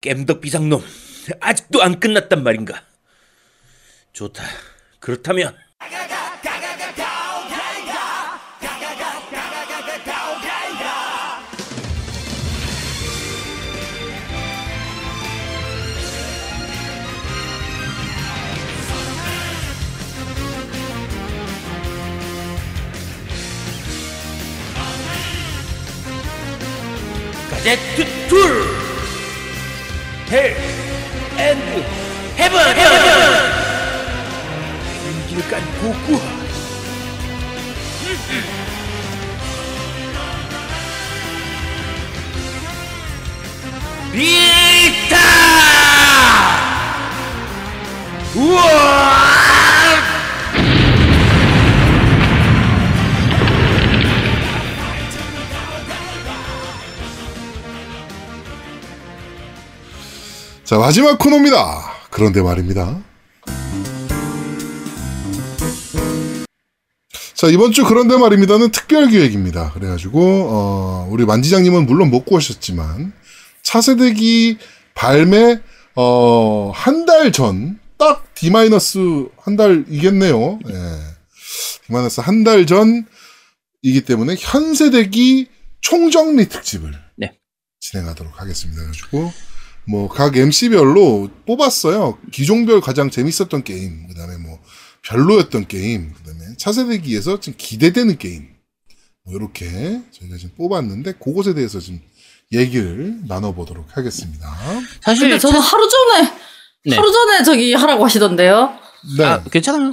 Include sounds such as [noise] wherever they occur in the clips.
겜덕 비상놈 아직도 안 끝났단 말인가? 좋다. 그렇다면 가제트 툴 헬 앤드 헤븐 인기를 깐 고쿠 리타! 우와 자, 마지막 코너입니다. 그런데 말입니다. 자, 이번 주 그런데 말입니다는 특별 기획입니다. 그래가지고, 어, 우리 만지장님은 물론 못 구하셨지만, 차세대기 발매, 어, 한 달 전, 딱 D- 한 달이겠네요. 예. D- 한달 전이기 때문에 현세대기 총정리 특집을 네. 진행하도록 하겠습니다. 그래가지고, 뭐, 각 MC별로 뽑았어요. 기종별 가장 재밌었던 게임, 그 다음에 뭐, 별로였던 게임, 그 다음에 차세대기에서 지금 기대되는 게임. 뭐, 이렇게 저희가 지금 뽑았는데, 그것에 대해서 좀 얘기를 나눠보도록 하겠습니다. 사실 근데 저는 하루 전에 네. 하루 전에 저기 하라고 하시던데요. 네. 아, 괜찮아요.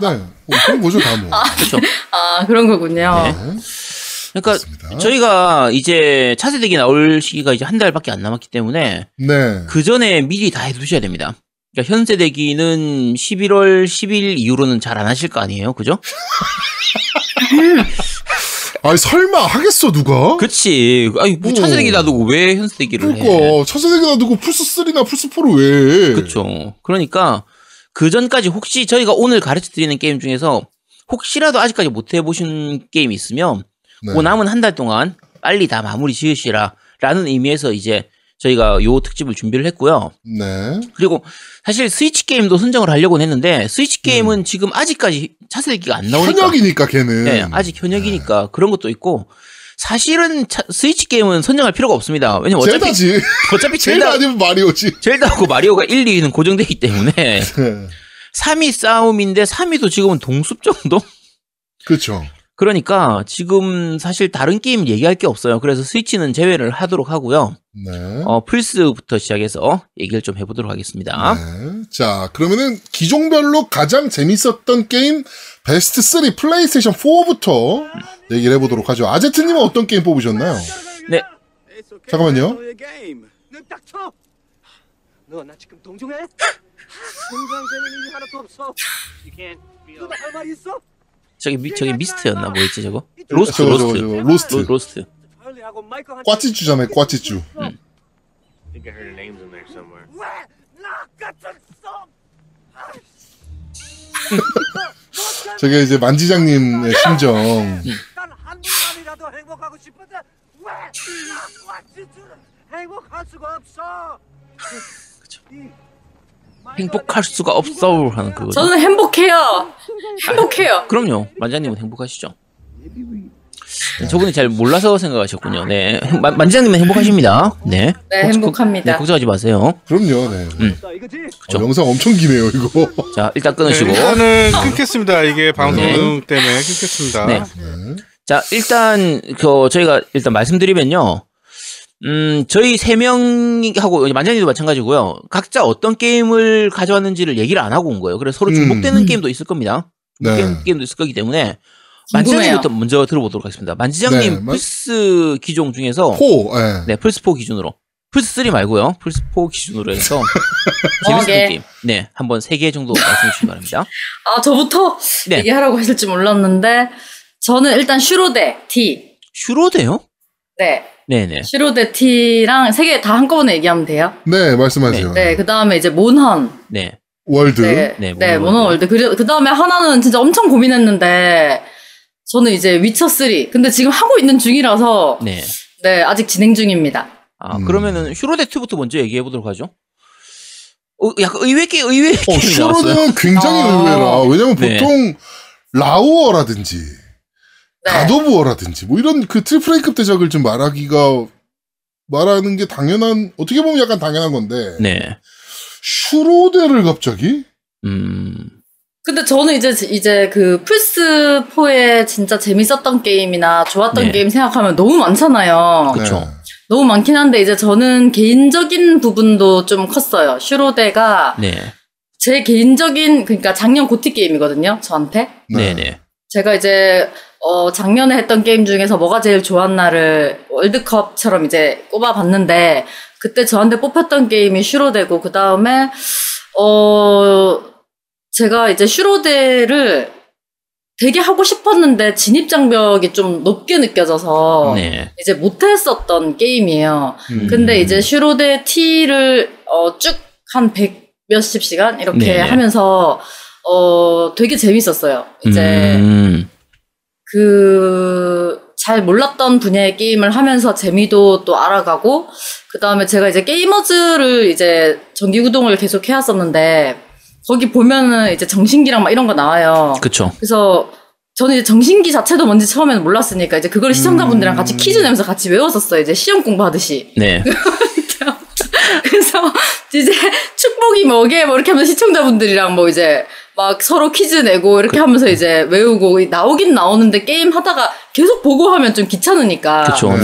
네. 뭐 그런 거죠, 다 뭐. 그렇죠. 아 그런 거군요. 네. 네. 그러니까 맞습니다. 저희가 이제 차세대기 나올 시기가 이제 한 달밖에 안 남았기 때문에 네. 그 전에 미리 다 해두셔야 됩니다. 그러니까 현세대기는 11월 10일 이후로는 잘 안 하실 거 아니에요, 그죠? [laughs] 아니, 설마 하겠어, 누가? 그치. 아니 뭐 오. 차세대기 놔두고 왜 현세대기를 해? 그러니까, 차세대기 놔두고 플스 3나 플스 4를 왜. 그렇죠. 그러니까 그 전까지 혹시 저희가 오늘 가르쳐 드리는 게임 중에서 혹시라도 아직까지 못 해보신 게임이 있으면 네. 그 남은 한 달 동안 빨리 다 마무리 지으시라라는 의미에서 이제 저희가 요 특집을 준비를 했고요. 네. 그리고 사실 스위치 게임도 선정을 하려고 했는데 스위치 게임은 지금 아직까지 차세대기가 안 나오니까 현역이니까, 걔는. 네, 아직 현역이니까 그런 것도 있고 사실은 차- 스위치 게임은 선정할 필요가 없습니다. 왜냐면 어차피 젤다지. [laughs] 어차피 젤다 아니면 마리오지. 젤다하고 마리오가 1, 2위는 고정되기 때문에 [laughs] 네. 3위 싸움인데 3위도 지금은 동숲 정도? 그렇죠. 그러니까 지금 사실 다른 게임 얘기할 게 없어요. 그래서 스위치는 제외를 하도록 하고요. 네. 어, 플스부터 시작해서 얘기를 좀 해보도록 하겠습니다. 네. 자, 그러면은 기종별로 가장 재밌었던 게임 베스트 3 플레이스테이션 4부터 얘기를 해보도록 하죠. 아제트님은 어떤 게임 뽑으셨나요? 네. 잠깐만요. 눈딱 쳐. 너나 지금 동정해? [laughs] 생각되는 일이 하나도 없어. 너도 할말 있어? 저기 미, 저기 미스트였나 뭐였지 저거? 로스트 저거, 저거, 로스트 저거, 로스트. 로, 로스트. 한. 꽈찌쭈잖아요, 꽈찌쭈. think I heard her name's in there somewhere. 왜? 나 같은 썸. 저게 이제 만지장님의 심정. 행복하고 싶은데 왜? 나 꽈치주는 행복할 수가 없어. 이 행복할 수가 없어 하는 그거. 저는 행복해요. 행복해요. 그럼요. 만지장님은 행복하시죠? 저분이 잘 몰라서 생각하셨군요. 네. 만- 만지장님은 행복하십니다. 네. 네, 걱- 행복합니다. 네, 걱정하지 마세요. 그럼요, 네. 자, 이거지? 어, 영상 엄청 기네요, 이거. 자, 일단 네, 끊으시고. 일단은 끊겠습니다. 이게 방송 네. 때문에 끊겠습니다. 네. 자, 일단, 그, 저희가 일단 말씀드리면요. 음, 저희 세 명하고, 만장님도 마찬가지고요. 각자 어떤 게임을 가져왔는지를 얘기를 안 하고 온 거예요. 그래서 서로 음. 중복되는 게임도 있을 겁니다. 네. 중복되는 게임도 있을 거기 때문에. 만지장님부터 먼저 들어보도록 하겠습니다. 만지장님 네, 만- 플스 기종 중에서. four, 예. 네, 플스 4 기준으로. 플스 3 말고요. 플스 4 기준으로 해서. [laughs] 재밌었던 네. 게임. 네, 한번 세 개 정도 말씀해 주시기 바랍니다. 아 저부터 네. 얘기하라고 하실 줄 몰랐는데 저는 일단 슈로대 T. 슈로대요? 네. 네네. 슈로대 T랑 세 개 다 한꺼번에 얘기하면 돼요. 네, 말씀하세요. 네. 그 다음에 이제 몬헌. 네. 월드. 네. 네, 네, 몬헌 월드. 그, 그 다음에 하나는 진짜 엄청 고민했는데 저는 이제 위쳐 3. 근데 지금 하고 있는 중이라서 네. 네, 아직 진행 중입니다. 아, 음. 그러면은 슈로대 T부터 먼저 얘기해 보도록 하죠. 어, 약간 의외 게 의외 어, 게임이 [laughs] 나왔어요. 슈로대는 굉장히 아. 의외라. 왜냐면 네. 보통 라오어라든지 네. 갓 오브 워라든지 뭐 이런 그 triple A급 대작을 좀 말하기가 말하는 게 당연한 어떻게 보면 약간 당연한 건데 네. 슈로대를 갑자기 음. 근데 저는 이제 이제 그 플스 4에 진짜 재밌었던 게임이나 좋았던 네. 게임 생각하면 너무 많잖아요. 그쵸. 네. 너무 많긴 한데 이제 저는 개인적인 부분도 좀 컸어요. 슈로데가 네. 제 개인적인 그러니까 작년 고티 게임이거든요. 저한테. 네, 네. 제가 이제 어 작년에 했던 게임 중에서 뭐가 제일 좋았나를 월드컵처럼 이제 꼽아봤는데 그때 저한테 뽑혔던 게임이 슈로데고 그 다음에 어 제가 이제 슈로데를 되게 하고 싶었는데 진입 장벽이 좀 높게 느껴져서 네. 이제 못했었던 게임이에요. 음. 근데 이제 슈로데 T를 어, 쭉한백 몇십 시간 이렇게 네네. 하면서 어 되게 재밌었어요. 이제 음. 그 잘 몰랐던 분야의 게임을 하면서 재미도 또 알아가고 그 다음에 제가 이제 게이머즈를 이제 정기 구동을 계속 해왔었는데 거기 보면은 이제 정신기랑 막 이런 거 나와요. 그쵸. 그래서 저는 이제 정신기 자체도 뭔지 처음에는 몰랐으니까 이제 그걸 시청자분들이랑 같이 퀴즈 내면서 같이 외웠었어요. 이제 시험 공부하듯이. 네. [laughs] 그래서 이제 축복이 뭐게 뭐 이렇게 하면서 시청자분들이랑 뭐 이제 막 서로 퀴즈 내고 이렇게 하면서 이제 외우고 나오긴 나오는데 게임 하다가 계속 보고 하면 좀 귀찮으니까. 그쵸. 네.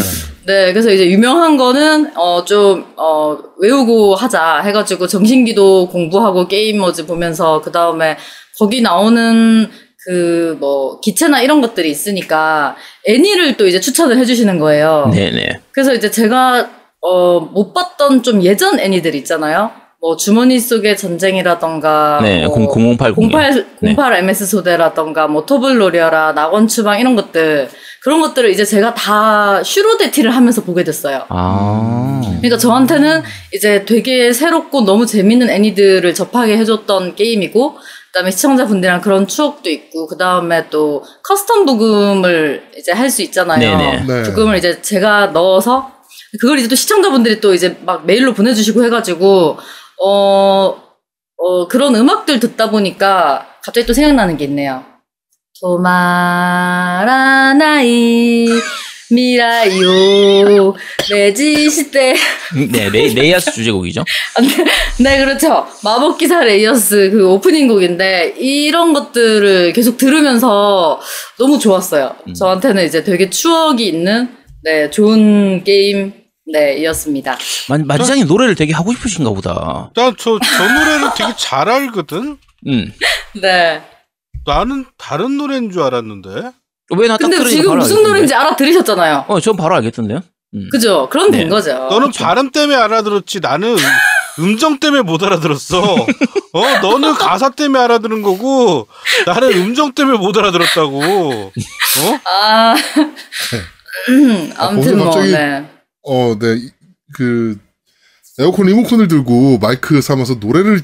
네, 그래서 이제 유명한 거는 어좀어 외우고 하자 해가지고 정신기도 공부하고 게임머즈 보면서 그 다음에 거기 나오는 그 뭐 기체나 이런 것들이 있으니까 애니를 또 이제 추천을 해주시는 거예요. 네네. 그래서 이제 제가 어 못 봤던 좀 예전 애니들 있잖아요. 뭐 주머니 속의 전쟁이라던가 네. 뭐 0080. 08, 08 MS 소대라던가 뭐 토블로리아라 낙원 추방 이런 것들 그런 것들을 이제 제가 다 슈로대 T를 하면서 보게 됐어요. 아. 그러니까 저한테는 이제 되게 새롭고 너무 재밌는 애니들을 접하게 해줬던 게임이고 그다음에 시청자분들이랑 그런 추억도 있고 그다음에 또 custom 브금을 이제 할 수 있잖아요. 네네. 네. 브금을 이제 제가 넣어서 그걸 이제 또 시청자분들이 또 이제 막 메일로 보내주시고 해가지고 어, 어 그런 음악들 듣다 보니까 갑자기 또 생각나는 게 있네요. 止まらない未来を目指して 네, 레, 레이어스 주제곡이죠. [laughs] 네 그렇죠 마법 기사 레이어스 그 오프닝 곡인데 이런 것들을 계속 들으면서 너무 좋았어요. 음. 저한테는 이제 되게 추억이 있는 네 좋은 게임 네 이었습니다. 만, 만지장님 노래를 되게 하고 싶으신가 보다. 난저저 노래를 되게 잘 알거든. 음. 네. 나는 다른 노래인 줄 알았는데. 왜나딱 근데 지금 무슨 알겠던데? 노래인지 알아들으셨잖아요. 어, 전 바로 알겠던데요. 음. 그죠? 그럼 네. 된 거죠. 너는 발음 때문에 알아들었지. 나는 음정 때문에 못 알아들었어. [laughs] 어, 너는 가사 때문에 알아들은 거고, 나는 음정 때문에 못 알아들었다고. 어? 아, 음, 아, 아무튼 뭐, 갑자기 네. 어, 네. 이- 그 에어컨 리모컨을 들고 마이크 삼아서 노래를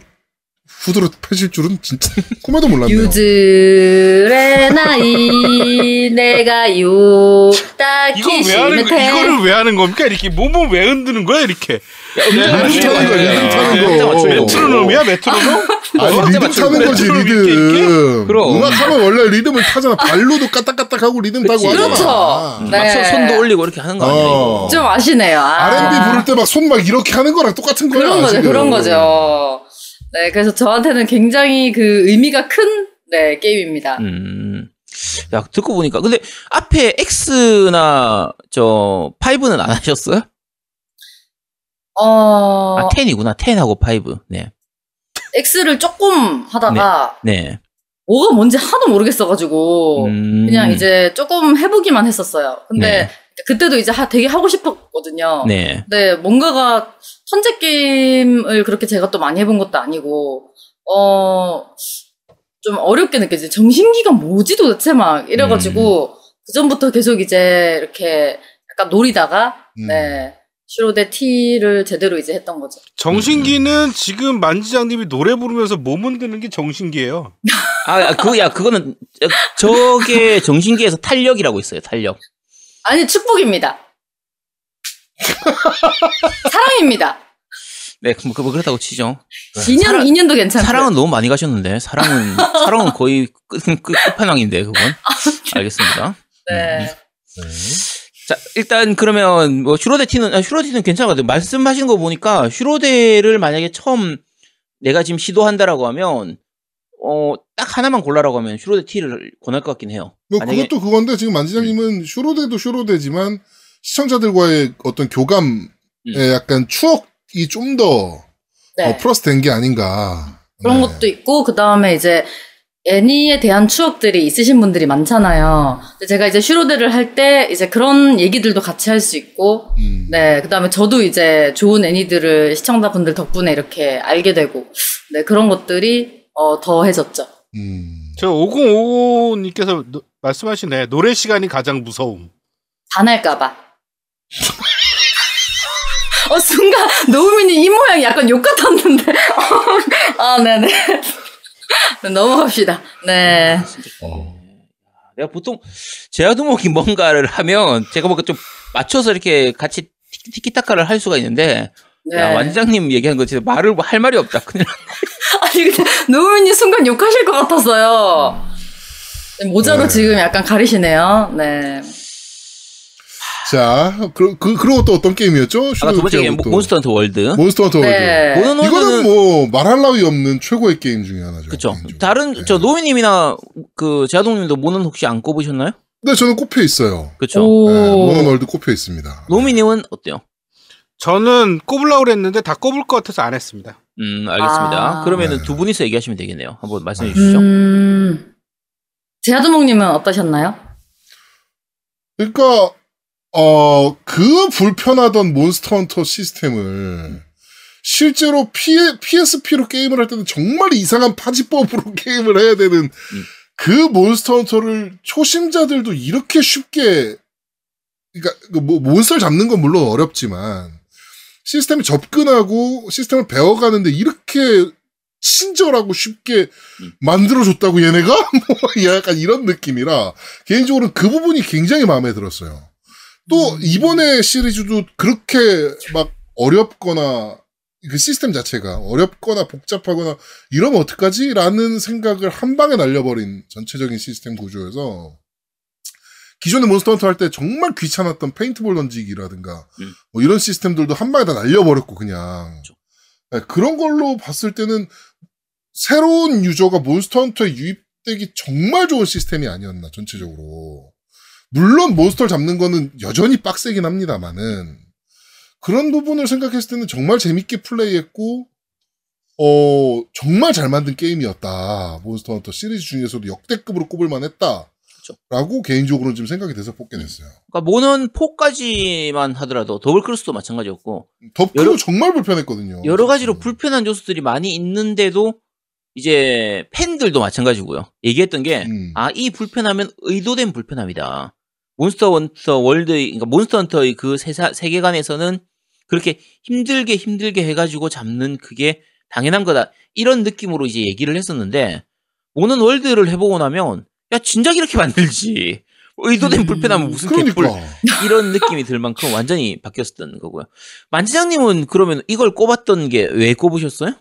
후드로 펴실 줄은 진짜 [laughs] 꿈에도 몰랐네요. 유즈의 나이 내가요 딱히 이거 왜 하는 거, 이거를 왜 하는 겁니까? 이렇게 몸을 왜 흔드는 거야, 이렇게? 리듬 타는 거야, 리듬 타는 거. 메트로놈이야, 메트로놈? 아니, 어, 리듬. 타는 거지, 리듬. 그럼. 음악하면 원래 리듬을 타잖아. 발로도 까딱까딱 하고 리듬 타고. 하잖아. 그렇죠. 네. 손도 올리고 이렇게 하는 거 아니야, 어. 이거. 좀 아시네요. 아. R&B 부를 때 막 손 막 이렇게 하는 거랑 똑같은 거야. 그런 거죠. 그런 거죠. 네, 그래서 저한테는 굉장히 그 의미가 큰 네, 게임입니다. 음. 야, 듣고 보니까. 근데 앞에 X나 저 5는 안 하셨어요? 어, 아, 10이구나. 10하고 5. 네. X를 조금 하다가 네. 뭐가 뭔지 하나도 모르겠어가지고 음. 그냥 이제 조금 해보기만 했었어요. 근데 네. 그때도 이제 하- 되게 하고 싶었거든요. 네. 네, 뭔가가 천재 게임을 그렇게 제가 또 많이 해본 것도 아니고, 어, 좀 어렵게 느껴지. 정신기가 뭐지 도대체 막 이래가지고, 그 전부터 계속 이제 이렇게 약간 노리다가, 음. 네, 슈로데 T를 제대로 이제 했던 거죠. 정신기는 지금 만지장님이 노래 부르면서 몸 흔드는 게 정신기예요. 아, 아, 그, 야, 그거는, 저게 [laughs] 정신기에서 탄력이라고 있어요, 탄력. 아니, 축복입니다. 사랑입니다. 네, 뭐, 그- 뭐 그렇다고 치죠. 2년, 사랑- 2년도 괜찮고. 사랑은 너무 많이 가셨는데 사랑은 [laughs] 사랑은 거의 끝, 끝, 끝판왕인데 그건 알겠습니다. 네. 네. 자 일단 그러면 뭐 슈로데 티는 아, 슈로데 티는 괜찮은 것 같아요. 말씀하신 거 보니까 슈로데를 만약에 처음 내가 지금 시도한다라고 하면 어 딱 하나만 골라라고 하면 슈로데 T를 권할 것 같긴 해요. 뭐 만약에 그것도 그건데 지금 만지장님은 슈로데도 슈로데지만 시청자들과의 어떤 교감에 음. 약간 추억이 좀더 네. 플러스 된 게 아닌가. 그런 네. 것도 있고, 그 다음에 이제, 애니에 대한 추억들이 있으신 분들이 많잖아요. 제가 이제 슈로데를 할 때, 이제 그런 얘기들도 같이 할 수 있고, 음. 네, 그 다음에 저도 이제 좋은 애니들을 시청자분들 덕분에 이렇게 알게 되고, 네, 그런 것들이, 어, 더해졌죠. 음. 저 5055님께서 말씀하시네. 노래 시간이 가장 무서움. 반할까봐. 어, 순간, 노우미님 이 모양이 약간 욕 같았는데. [laughs] 아, 네네. 네, [laughs] 넘어갑시다. 네. 어. 내가 보통 제아두목이 뭔가를 하면 제가 뭔가 좀 맞춰서 이렇게 같이 티- 티키타카를 할 수가 있는데 네. 야, 완장님 얘기한 거 진짜 말을 뭐 할 말이 없다. 큰일. [laughs] 아니, 근데 노우미님 순간 욕하실 것 같았어요. 네, 모자로 네. 지금 약간 가리시네요. 네. 자, 그, 그, 그리고 또 어떤 게임이었죠? 아까 두 번째 게임 또. 몬스터 헌터 월드. 몬스터 헌터 월드. 네. 몬헌 이거는 뭐 말할 나위 없는 최고의 게임 중에 하나죠. 그쵸. 다른 네. 저 노미님이나 그 제아동님도 몬헌 혹시 안 꼽으셨나요? 네, 저는 꼽혀 있어요. 그쵸. 오. 네, 몬헌 월드 꼽혀 있습니다. 노미님은 어때요? 저는 꼽으려고 그랬는데 다 꼽을 것 같아서 안 했습니다. 음 알겠습니다. 아. 그러면은 네. 두 분이서 얘기하시면 되겠네요. 한번 말씀해 주시죠. 음. 제아두목님은 어떠셨나요? 그러니까 어, 그 불편하던 몬스터 헌터 시스템을 실제로 P, PSP로 게임을 할 때는 정말 이상한 파지법으로 [laughs] 게임을 해야 되는 그 몬스터 헌터를 초심자들도 이렇게 쉽게 그러니까 그뭐 몬스터를 잡는 건 물론 어렵지만 시스템에 접근하고 시스템을 배워가는데 이렇게 친절하고 쉽게 만들어줬다고 얘네가? [laughs] 뭐 약간 이런 느낌이라 개인적으로는 그 부분이 굉장히 마음에 들었어요. 또 이번에 시리즈도 그렇게 막 어렵거나 그 시스템 자체가 어렵거나 복잡하거나 이러면 어떡하지? 라는 생각을 한 방에 날려버린 전체적인 시스템 구조여서 기존의 몬스터 헌터 할 때 정말 귀찮았던 페인트볼 던지기라든가 음. 뭐 이런 시스템들도 한 방에 다 날려버렸고 그냥 네, 그런 걸로 봤을 때는 새로운 유저가 몬스터 헌터에 유입되기 정말 좋은 시스템이 아니었나 전체적으로 물론 몬스터를 잡는 거는 여전히 빡세긴 합니다만은 그런 부분을 생각했을 때는 정말 재밌게 플레이했고 어 정말 잘 만든 게임이었다 몬스터 헌터 시리즈 중에서도 역대급으로 꼽을 만했다 라고 개인적으로는 좀 생각이 돼서 뽑게 됐어요 그러니까 몬헌 4까지만 하더라도 더블 크로스도 마찬가지였고 덥크도 여러- 정말 불편했거든요 여러 가지로 불편한 요소들이 많이 있는데도 이제 팬들도 마찬가지고요. 얘기했던 게 음. 아, 이 불편함은 의도된 불편함이다. 몬스터 헌터 월드, 그러니까 몬스터 헌터의 그 세사, 세계관에서는 그렇게 힘들게 힘들게 해가지고 잡는 그게 당연한 거다. 이런 느낌으로 이제 얘기를 했었는데, 몬헌 월드를 해보고 나면, 야, 진작 이렇게 만들지. 의도된 불편함은 무슨 그러니까 개뿔. 이런 느낌이 들 만큼 완전히 바뀌었던 거고요. 만지장님은 그러면 이걸 꼽았던 게 왜 꼽으셨어요?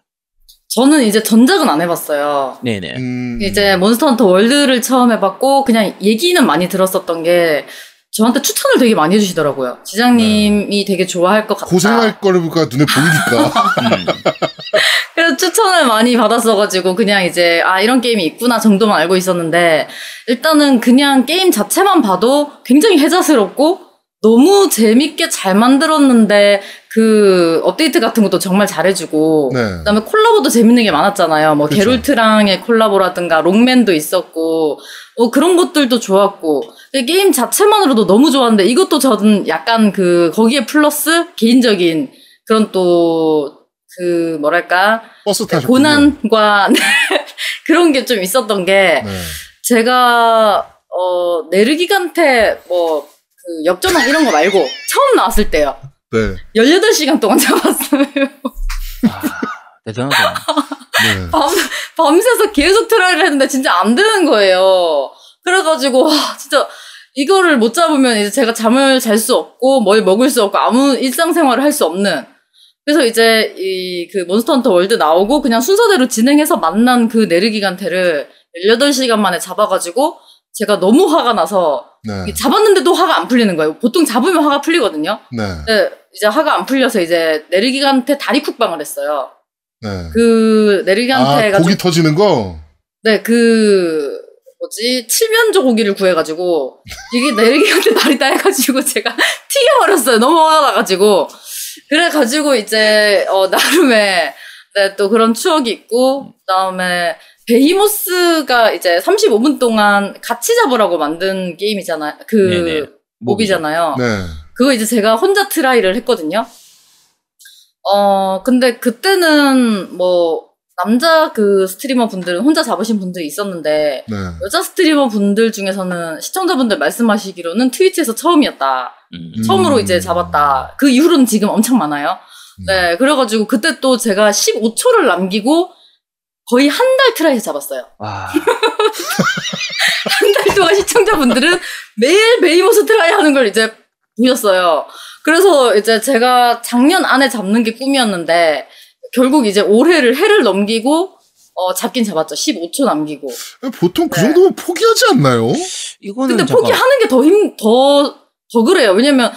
저는 이제 전작은 안 해봤어요. 네네. 음. 이제 몬스터 헌터 월드를 처음 해봤고 그냥 얘기는 많이 들었었던 게 저한테 추천을 되게 많이 해주시더라고요. 지장님이 되게 좋아할 것 같다. 고생할 거가 눈에 보이니까 음, [laughs] 그래서 추천을 많이 받았어가지고 그냥 이제 아 이런 게임이 있구나 정도만 알고 있었는데 일단은 그냥 게임 자체만 봐도 굉장히 해자스럽고 너무 재밌게 잘 만들었는데 그 업데이트 같은 것도 정말 잘해주고 네. 그다음에 콜라보도 재밌는 게 많았잖아요. 뭐 그쵸. 게롤트랑의 콜라보라든가 록맨도 있었고 뭐 그런 것들도 좋았고 게임 자체만으로도 너무 좋았는데 이것도 저는 약간 그 거기에 플러스 개인적인 그런 또 그 뭐랄까 버스 타셨군요 고난과 [laughs] 그런 게 좀 있었던 게 네. 제가 어 네르기간테 뭐 그 역전왕 이런 거 말고 처음 나왔을 때요. 네. 18시간 동안 [laughs] 잡았어요. 대단하다. 네. 밤, 밤새서 계속 try를 했는데 진짜 안 되는 거예요. 그래가지고, 와, 진짜, 이거를 못 잡으면 이제 제가 잠을 잘 수 없고 뭘 먹을 수 없고 아무 일상생활을 할 수 없는 그래서 이제 이 그 몬스터 헌터 월드 나오고 그냥 순서대로 진행해서 만난 그 네르기간테를 18시간 만에 잡아가지고 제가 너무 화가 나서 네. 잡았는데도 화가 안 풀리는 거예요. 보통 잡으면 화가 풀리거든요. 네. 근데 이제 화가 안 풀려서 이제 네르기간테 다리 쿡방을 했어요. 네. 그 네르기간테가 아, 고기 터지는 거? 네, 그, 뭐지, 칠면조 고기를 구해가지고, 이게 내리기한테 다리 따해가지고 제가 [laughs] 튀겨버렸어요. 너무 화가 나가지고. 그래가지고 이제, 어, 나름의, 네, 또 그런 추억이 있고, 그 다음에, 베히모스가 이제 35분 동안 같이 잡으라고 만든 게임이잖아요. 그, 네네. 몹이잖아요. 네. 그거 이제 제가 혼자 try를 했거든요. 어, 근데 그때는 뭐, 남자 그 스트리머 분들은 혼자 잡으신 분들이 있었는데, 네. 여자 스트리머 분들 중에서는 시청자분들 말씀하시기로는 트위치에서 처음이었다. 음. 처음으로 음. 이제 잡았다. 그 이후로는 지금 엄청 많아요. 네, 그래가지고 그때 또 제가 15초를 남기고 거의 한 달 try 잡았어요. 와. [laughs] 한 달 동안 시청자분들은 매일 베히모스 try 하는 걸 이제 보셨어요. 그래서 이제 제가 작년 안에 잡는 게 꿈이었는데 결국 이제 올해를 해를 넘기고 어, 잡긴 잡았죠. 15초 남기고. 보통 그 네. 정도면 포기하지 않나요? 이거는 근데 잠깐. 포기하는 게 더 힘, 더, 더 그래요. 왜냐면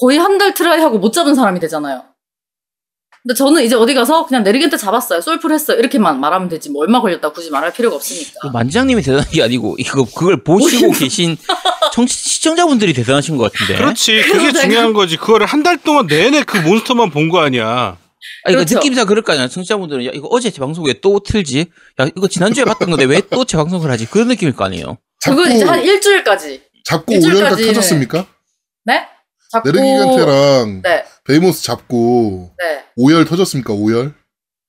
거의 한 달 try 하고 못 잡은 사람이 되잖아요. 근데 저는 이제 어디 가서 그냥 네르기간테 잡았어요. 솔플 했어요. 이렇게만 말하면 되지. 뭐 얼마 걸렸다 굳이 말할 필요가 없으니까. 만지장님이 대단한 게 아니고 이거 그걸 보시고 계신 청, 시청자분들이 대단하신 것 같은데. 그렇지. 그게 중요한 거지. 그거를 한 달 동안 내내 그 몬스터만 본 거 아니야. 아니, 그 그렇죠. 느낌상 그럴 거 아니야. 청취자분들은 야, 이거 어제 제 방송 왜 또 틀지? 야, 이거 지난주에 봤던 건데 왜 또 제 방송을 하지? 그런 느낌일 거 아니에요. 그건 이제 한 일주일까지. 잡고 일주일까지는- 오열 터졌습니까? 네? 잡고. 네르기간테랑 네, 베히모스 잡고 네. 오열 터졌습니까? 오열?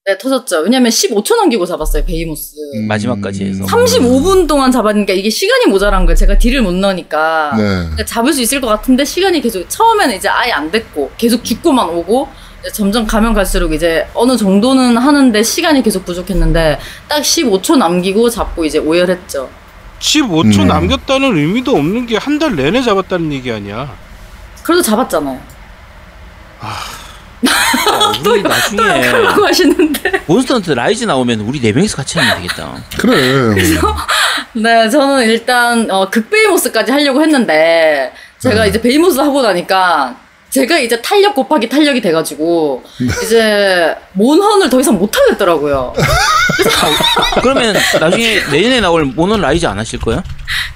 네, 터졌죠. 왜냐면 15초 남기고 잡았어요, 베히모스. 음. 마지막까지 해서. 35분 동안 잡았으니까 이게 시간이 모자란 거예요. 제가 딜을 못 넣으니까. 네. 잡을 수 있을 것 같은데 시간이 계속 처음에는 이제 아예 안 됐고 계속 죽고만 오고 점점 가면 갈수록 이제 어느 정도는 하는데 시간이 계속 부족했는데 딱 15초 남기고 잡고 이제 오열했죠. 15초 음. 남겼다는 의미도 없는 게 한 달 내내 잡았다는 얘기 아니야. 그래도 잡았잖아요. 야, 우리 나중에 라고 하시는데. 몬스터 헌터 라이즈 나오면 우리 네 명이서 같이 하면 되겠다. 그래. 네, 저는 일단 어, 극베히모스까지 하려고 했는데 제가 네. 이제 베히모스 하고 나니까 제가 이제 탄력 곱하기 탄력이 돼가지고 이제 몬헌을 더 이상 못 하겠더라고요. [laughs] 그러면 나중에 내년에 나올 몬헌 라이즈 안 하실 거예요?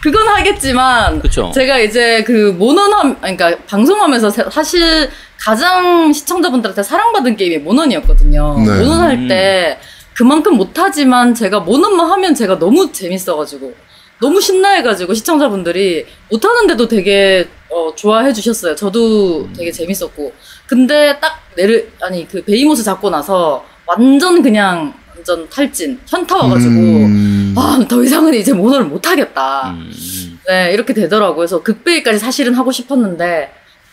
그건 하겠지만 그쵸? 제가 이제 그 몬헌함 그러니까 방송하면서 사- 사실 가장 시청자분들한테 사랑받은 게임이 몬헌이었거든요. 네. 몬헌 할 때 그만큼 못하지만 제가 몬헌만 하면 제가 너무 재밌어가지고 너무 신나해가지고 시청자분들이 못하는데도 되게 어, 좋아해 주셨어요. 저도 되게 재밌었고 근데 딱 내를 아니 그 베히모스 잡고 나서 완전 그냥 완전 탈진 현타 와가지고 음. 아 더 이상은 이제 몬헌을 못하겠다. 음, 음. 네, 이렇게 되더라고요. 그래서 극베히까지 사실은 하고 싶었는데,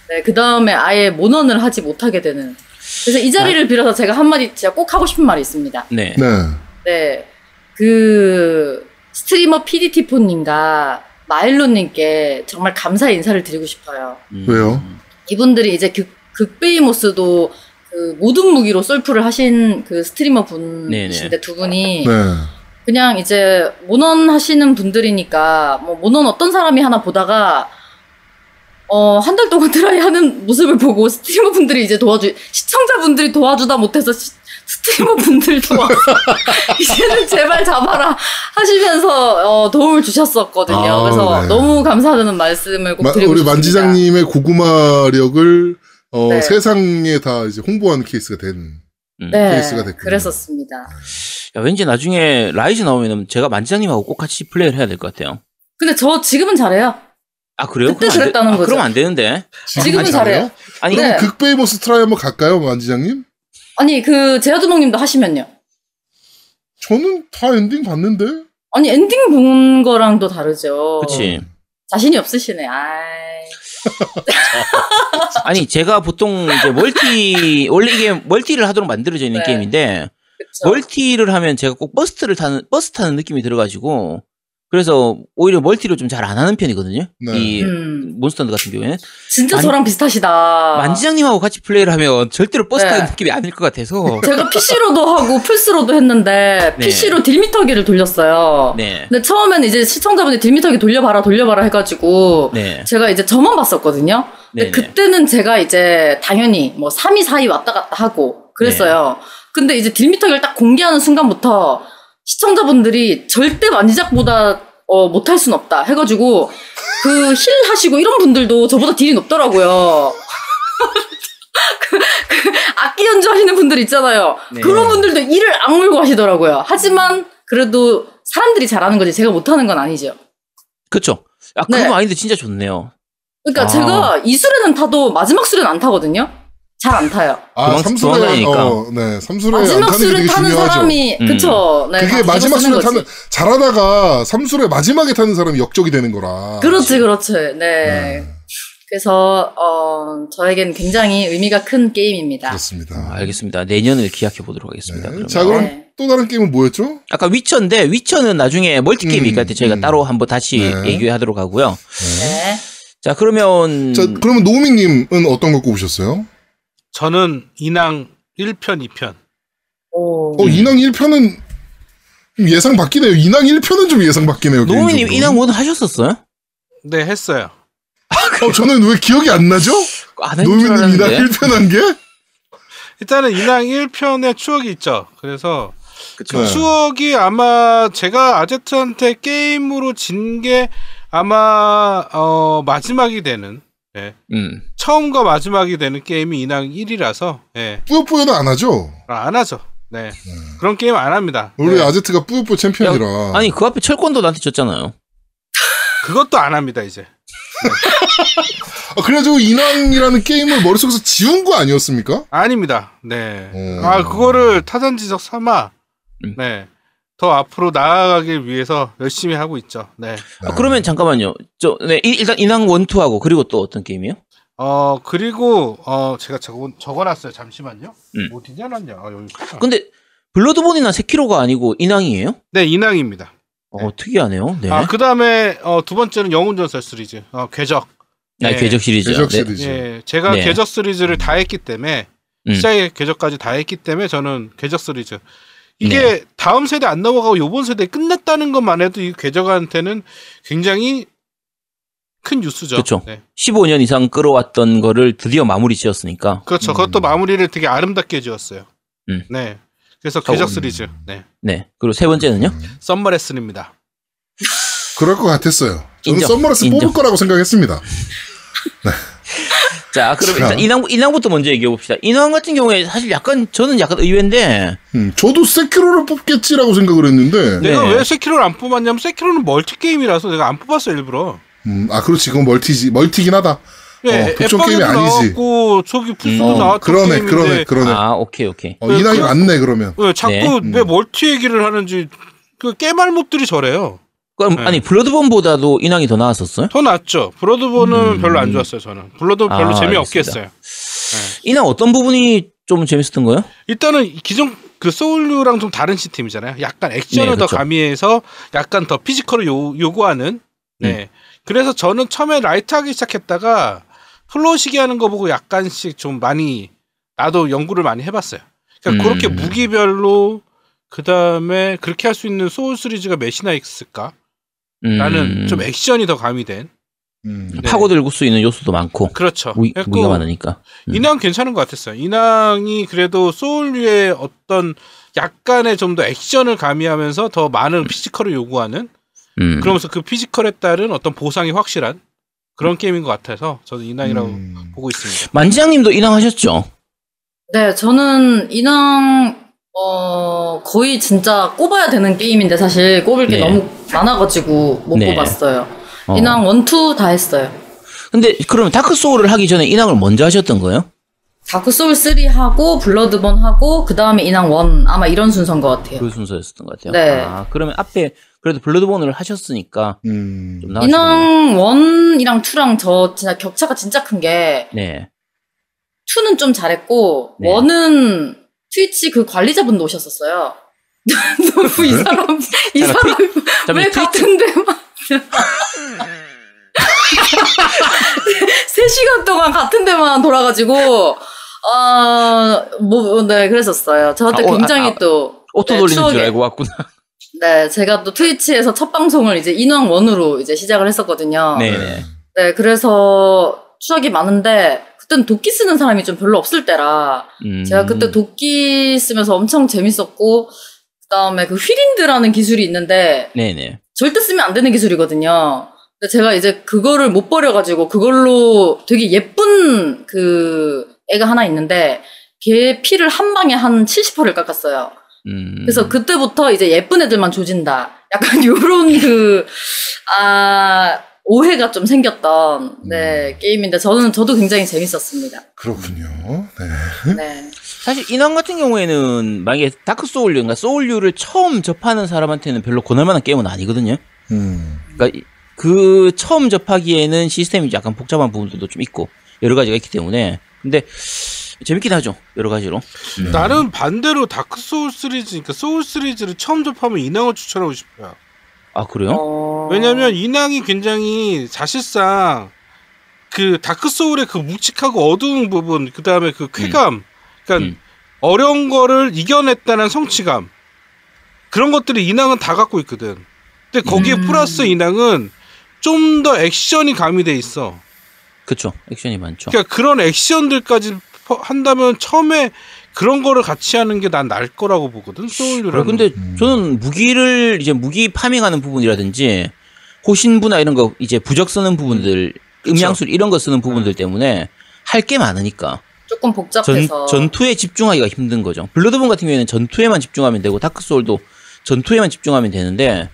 네, 그 다음에 아예 몬헌을 하지 못하게 되는. 그래서 이 자리를 빌어서 제가 한마디 진짜 꼭 하고 싶은 말이 있습니다. 네. 네. 네, 그, streamer PDT4님과 마일로님께 정말 감사 인사를 드리고 싶어요. 음. 왜요? 이분들이 이제 극, 극베히모스도 그 모든 무기로 솔플을 하신 그 스트리머 분이신데. 두 분이 네. 그냥 이제 몬헌 하시는 분들이니까 뭐 몬헌 어떤 사람이 하나 보다가 어 한 달 동안 try 하는 모습을 보고 스트리머 분들이 이제 도와주 시청자 분들이 도와주다 못해서 시- 스트리머 분들 도 와서 이제는 제발 잡아라 하시면서 어, 도움을 주셨었거든요. 아, 그래서 네. 너무 감사하다는 말씀을 꼭 마- 드리고 우리 싶습니다. 만지장님의 고구마력을 어, 네. 세상에 다 이제 홍보하는 케이스가 된. 음. 네, 케이스가 됐군요. 그랬었습니다. 야, 왠지 나중에 라이즈 나오면 제가 만지장님하고 꼭 같이 플레이를 해야 될 것 같아요. 근데 저 지금은 잘해요. 아 그래요? 그때 그럼 안 돼- 그랬다는 아, 거죠. 그럼 안 되는데. 지금은 아니, 잘해요. 아니 네. 그럼 극베히모스 try 한번 갈까요, 만지장님? 아니 그 제아두목님도 하시면요. 저는 다 엔딩 봤는데. 아니 엔딩 본 거랑 또 다르죠. 그렇지. 자신이 없으시네. 아이. [laughs] 아니 제가 보통 이제 멀티 원래 이게 멀티를 하도록 만들어져 있는 네. 게임인데 그쵸. 멀티를 하면 제가 꼭 버스를 타는 버스 타는 느낌이 들어가지고 그래서 오히려 멀티를 좀 잘 안 하는 편이거든요. 네. 이 음. 몬스터도 같은 경우에는 진짜 만- 저랑 비슷하시다. 만지장님하고 같이 플레이를 하면 절대로 버스 네. 타는 느낌이 아닐 것 같아서. [laughs] 제가 PC로도 하고 플스로도 했는데 네. PC로 딜미터기를 돌렸어요. 네. 근데 처음에는 이제 시청자분이 딜미터기 돌려봐라 돌려봐라 해가지고 네. 제가 이제 저만 봤었거든요. 근데 네네. 그때는 제가 이제 당연히 뭐 3위, 4위 왔다 갔다 하고 그랬어요. 네. 근데 이제 딜미터기를 딱 공개하는 순간부터 시청자분들이 절대 만지장보다 어, 못할 순 없다 해가지고 그 heal 하시고 이런 분들도 저보다 딜이 높더라고요. [laughs] 그, 그 악기 연주하시는 분들 있잖아요. 네. 그런 분들도 이를 악물고 하시더라고요. 하지만 그래도 사람들이 잘하는 거지 제가 못하는 건 아니죠. 그쵸. 아, 네. 그거 아닌데 진짜 좋네요. 그러니까 아. 제가 이 수레는 타도 마지막 수레는 안 타거든요. 잘 안 타요. 아, 도망- 삼수레. 어, 네, 삼수레 안 마지막 되게 타는 중요하죠. 사람이 음. 그쵸. 네, 그게 다 마지막 거지. 타는, 잘하다가 삼수레 마지막에 타는 사람이 역적이 되는 거라. 그렇지, 그렇지. 네. 네, 그래서 어 저에겐 굉장히 의미가 큰 게임입니다. 그렇습니다. 아, 알겠습니다. 내년을 기약해 보도록 하겠습니다. 네. 그러면. 자, 그럼 네. 또 다른 게임은 뭐였죠? 아까 위쳐인데 위쳐는 나중에 멀티 게임이 음, 저희가 음. 따로 한번 다시 네. 얘기하도록 하고요. 네. 자 그러면 자, 그러면 노우미님은 어떤 거 꼽으셨어요? 저는 인왕 1편, 2편. 오. 어, 인왕 1편은 예상 바뀌네요. 인왕 1편은 좀 예상 바뀌네요. 개인적으로. 인왕 원 하셨었어요? 네, 했어요. 어, 저는 왜 기억이 안 나죠? 노우미님 인왕 알았는데. 1편 한 게? 일단은 인왕 1편의 추억이 있죠. 그래서 그쵸. 추억이 아마 제가 아제트한테 게임으로 진 게 아마 어, 마지막이 되는 예. 음. 처음과 마지막이 되는 게임이 인왕 1이라서 예. 뿌요뿌요는 안 하죠? 아, 안 하죠. 네. 그런 게임 안 합니다. 우리 네. 아제트가 뿌요뿌요 챔피언이라. 아니 그 앞에 철권도 나한테 줬잖아요. 그것도 안 합니다, 이제. 아, 그래가지고 인왕이라는 게임을 머릿속에서 지운 거 아니었습니까? 아닙니다. 네. 음. 아, 그거를 타산지적 삼아 음. 네. 더 앞으로 나아가길 위해서 열심히 하고 있죠. 네. 아, 그러면 잠깐만요. 저 네, 이- 일단 인왕 원투하고 그리고 또 어떤 게임이요? 어, 그리고 어, 제가 적어 적어 놨어요. 잠시만요. 음. 어디냐 놨냐? 아, 여기 있구나. 근데 블러드본이나 세키로가 아니고 인왕이에요? 네, 인왕입니다. 어 특이하네요. 네. 아, 그다음에 어, 두 번째는 영웅 전설 시리즈. 어, 궤적. 아, 예. 궤적 시리즈. 궤적 네. 시리즈. 예, 제가 네. 궤적 시리즈를 다 했기 때문에 음. 시작에 궤적까지 다 했기 때문에 저는 궤적 시리즈. 이게 네. 다음 세대 안 넘어가고 요번 세대 끝났다는 것만 해도 이 궤적한테는 굉장히 큰 뉴스죠. 그쵸. 네. 15년 이상 끌어왔던 거를 드디어 마무리 지었으니까. 그렇죠. 음. 그것도 마무리를 되게 아름답게 지었어요. 음. 네. 그래서 저- 궤적 음. 시리즈. 네. 네. 그리고 세 번째는요? 썸머레슨입니다. 그럴 것 같았어요. 저는 인정. 뽑을 거라고 생각했습니다. [laughs] 자, 그럼 자. 일단 인왕, 인왕부터 먼저 얘기해 봅시다. 인왕 같은 경우에 사실 약간, 저는 약간 의외인데, 음, 저도 세키로를 뽑겠지라고 생각을 했는데, 네. 내가 왜 세키로를 안 뽑았냐면 세키로는 멀티 게임이라서 내가 안 뽑았어 일부러. 음, 아, 그렇지. 그건 멀티지. 멀티긴 하다. 예, 어, 독점 게임이 아니지. 나왔고 저기 부스도 어, 나왔던 그러네, 게임인데 그러네, 그러네. 아, 오케이, 오케이. 어, 네, 인왕이 그- 맞네, 그러면. 왜 자꾸 네. 왜 음. 멀티 얘기를 하는지 그 깨말못들이 저래요. 그럼, 네. 아니, 블러드본보다도 인왕이 더 나았었어요? 더 낫죠. 블러드본은 음. 별로 안 좋았어요 저는. 블러드 별로 아, 재미없게 알겠습니다. 했어요. 인왕 어떤 부분이 좀 재밌었던 거예요? 일단은 이 기존 그 Soul류랑 좀 다른 시스템이잖아요. 약간 액션을 네, 더 그렇죠. 가미해서 약간 더 physical을 요, 요구하는. 네. 그래서 저는 처음에 light하게 시작했다가 플로시기 하는 거 보고 약간씩 좀 많이 나도 연구를 많이 해봤어요. 그러니까 음. 그렇게 무기별로 그 다음에 그렇게 할 수 있는 소울 시리즈가 몇이나 있을까? 라는 음, 좀 액션이 더 가미된. 음. 네. 파고들고 수 있는 요소도 많고, 그렇죠. 무기, 그래갖고 무기가 많으니까. 음. 인왕 괜찮은 것 같았어요. 인왕이 그래도 Soul류의 어떤 약간의 좀 더 액션을 가미하면서 더 많은 physical을 요구하는 음. 그러면서 그 physical에 따른 어떤 보상이 확실한 그런 게임인 것 같아서 저는 인왕이라고 음. 보고 있습니다. 만지장님도 인왕 하셨죠? 네, 저는 인왕 어 거의 진짜 꼽아야 되는 게임인데 사실 꼽을 게 네. 너무 많아가지고 못 네. 꼽았어요. 어. 인왕 원투 다 했어요. 근데 그러면 Dark Soul을 하기 전에 인왕을 먼저 하셨던 거예요? Dark Soul 3 하고 Bloodborne 하고 그 다음에 인왕 one 아마 이런 순서인 것 같아요. 그 순서였었던 것 같아요. 네. 아, 그러면 앞에 그래도 Bloodborne을 하셨으니까 음. 좀. 인왕 one이랑 two랑 저 진짜 격차가 진짜 큰 게 네. two는 좀 잘했고 네. one은 Twitch 그 관리자분도 오셨었어요. [laughs] 너무 이 사람 이 사람 왜 같은 데만 3시간 동안 같은 데만 돌아가지고 아뭐 네 그랬었어요. 저한테 아, 어, 굉장히 아, 아, 또 auto 네, 돌리는 줄 알고 왔구나. 네, 제가 또 Twitch에서 첫 방송을 이제 인왕 one으로 이제 시작을 했었거든요. 네네. 네, 그래서 추억이 많은데 그때는 도끼 쓰는 사람이 좀 별로 없을 때라 음. 제가 그때 도끼 쓰면서 엄청 재밌었고 그다음에 그 휘린드라는 기술이 있는데 네네. 절대 쓰면 안 되는 기술이거든요. 근데 제가 이제 그거를 못 버려가지고 그걸로 되게 예쁜 그 애가 하나 있는데 걔 피를 한 방에 한 70%를 깎았어요. 음. 그래서 그때부터 이제 예쁜 애들만 조진다. 약간 [laughs] 요런 그, 아, 오해가 좀 생겼던, 네, 게임인데 저는, 저도 굉장히 재밌었습니다. 그렇군요. 네. 네. 사실 인왕 같은 경우에는 만약에 Dark Soul류, 그러니까 Soul류를 처음 접하는 사람한테는 별로 권할만한 게임은 아니거든요. 음. 그러니까 이- 그 처음 접하기에는 시스템이 약간 복잡한 부분들도 좀 있고 여러 가지가 있기 때문에 근데 재밌긴 하죠 여러 가지로. 네. 나는 반대로 다크 소울 시리즈, 그러니까 소울 시리즈를 처음 접하면 인왕을 추천하고 싶어요. 아 그래요? 어... 왜냐면 인왕이 굉장히 사실상 그 Dark Soul의 그 묵직하고 어두운 부분, 그 다음에 그 쾌감, 그러니까 음. 어려운 거를 이겨냈다는 성취감 그런 것들이 인왕은 다 갖고 있거든. 근데 거기에 음. 플러스 인왕은 좀 더 액션이 가미돼 있어. 그쵸 액션이 많죠. 그러니까 그런 액션들까지 퍼- 한다면 처음에 그런 거를 같이 하는 게난 나을 거라고 보거든. Soul류라는. 근데 음. 저는 무기를 이제 무기 farming하는 부분이라든지 호신부나 이런 거 이제 부적 쓰는 부분들 음양술 이런 거 쓰는 부분들 때문에 할 게 많으니까 조금 전, 복잡해서. 전 투에 집중하기가 힘든 거죠. Bloodborne 같은 경우에는 전투에만 집중하면 되고 Dark Soul도 전투에만 집중하면 되는데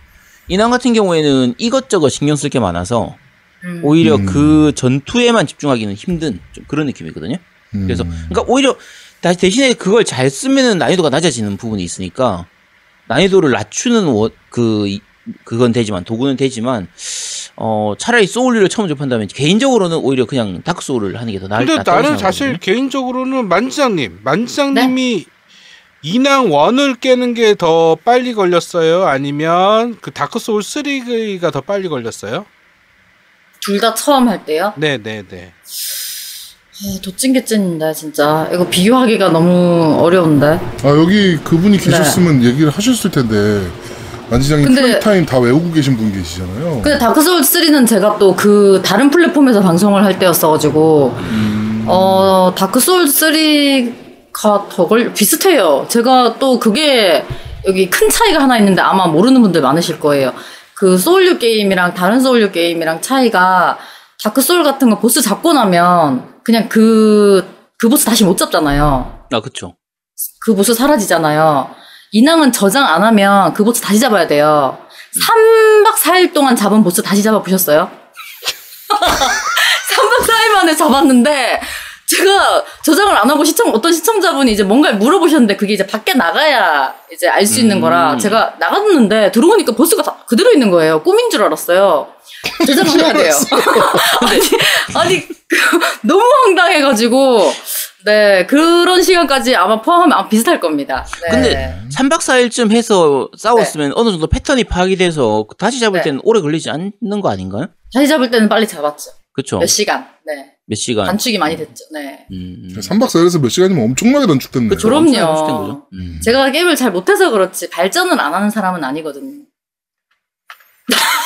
인왕 같은 경우에는 이것저것 신경 쓸 게 많아서 음. 오히려 음. 그 전투에만 집중하기는 힘든 좀 그런 느낌이거든요. 음. 그래서 그러니까 오히려 다- 대신에 그걸 잘 쓰면은 난이도가 낮아지는 부분이 있으니까 난이도를 낮추는 워- 그 이- 그건 되지만 도구는 되지만 어 차라리 Soul류를 처음 접한다면 개인적으로는 오히려 그냥 Dark Soul을 하는 게 더 나을 근데 낫다고 나는 생각하거든요. 사실 개인적으로는 만지장님, 만지장님이 네? 인왕 one을 깨는 게 더 빨리 걸렸어요? 아니면 그 Dark Soul 3가 더 빨리 걸렸어요? 둘 다 처음 할 때요? 네, 네, 네. 어, 도찐개찐인데, 진짜. 이거 비교하기가 너무 어려운데. 아 여기 그분이 계셨으면 얘기를 하셨을 텐데 근데- playtime 다 외우고 계신 분 계시잖아요. 근데 Dark Soul 3는 제가 또 그 다른 플랫폼에서 방송을 할 때였어가지고, 어, Dark Soul 3가 더 걸, 비슷해요. 제가 또 그게 여기 큰 차이가 하나 있는데 아마 모르는 분들 많으실 거예요. 그 Soul류 게임이랑 다른 Soul류 게임이랑 차이가 Dark Soul 같은 거 보스 잡고 나면 그냥 그, 그 보스 다시 못 잡잖아요. 아 그쵸. 그 보스 사라지잖아요. 인왕은 저장 안 하면 그 보스 다시 잡아야 돼요. 3박 4일 동안 잡은 보스 다시 잡아보셨어요? 3박 [laughs] 4일 만에 잡았는데, 제가 저장을 안 하고 시청, 어떤 시청자분이 이제 뭔가를 물어보셨는데, 그게 이제 밖에 나가야 이제 알 수 있는 거라, 음. 제가 나갔는데, 들어오니까 보스가 다 그대로 있는 거예요. 꿈인 줄 알았어요. 저장을 해야 돼요. [laughs] [laughs] 아니, 아니, 그, 너무 황당해가지고, 네, 그런 시간까지 아마 포함하면 아마 비슷할 겁니다. 네. 근데 3박 4일쯤 해서 싸웠으면 어느 정도 패턴이 파악이 돼서 다시 잡을 네. 때는 오래 걸리지 않는 거 아닌가요? 다시 잡을 때는 빨리 잡았죠. 그쵸. 몇 시간. 네. 몇 시간. 단축이 많이 됐죠. 네. 음. 3박 4일에서 몇 시간이면 엄청나게 단축됐네요. 그쵸. 그럼요. 엄청 단축된 거죠. 음. 제가 게임을 잘 못해서 그렇지 발전을 안 하는 사람은 아니거든요. [laughs]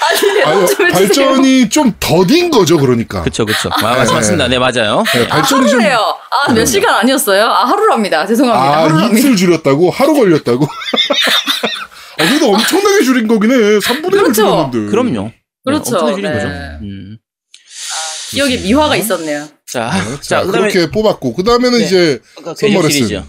아니, 아니. 발전이 좀 더딘 거죠, 그러니까. 그쵸, 그쵸. 아, 맞- 맞습니다. 네, 맞아요. 네, 발전이 좀. 하루래요. 아, 몇 시간 아니었어요? 아, 하루랍니다. 죄송합니다. 아, 하루랍니다. 이틀 줄였다고? 하루 걸렸다고? [laughs] 아, 그래도 엄청나게 줄인 거긴 해. 3분의 1을 그렇죠. 줄였는데. 그럼요. 그렇죠. 네, 엄청나게 줄인 네. 거죠. 음. 기억에 미화가 있었네요. 자, 자, 자, 그 다음에 그렇게 뽑았고. 그 다음에는 네. 이제, 선머레슨.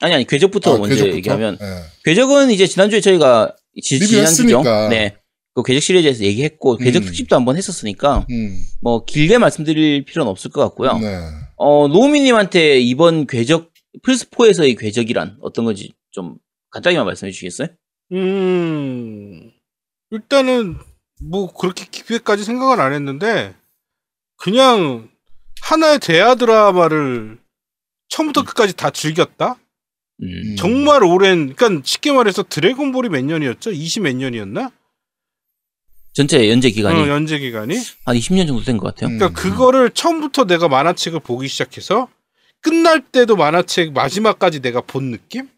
아니, 아니, 궤적부터 아, 먼저 궤적부터? 얘기하면. 네. 궤적은 이제 지난주에 저희가, 지, 지난주죠. 네. 그 궤적 시리즈에서 얘기했고, 궤적 음. 특집도 한번 했었으니까, 음, 뭐, 길게 말씀드릴 필요는 없을 것 같고요. 네. 어, 노우미님한테 이번 궤적, 플스4에서의 궤적이란 어떤 건지 좀 간단히만 말씀해 주시겠어요? 음, 일단은 뭐 그렇게 깊게까지 생각은 안 했는데 그냥 하나의 대하 드라마를 처음부터 끝까지 다 즐겼다? 음. 정말 오랜 그러니까 쉽게 말해서 드래곤볼이 몇 년이었죠? 20 몇 년이었나? 전체 연재 기간이 어, 연재 기간이. 한 20년 정도 된 것 같아요. 음. 그러니까 그거를 처음부터 내가 만화책을 보기 시작해서 끝날 때도 만화책 마지막까지 내가 본 느낌?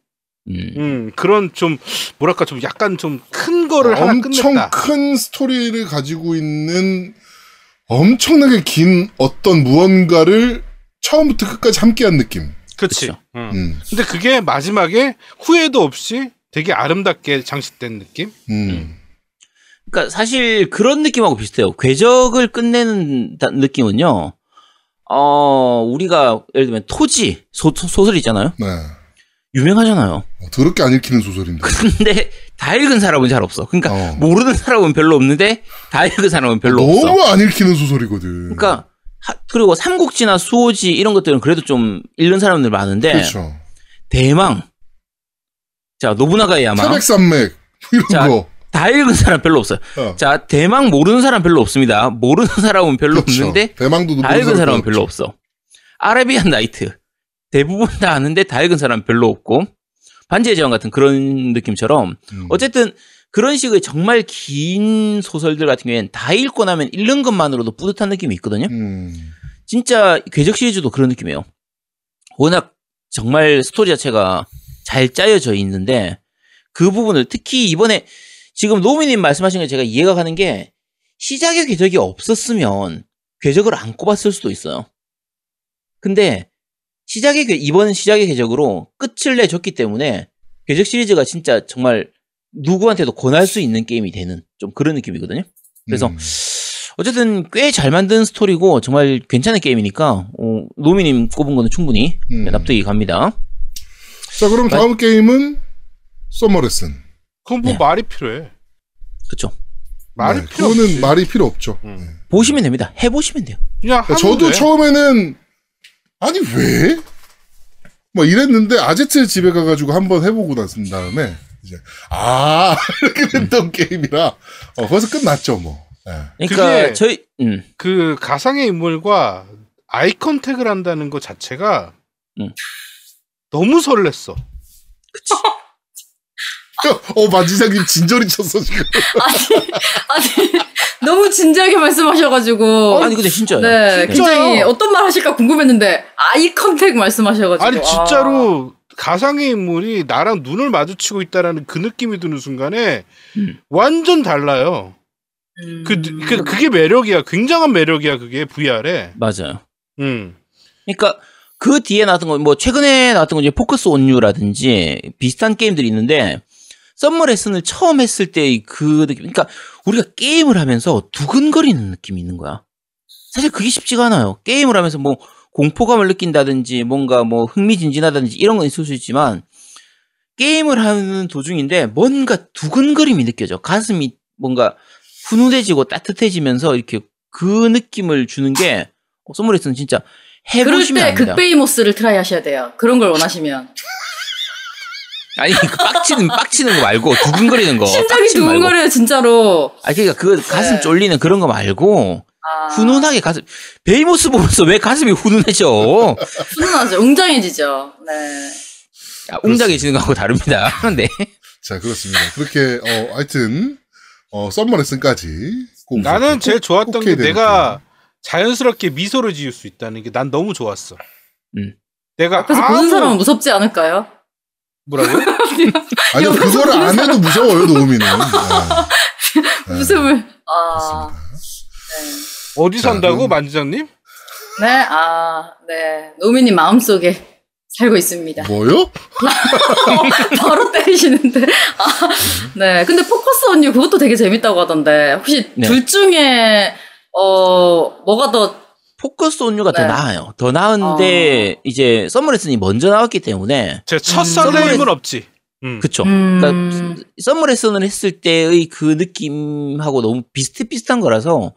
음. 음, 그런 좀 뭐랄까 좀 약간 좀 큰 거를 하나 엄청 끝냈다. 큰 스토리를 가지고 있는 엄청나게 긴 어떤 무언가를 처음부터 끝까지 함께한 느낌. 그렇지. 음. 음, 근데 그게 마지막에 후회도 없이 되게 아름답게 장식된 느낌? 음, 그러니까 사실 그런 느낌하고 비슷해요. 궤적을 끝내는 다- 느낌은요. 어, 우리가 예를 들면 토지 소, 설 있잖아요. 네. 유명하잖아요. 어, 더럽게 안 읽히는 소설인데. 근데 다 읽은 사람은 잘 없어. 그러니까 어. 모르는 사람은 별로 없는데 다 읽은 사람은 별로 없어. 너무 안 읽히는 소설이거든. 그러니까 하- 그리고 삼국지나 수호지 이런 것들은 그래도 좀 읽는 사람들 많은데 그렇죠. 대망 자 노부나가의 야망 태백산맥 이런 자, 거. 다 읽은 사람 별로 없어요. 어. 자 대망 모르는 사람 별로 없습니다. 모르는 사람은 별로 그렇죠. 없는데 대망도 다 읽은 사람은 별로 없어. 아라비안 나이트 대부분 다 아는데 다 읽은 사람은 별로 없고 반지의 제왕 같은 그런 느낌처럼 음. 어쨌든 그런 식의 정말 긴 소설들 같은 경우에는 다 읽고 나면 읽는 것만으로도 뿌듯한 느낌이 있거든요. 음. 진짜 궤적 시리즈도 그런 느낌이에요. 워낙 정말 스토리 자체가 잘 짜여져 있는데 그 부분을 특히 이번에 지금 노미님 말씀하신 게 제가 이해가 가는 게 시작의 궤적이 없었으면 궤적을 안 꼽았을 수도 있어요. 근데 시작의 궤, 이번 시작의 궤적으로 끝을 내줬기 때문에 궤적 시리즈가 진짜 정말 누구한테도 권할 수 있는 게임이 되는 좀 그런 느낌이거든요. 그래서 음. 어쨌든 꽤 잘 만든 스토리고 정말 괜찮은 게임이니까 어, 노미님 꼽은 거는 충분히 음. 납득이 갑니다. 자, 그럼 다음 게임은 썸머 레슨. 그건 뭐 네. 말이 필요해. 그쵸? 말이 네, 필요 그거는 없지. 말이 필요 없죠. 음. 네. 보시면 됩니다. 해보시면 돼요. 그냥 하면 저도 돼. 처음에는 아니 왜? 뭐 이랬는데 아제트 집에 가가지고 한번 해보고 나선 다음에 이제 아 [laughs] 이렇게 됐던 게임이라 어, 거기서 끝났죠 뭐. 예. 그러니까 그게- 저희 음, 그 가상의 인물과 아이 컨택을 한다는 것 자체가 음. 너무 설렜어. [laughs] 어 만지장님 진저리 쳤어 지금. [laughs] 아니, 아니, 너무 진지하게 말씀하셔가지고. 아니 근데 진짜요. 네, 네. 굉장히 어떤 말 하실까 궁금했는데, eye contact 말씀하셔가지고. 아니 아. 진짜로 가상의 인물이 나랑 눈을 마주치고 있다라는 그 느낌이 드는 순간에 음. 완전 달라요. 음. 그, 그 그게 매력이야. 굉장한 매력이야. 그게 VR에. 맞아요. 음. 그러니까 그 뒤에 나왔던 거 뭐 최근에 나왔던 거 이제 Focus on You라든지 비슷한 게임들이 있는데 Summer Lesson을 처음 했을 때그 느낌 그러니까 우리가 게임을 하면서 두근거리는 느낌이 있는 거야. 사실 그게 쉽지가 않아요. 게임을 하면서 뭐 공포감을 느낀다든지 뭔가 뭐 흥미진진하다든지 이런 건 있을 수 있지만 게임을 하는 도중인데 뭔가 두근거림이 느껴져. 가슴이 뭔가 훈훈해지고 따뜻해지면서 이렇게 그 느낌을 주는 게 어, Summer Lesson은 진짜 그럴 해보시면 때 압니다. 극Behemoth를 try 하셔야 돼요. 그런 걸 원하시면. 아니 그 빡치는 빡치는 거 말고 두근거리는 거. 심장이. 두근거려요, 진짜로. 아 그러니까 그 가슴 네. 쫄리는 그런 거 말고 아, 훈훈하게 가슴 Behemoth 보면서 왜 가슴이 훈훈해져? 훈훈하죠. 웅장해지죠. 네. 아, 웅장해지는 거하고 다릅니다. [laughs] 네. 자 그렇습니다. 그렇게 어 하여튼 어 Summer Lesson까지 꼭 나는 꼭- 제일 꼭 좋았던 게 내가 자연스럽게 미소를 지을 수 있다는 게 난 너무 좋았어. 음. 내가 앞에서 아무 보는 사람은 무섭지 않을까요? 뭐라고? 게임. [laughs] 아니요 그거를 안 해도 무서워요 노우미는. [laughs] 네. 네. 웃음을. 아. 그렇습니다. 어디 자, 산다고 그럼- 만지장님? 네, 아, 네. 노미님 마음속에 살고 있습니다. 뭐요? [laughs] 바로 때리시는데. 아, 네. 근데 포커스 언니 그것도 되게 재밌다고 하던데. 혹시 네. 둘 중에, 어, 뭐가 더, Focus on You가 더 네. 나아요. 더 나은데 이제 Summer Lesson이 먼저 나왔기 때문에 제첫 음. 설레임은 없지. 음. 그쵸. 음, 그러니까 Summer Lesson을 했을 때의 그 느낌하고 너무 비슷비슷한 거라서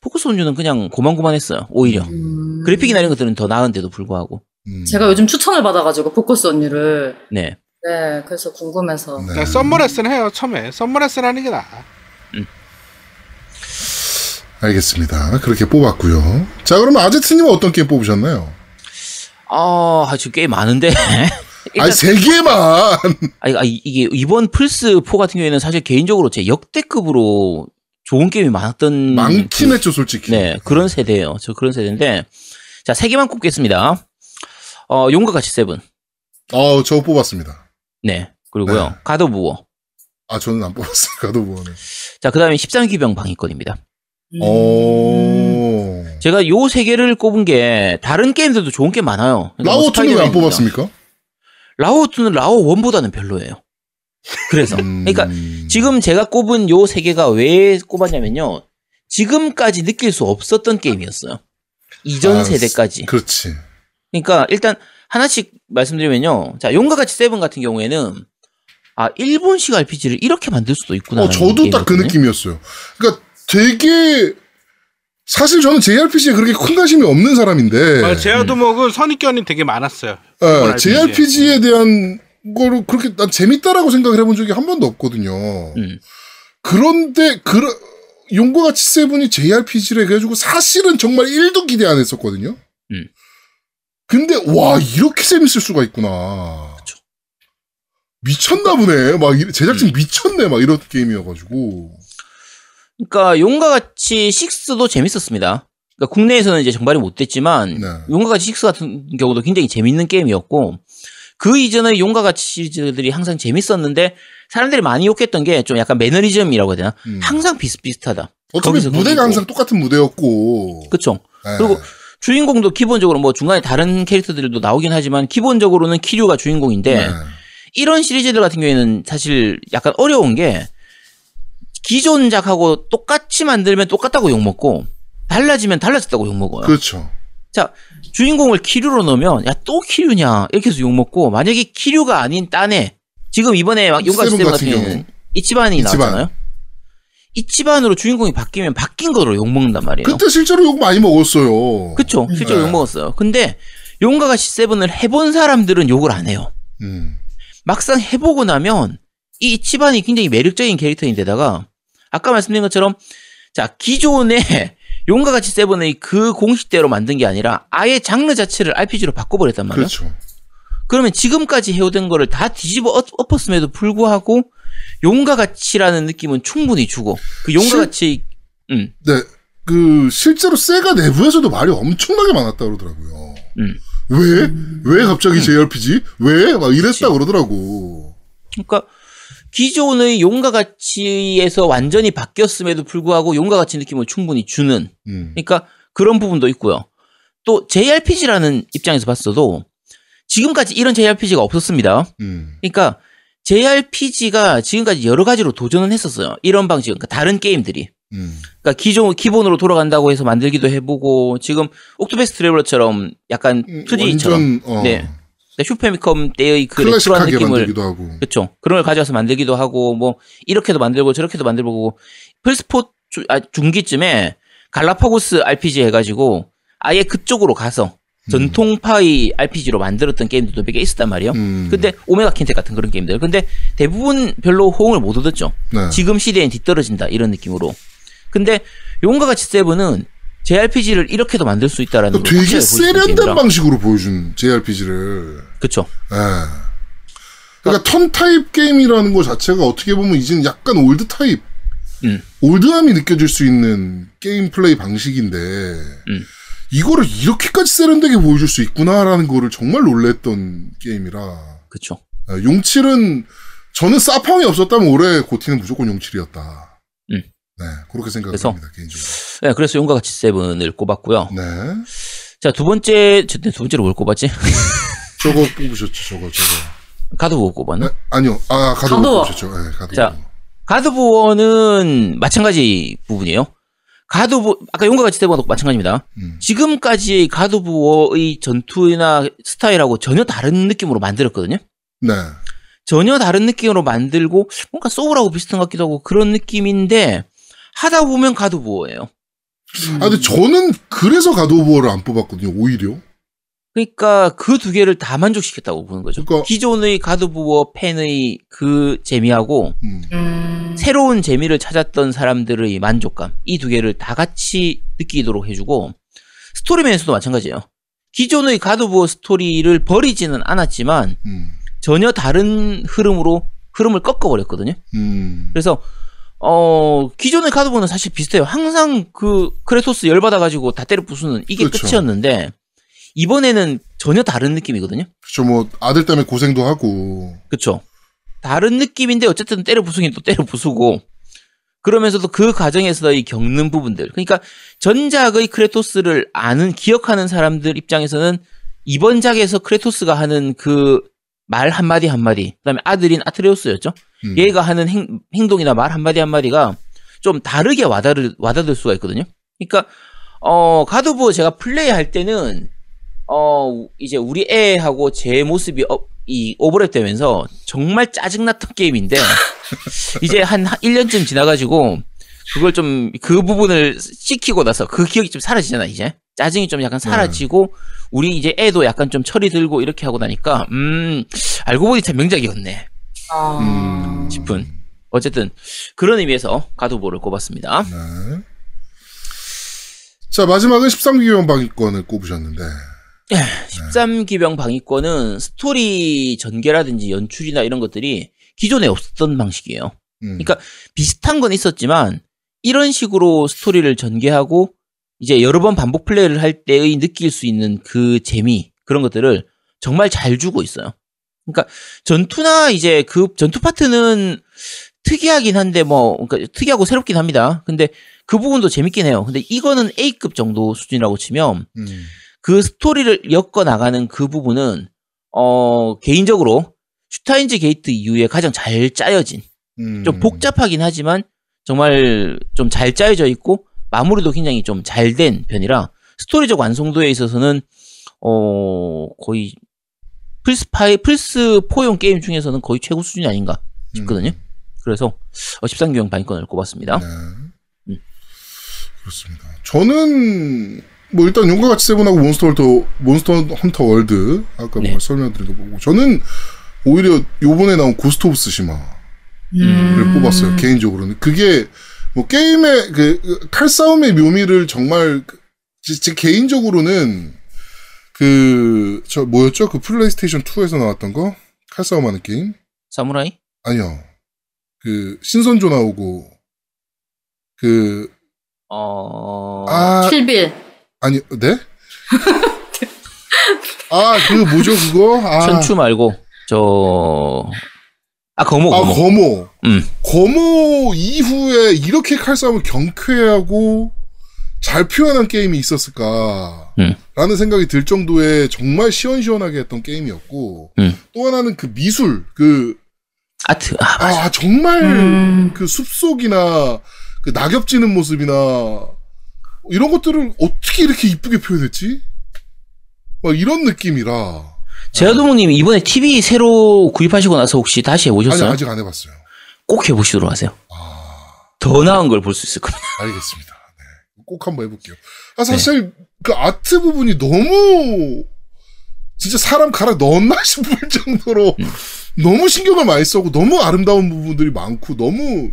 Focus on You는 그냥 고만고만했어요. 오히려 음, 그래픽이나 이런 것들은 더 나은데도 불구하고 음. 제가 요즘 추천을 받아가지고 Focus on You를. 네. 네, 그래서 궁금해서. 네. 그냥 Summer Lesson 해요 처음에. Summer Lesson 하는 게 나아. 알겠습니다. 그렇게 뽑았고요. 자 그러면 아제트님은 어떤 게임 뽑으셨나요? 아 지금 꽤 많은데 [laughs] 아니 세 개만. [laughs] 아니, 아니, 이게 이번 플스 4 같은 경우에는 사실 개인적으로 제 역대급으로 좋은 게임이 많았던 많긴 그- 했죠 솔직히. 네 그런 세대예요. 저 그런 세대인데 자 세 개만 꼽겠습니다. 어 용과 같이 Seven 어, 저 뽑았습니다. 네 그리고요 네. God of War. 아, 저는 안 뽑았어요. 가도부어는. 자 그 다음에 13기병 방위권입니다. 음. 오. 제가 요 세 개를 꼽은 게 다른 게임들도 좋은 게 많아요. 그러니까 뭐 라오투는 왜안 스파이더맨입니다. 뽑았습니까? 라오2는 라오1보다는 별로예요. 그래서 음. 그러니까 지금 제가 꼽은 요 세 개가 왜 꼽았냐면요. 지금까지 느낄 수 없었던 게임이었어요. 이전 아, 세대까지. 그렇지. 그러니까 일단 하나씩 말씀드리면요. 자, 용과 같이 세븐 같은 경우에는 아, 일본식 RPG를 이렇게 만들 수도 있구나. 어, 저도 딱 그 느낌이었어요. 그러니까 되게 사실 저는 JRPG에 그렇게 큰 관심이 없는 사람인데 아, 제아도목은 선입견이 되게 많았어요. 예, RPG 에. JRPG에 대한 거를 그렇게 난 재밌다라고 생각을 해본 적이 한 번도 없거든요. 음. 그런데 그 용과 같이 세븐이 JRPG를 해가지고 사실은 정말 1도 기대 안 했었거든요. 음. 근데 와 이렇게 재밌을 수가 있구나. 미쳤나 보네. 막 이- 음. 제작진 미쳤네. 막 이런 게임이어가지고. 그러니까 용과 같이 6도 재밌었습니다. 그러니까 국내에서는 이제 정발이 못 됐지만 네. 용과 같이 6 같은 경우도 굉장히 재밌는 게임이었고 그 이전의 용과 같이 시리즈들이 항상 재밌었는데 사람들이 많이 욕했던 게 좀 약간 매너리즘이라고 해야 되나? 음. 항상 비슷비슷하다. 어차피 무대가. 항상 똑같은 무대였고. 그쵸? 예. 그리고 주인공도 기본적으로 뭐 중간에 다른 캐릭터들도 나오긴 하지만 기본적으로는 키류가 주인공인데 네. 이런 시리즈들 같은 경우에는 사실 약간 어려운 게 기존작하고 똑같이 만들면 똑같다고 욕먹고 달라지면 달라졌다고 욕먹어요. 그렇죠. 자, 주인공을 키류로 넣으면 야 또 키류냐 이렇게 해서 욕먹고 만약에 키류가 아닌 딴에 지금 이번에 막 용과 같이 Seven Seven 같은 같은 경우. 경우는 이치반이 이치반. 나왔잖아요. 이치반으로 주인공이 바뀌면 바뀐 거로 욕먹는단 말이에요. 그때 실제로 욕 많이 먹었어요. 그쵸. 실제로 네. 욕먹었어요. 근데 같이 세븐을 해본 사람들은 욕을 안 해요. 음. 막상 해보고 나면 이 이치반이 굉장히 매력적인 캐릭터인데다가 아까 말씀드린 것처럼 자 기존의 [laughs] 용과 같이 세븐의 그 공식대로 만든 게 아니라 아예 장르 자체를 RPG로 바꿔버렸단 말이에요. 그렇죠. 그러면 지금까지 해오던 거를 다 뒤집어 엎- 엎었음에도 불구하고 용과 같이라는 느낌은 충분히 주고 그 용과 실- 같이 음, 네. 그 실제로 세가 내부에서도 말이 엄청나게 많았다 그러더라고요. 음. 왜? 왜 갑자기 JRPG? 왜? 막 이랬다 그러더라고. 그러니까 기존의 용과 같이에서 완전히 바뀌었음에도 불구하고 용과 같이 느낌을 충분히 주는 음. 그러니까 그런 부분도 있고요. 또 JRPG라는 입장에서 봤어도 지금까지 이런 JRPG가 없었습니다. 음. 그러니까 JRPG가 지금까지 여러 가지로 도전은 했었어요. 이런 방식, 그러니까 다른 게임들이. 음. 그러니까 기존 기본으로 돌아간다고 해서 만들기도 해보고 지금 Octopath Traveler처럼 약간 음, 2D처럼 완전 어, 네. 슈퍼패미컴 때의 그 레트로한 느낌을 만들기도 하고. 그렇죠. 그런 걸 가져와서 만들기도 하고 뭐 이렇게도 만들고 저렇게도 만들고 플스 four 주- 아, 중기쯤에 갈라파고스 RPG 해가지고 아예 그쪽으로 가서 전통파의 RPG로 만들었던 게임들도 몇 개 있었단 말이에요. 음. 근데 Omega Quintet 같은 그런 게임들. 근데 대부분 별로 호응을 못 얻었죠. 네. 지금 시대엔 뒤떨어진다 이런 느낌으로. 근데 용과 같이 Seven은 JRPG를 이렇게도 만들 수 있다라는 걸 되게 세련된 게임이라. 방식으로 보여준 JRPG를. 그쵸. 예. 그러니까 턴 타입 게임이라는 것 자체가 어떻게 보면 이제는 약간 old type, 음. 올드함이 느껴질 수 있는 게임 플레이 방식인데, 음. 이거를 이렇게까지 세련되게 보여줄 수 있구나라는 거를 정말 놀랬던 게임이라. 그쵸. 예, 용칠은 저는 사팡이 없었다면 올해 고티는 무조건 용칠이었다. 음. 네, 그렇게 생각합니다 개인적으로. 네, 그래서 용과 같이 세븐을 꼽았고요. 네, 자, 두 번째, 저- 두 번째로 뭘 꼽았지? [laughs] 저거 뽑으셨죠, 저거, 저거. God of 꼽았나? 네? 아니요, 아 God God of. 뽑으셨죠, 네, God 자, of. God of War는 마찬가지 부분이에요. God of, 아까 용과 같이 Seven도 마찬가지입니다. 음. 지금까지의 God of War의 전투나 스타일하고 전혀 다른 느낌으로 만들었거든요. 네. 전혀 다른 느낌으로 만들고 뭔가 소울하고 비슷한 것 같기도 하고 그런 느낌인데 하다 보면 God of War예요. 아, 근데 저는 그래서 War를 안 뽑았거든요, 오히려. 그러니까 그 두 개를 다 만족시켰다고 보는 거죠. 그러니까- 기존의 God of War 팬의 그 재미하고 음. 음. 새로운 재미를 찾았던 사람들의 만족감 이 두 개를 다 같이 느끼도록 해주고 스토리면에서도 마찬가지예요. 기존의 God of War 스토리를 버리지는 않았지만 음. 전혀 다른 흐름으로 흐름을 꺾어버렸거든요. 음. 그래서 어 기존의 God of War는 사실 비슷해요. 항상 그 Kratos 열받아가지고 다 때려 부수는 이게 그렇죠. 끝이었는데 이번에는 전혀 다른 느낌이거든요. 그쵸, 뭐, 아들 때문에 고생도 하고. 그쵸? 다른 느낌인데 어쨌든 때려 부수긴 또 때려 부수고 그러면서도 그 과정에서의 겪는 부분들. 그러니까 전작의 크레토스를 아는 기억하는 사람들 입장에서는 이번 작에서 크레토스가 하는 그 말 한마디 한마디 그 다음에 아들인 아트레우스였죠. 음. 얘가 하는 행, 행동이나 말 한마디 한마디가 좀 다르게 와닿을, 와닿을 수가 있거든요. 그러니까, 어, God of 제가 플레이할 때는, 어, 이제 우리 애하고 제 모습이, 어, 이 오버랩 되면서 정말 짜증났던 게임인데, [laughs] 이제 한 1년쯤 지나가지고, 그걸 좀, 그 부분을 씻기고 나서 그 기억이 좀 사라지잖아, 이제. 짜증이 좀 약간 사라지고, 우리 이제 애도 약간 좀 철이 들고 이렇게 하고 나니까, 음, 알고 보니 참 명작이었네. 아. 음. 싶은. 어쨌든 그런 의미에서 가두보를 꼽았습니다. 네. 자, 마지막은 13기경 방위권을 꼽으셨는데. 13기병 방위권은 스토리 전개라든지 연출이나 이런 것들이 기존에 없었던 방식이에요. 음. 그러니까 비슷한 건 있었지만 이런 식으로 스토리를 전개하고 이제 여러 번 반복 플레이를 할 때의 느낄 수 있는 그 재미 그런 것들을 정말 잘 주고 있어요. 그러니까 전투나 이제 그 전투 파트는 특이하긴 한데 뭐 그러니까 특이하고 새롭긴 합니다. 근데 그 부분도 재밌긴 해요. 근데 이거는 A급 정도 수준이라고 치면 음. 그 스토리를 엮어 나가는 그 부분은 어 개인적으로 Steins;Gate 이후에 가장 잘 짜여진 음. 좀 복잡하긴 하지만 정말 좀 잘 짜여져 있고 마무리도 굉장히 좀 잘 된 편이라 스토리적 완성도에 있어서는 어 거의 플스 파이 플스 4용 게임 중에서는 거의 최고 수준이 아닌가 싶거든요. 그래서 어, 13기병 방위권을 꼽았습니다. 네. 음. 그렇습니다. 저는 뭐 일단 용과 같이 Seven하고 Monster Hunter Monster Hunter World 아까 네. 뭐 설명드린 거 보고 저는 오히려 요번에 나온 Ghost of Tsushima를 음. 뽑았어요 개인적으로는 그게 뭐 게임의 그, 그 칼싸움의 묘미를 정말 그- 제, 제 개인적으로는 그 저 뭐였죠 그 플레이스테이션 2에서 나왔던 거 칼싸움 하는 게임 사무라이? 아니요 그 신선조 나오고 그 어 아, 킬빌. 아니, 네? [laughs] 아, 그 뭐죠, 그거? 아, 천추 말고 저 아 거모 아, 거모. 거모. 음. 거모 이후에 이렇게 칼싸움을 경쾌하고 잘 표현한 게임이 있었을까. 음. 라는 생각이 들 정도의 정말 시원시원하게 했던 게임이었고, 음. 또 하나는 그 미술, 그, 아트. 아. 아, 정말 음. 그 숲속이나 그 낙엽 지는 모습이나 이런 것들을 어떻게 이렇게 이쁘게 표현했지? 막 이런 느낌이라. 제아도목님 이번에 TV 새로 구입하시고 나서 혹시 다시 아니, 해보셨어요? 아직 안 해봤어요. 꼭 해보시도록 하세요. 아, 더 나은 걸 볼 수 있을 겁니다. 알겠습니다. 네. 꼭 한번 해볼게요. 아, 사실 그 아트 부분이 너무 진짜 사람 갈아 넣었나 [laughs] 싶을 정도로 너무 신경을 많이 써고 너무 아름다운 부분들이 많고 너무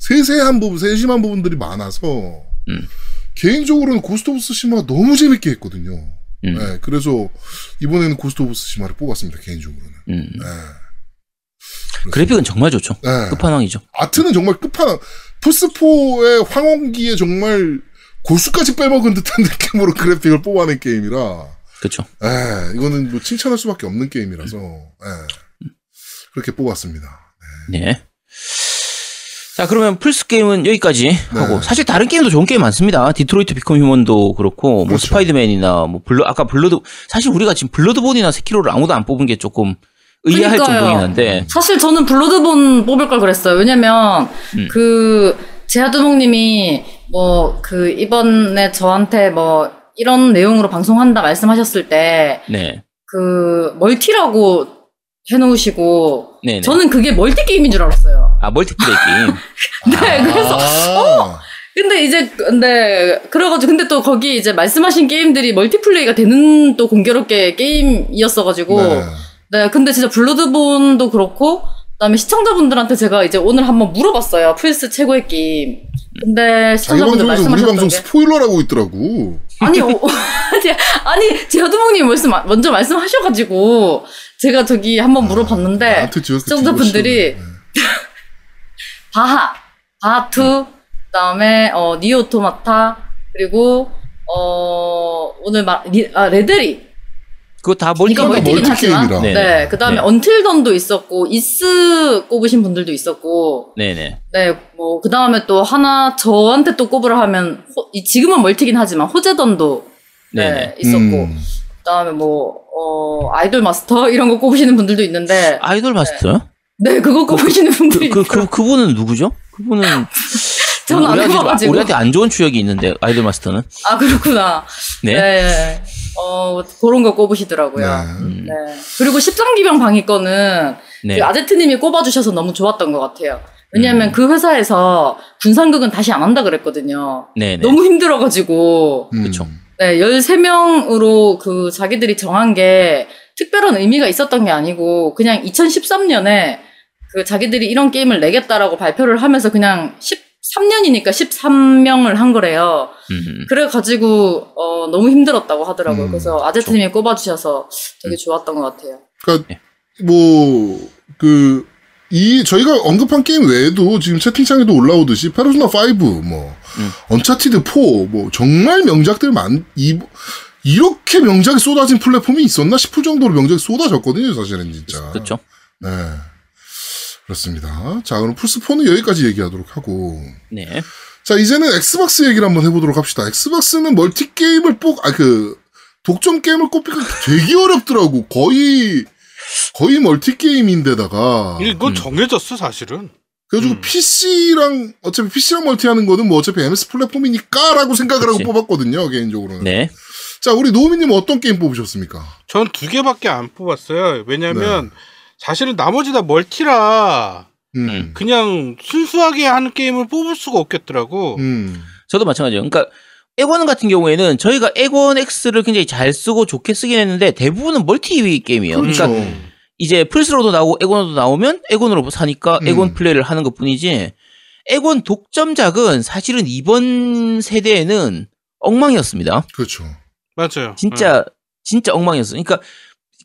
세세한 부분, 세심한 부분들이 많아서 음. 개인적으로는 Ghost of Tsushima가 너무 재밌게 했거든요. 음. 네, 그래서 이번에는 Ghost of Tsushima를 뽑았습니다. 개인적으로는. 음. 네. 그래픽은 정말 좋죠. 네. 끝판왕이죠. 아트는 정말 끝판왕. 플스4의 황혼기에 정말 골수까지 빼먹은 듯한 [laughs] 느낌으로 그래픽을 뽑아낸 게임이라, 그렇죠. 에, 이거는 뭐 칭찬할 수밖에 없는 게임이라서, 에, 그렇게 뽑았습니다. 네. 자, 그러면 플스 게임은 여기까지 네. 하고 사실 다른 게임도 좋은 게임 많습니다. Detroit Become Human도 그렇고 뭐 그렇죠. Spider-Man이나 뭐 블러 아까 Blood 사실 우리가 지금 블러드본이나 세키로를 아무도 안 뽑은 게 조금 의아할. 정도긴 한데 사실 저는 블러드본 뽑을 걸 그랬어요. 왜냐면 음. 그 제아두목님이 뭐 그 이번에 저한테 뭐 이런 내용으로 방송한다 말씀하셨을 때 네. 그 멀티라고 해놓으시고 네네. 저는 그게 멀티 게임인 줄 알았어요. 아 멀티플레이 게임. [laughs] 네, 그래서 아, 근데 이제 근데 그래가지고 근데 또 거기 이제 말씀하신 게임들이 멀티플레이가 되는 또 공교롭게 게임이었어가지고 네. 네, 근데 진짜 블러드본도 그렇고, 그다음에 시청자분들한테 제가 이제 오늘 한번 물어봤어요. 플스 최고의 게임. 근데 시청자분들 우리 말씀하셨던 방송 게 스포일러라고 있더라고. 아니 어, [laughs] 아니, 아니 제아두목님 말씀 먼저 말씀하셔가지고 제가 저기 한번 물어봤는데 나한테 지어서 시청자분들이 [laughs] 바하 바하 2 그다음에 어 니오 오토마타 그리고 어 오늘 말 리, 아 레데리 그거 다 멀티 이거 멀티 멀티긴 하지만 게임이라. 네, 네네. 그다음에 네. 언틸던도 있었고 이스 꼽으신 분들도 있었고 네네. 네, 뭐, 그 다음에 또 하나, 저한테 또 꼽으라 하면, 호- 이- 지금은 멀티긴 하지만, 호제던도, 네. 있었고, 음. 그 다음에 뭐, 어, 아이돌 마스터? [laughs] 이런 거 꼽으시는 분들도 있는데, 아이돌 마스터요? 네, 그거 꼽으시는 그, 분들이 그, 있어요. 그, 그 분은 누구죠? 그분은. [laughs] 저는 안 우리한테 좀- 해봐가지고. 우리한테 안 좋은 추억이 있는데, 아이돌 마스터는. 아, 그렇구나. 네. 네. 어, 그런 거 꼽으시더라고요. 네. 음, 네. 그리고 13기병 방위 거는, 네. 그 아제트님이 꼽아주셔서 너무 좋았던 것 같아요. 음. 왜냐하면 그 회사에서 군상극은 다시 안 한다 그랬거든요. 네네. 너무 힘들어가지고, 음. 그쵸. 네, 13명으로 그 자기들이 정한 게 특별한 의미가 있었던 게 아니고 그냥 2013년에 그 자기들이 이런 게임을 내겠다라고 발표를 하면서 그냥 13년이니까 13명을 한 거래요. 음. 그래가지고 어, 너무 힘들었다고 하더라고요. 음, 그래서 아제트님이 꼽아주셔서 되게 좋았던 것 같아요. 그러니까 네. 뭐그 이 저희가 언급한 게임 외에도 지금 채팅창에도 올라오듯이 페르소나 5, 뭐 음. 언차티드 4, 뭐 정말 명작들 많 이, 이렇게 명작이 쏟아진 플랫폼이 있었나 싶을 정도로 명작이 쏟아졌거든요, 사실은 진짜. 그쵸. 네. 그렇습니다. 자, 그럼 플스4는 여기까지 얘기하도록 하고. 네. 자, 이제는 엑스박스 얘기를 한번 해보도록 합시다. 엑스박스는 멀티 게임을 뽑, 아, 그, 독점 게임을 꼽기가 되게 어렵더라고. 거의, 거의 멀티 게임인데다가. 이건 음. 정해졌어 사실은. 그래가지고 음. PC랑, 어차피 PC랑 멀티 하는 거는 뭐 어차피 MS 플랫폼이니까라고 생각을 하고 그치. 뽑았거든요, 개인적으로는. 네. 자, 우리 노우미님 어떤 게임 뽑으셨습니까? 전 두 개밖에 안 뽑았어요. 왜냐면 네. 사실은 나머지 다 멀티라 음. 음. 그냥 순수하게 하는 게임을 뽑을 수가 없겠더라고. 음. 저도 마찬가지예요. 그러니까 엑원 같은 경우에는 저희가 엑원 X를 굉장히 잘 쓰고 좋게 쓰긴 했는데 대부분은 멀티 게임이에요. 그렇죠. 그러니까 음. 이제 플스로도 나오고 엑원으로 나오면 엑원으로 사니까 음. 엑원 플레이를 하는 것뿐이지 엑원 독점작은 사실은 이번 세대에는 엉망이었습니다. 그렇죠. 맞아요. 진짜 진짜 엉망이었어요. 그러니까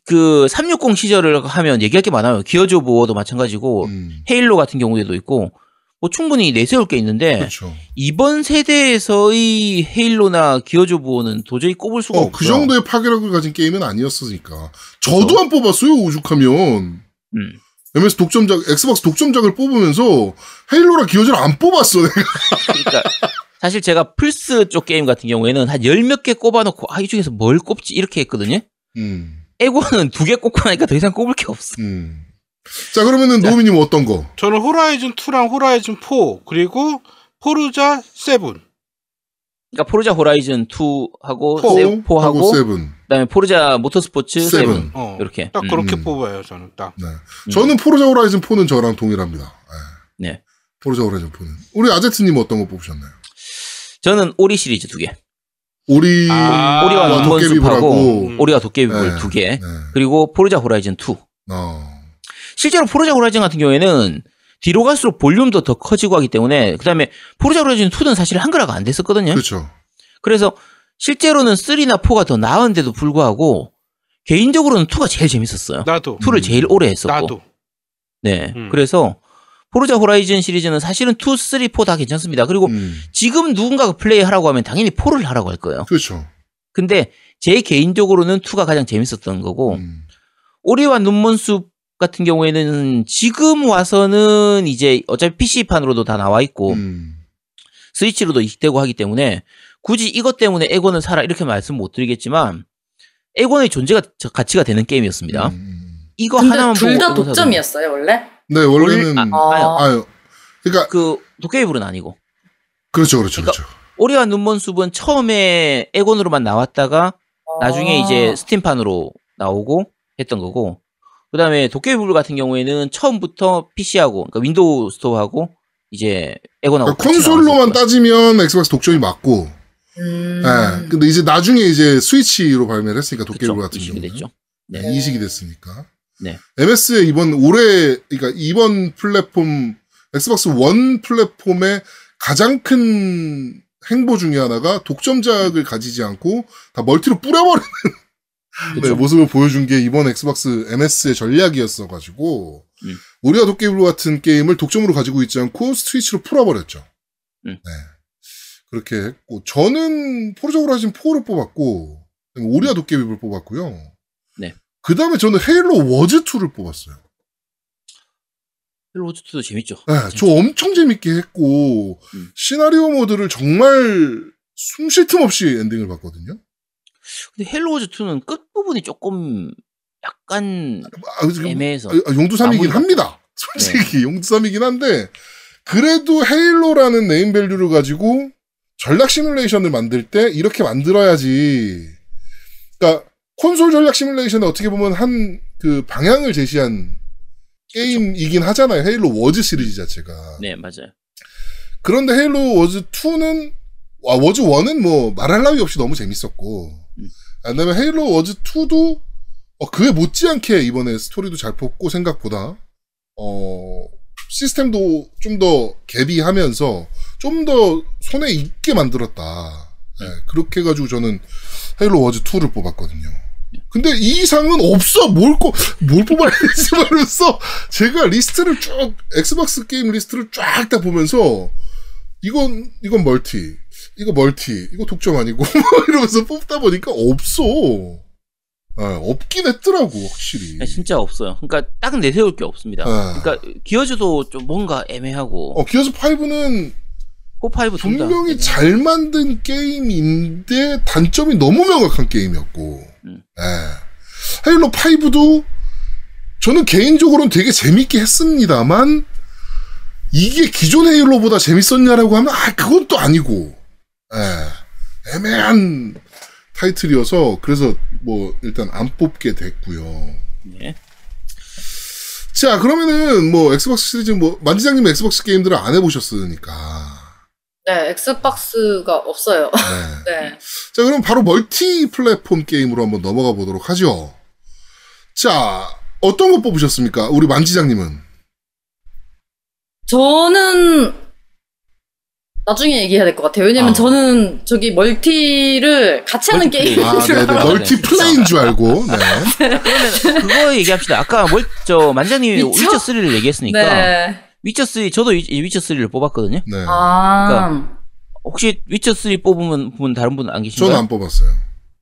그 360 시절을 하면 얘기할 게 많아요. 기어즈 오브 워도 마찬가지고 음. 헤일로 같은 경우에도 있고 뭐 충분히 내세울 게 있는데 그렇죠. 이번 세대에서의 헤일로나 기어즈 오브 워는 도저히 꼽을 수가 어, 없어요. 그 정도의 파괴력을 가진 게임은 아니었으니까. 저도 그쵸. 안 뽑았어요, 오죽하면. 음. MS 독점작, 엑스박스 독점작을 뽑으면서 헤일로랑 기어즈를 안 뽑았어, 내가. 그러니까 사실 제가 플스 쪽 게임 같은 경우에는 한 열 몇 개 꼽아놓고 아 이 중에서 뭘 꼽지 이렇게 했거든요. 음. 엑원은 두 개 꼽고 나니까 더 이상 꼽을 게 없어. 음. 자, 그러면은 노미님 어떤 거? 저는 호라이즌 2랑 호라이즌 4 그리고 포르자 7. 그러니까 포르자 호라이즌 2하고 4 4하고 하고 7. 그다음에 포르자 모터스포츠 7 seven. 어, 이렇게. 딱 음. 그렇게 음. 뽑아요, 저는 딱. 네. 저는 포르자 호라이즌 4는 저랑 동일합니다. 네. 네. 포르자 호라이즌 4는. 우리 아제트님 어떤 거 뽑으셨나요? 저는 오리 시리즈 두 개. 오리, 아, 오리와 아, 눈먼숲하고 음. 오리와 도깨비불 네. 두 개. 네. 그리고 포르자 호라이즌 2. 어. 실제로 포르자 호라이즌 같은 경우에는 뒤로 갈수록 볼륨도 더 커지고 하기 때문에 그다음에 포르자 호라이즌 2는 사실 한글화가 안 됐었거든요. 그렇죠. 그래서 실제로는 3나 4가 더 나은데도 불구하고 개인적으로는 2가 제일 재밌었어요. 나도. 2를 음. 제일 오래 했었고. 나도. 네. 음. 그래서 포르자 호라이즌 시리즈는 사실은 2, 3, 4 다 괜찮습니다. 그리고 음. 지금 누군가가 플레이 하라고 하면 당연히 4를 하라고 할 거예요. 그렇죠. 근데 제 개인적으로는 2가 가장 재밌었던 거고 음. 오리와 눈먼숲 같은 경우에는 지금 와서는 이제 어차피 PC판으로도 다 나와 있고 음. 스위치로도 이식되고 하기 때문에 굳이 이것 때문에 엑원을 사라 이렇게 말씀 못 드리겠지만 엑원의 존재가 저- 가치가 되는 게임이었습니다. 음. 이거 근데 하나만 둘 다 독점이었어요, 원래? 네, 원래는. 아, 아, 아유, 아유. 그러니까, 그 도깨비불은 아니고 그렇죠, 그렇죠, 그러니까 그렇죠. 오리와 눈먼 숲은 처음에 엑원으로만 나왔다가 나중에 아. 이제 스팀판으로 나오고 했던 거고 그다음에 도깨비불 같은 경우에는 처음부터 PC하고 그러니까 윈도우 스토어하고 이제 엑원하고 그러니까 콘솔로만 따지면 엑스박스 독점이 맞고, 음. 예. 근데 이제 나중에 이제 스위치로 발매를 했으니까 도깨비 같은 이식이 경우는. 됐죠. 네, 네. 이식이 됐으니까. 네. MS의 이번 올해, 그러니까 이번 플랫폼, 엑스박스 원 플랫폼의 가장 큰 행보 중에 하나가 독점작을 가지지 않고 다 멀티로 뿌려버리는 [laughs] 네. 모습을 보여준 게 이번 엑스박스 MS의 전략이었어 가지고 음. 우리가 도깨비 같은 게임을 독점으로 가지고 있지 않고 스위치로 풀어버렸죠. 음. 네. 그렇게 했고 저는 포르자 호라이즌 4를 뽑았고 오리와 도깨비를 뽑았고요. 네. 그 다음에 저는 헤일로 워즈 2를 뽑았어요. 헤일로 워즈도 재밌죠. 네, 저 엄청 재밌게 했고 음. 시나리오 모드를 정말 숨 쉴 틈 없이 엔딩을 봤거든요. 근데 헤일로 워즈 2는 끝 부분이 조금 약간 아, 애매해서 아, 용두사미긴 마무리가- 합니다. 솔직히 용두사미긴 한데 그래도 헤일로라는 네임 밸류를 가지고 전략 시뮬레이션을 만들 때 이렇게 만들어야지. 그러니까 콘솔 전략 시뮬레이션은 어떻게 보면 한 그 방향을 제시한 게임이긴 하잖아요. 헤일로 워즈 시리즈 자체가. 네 맞아요. 그런데 헤일로 워즈 2는 와 워즈 1은 뭐 말할 나위 없이 너무 재밌었고 음. 그다음에 헤일로 워즈 2도 어, 그에 못지않게 이번에 스토리도 잘 뽑고 생각보다 어 시스템도 좀 더 개비하면서 좀 더 손에 익게 만들었다. 네, 그렇게 해가지고 저는 헤일로 워즈 2를 뽑았거든요. 근데 이 이상은 없어. 뭘, 꼽, 뭘 뽑아야 되지 하면서 [laughs] 제가 리스트를 쭉, 엑스박스 게임 리스트를 쫙 다 보면서 이건, 이건 멀티, 이거 멀티, 이거 독점 아니고, [laughs] 뭐 이러면서 뽑다 보니까 없어. 아, 없긴 했더라고, 확실히. 네, 진짜 없어요. 그러니까 딱 내세울 게 없습니다. 아. 그러니까 기어즈도 좀 뭔가 애매하고 어, 기어즈 5는 포파이브 둘 다. 분명히 잘 만든 게임인데 단점이 너무 명확한 게임이었고, 음. 예. 헤일로 5도 저는 개인적으로는 되게 재밌게 했습니다만, 이게 기존 헤일로보다 재밌었냐라고 하면, 아, 그건 또 아니고, 예. 애매한 타이틀이어서, 그래서 뭐, 일단 안 뽑게 됐고요. 네. 자, 그러면은 뭐, 엑스박스 시리즈 뭐, 만지장님 엑스박스 게임들을 안 해보셨으니까. 네, 엑스박스가 없어요. 네. [laughs] 네. 자, 그럼 바로 멀티 플랫폼 게임으로 한번 넘어가 보도록 하죠. 자, 어떤 거 뽑으셨습니까? 우리 만지장님은. 저는 나중에 얘기해야 될 것 같아요. 왜냐면 아. 저는 저기 멀티를 같이 하는. 게임인 아, 줄 네네. 알았어요. 멀티 플레이인 줄 알고. 네. 그러면 그거 얘기합시다. 아까 뭘저 만장님이 위쳐? 위쳐 3를 얘기했으니까 네. 위쳐 3 저도 위- 위쳐 3를 뽑았거든요. 네. 아. 그러니까 혹시 위쳐 3 뽑으면 분 다른 분 안 계신가요? 저는 안 뽑았어요.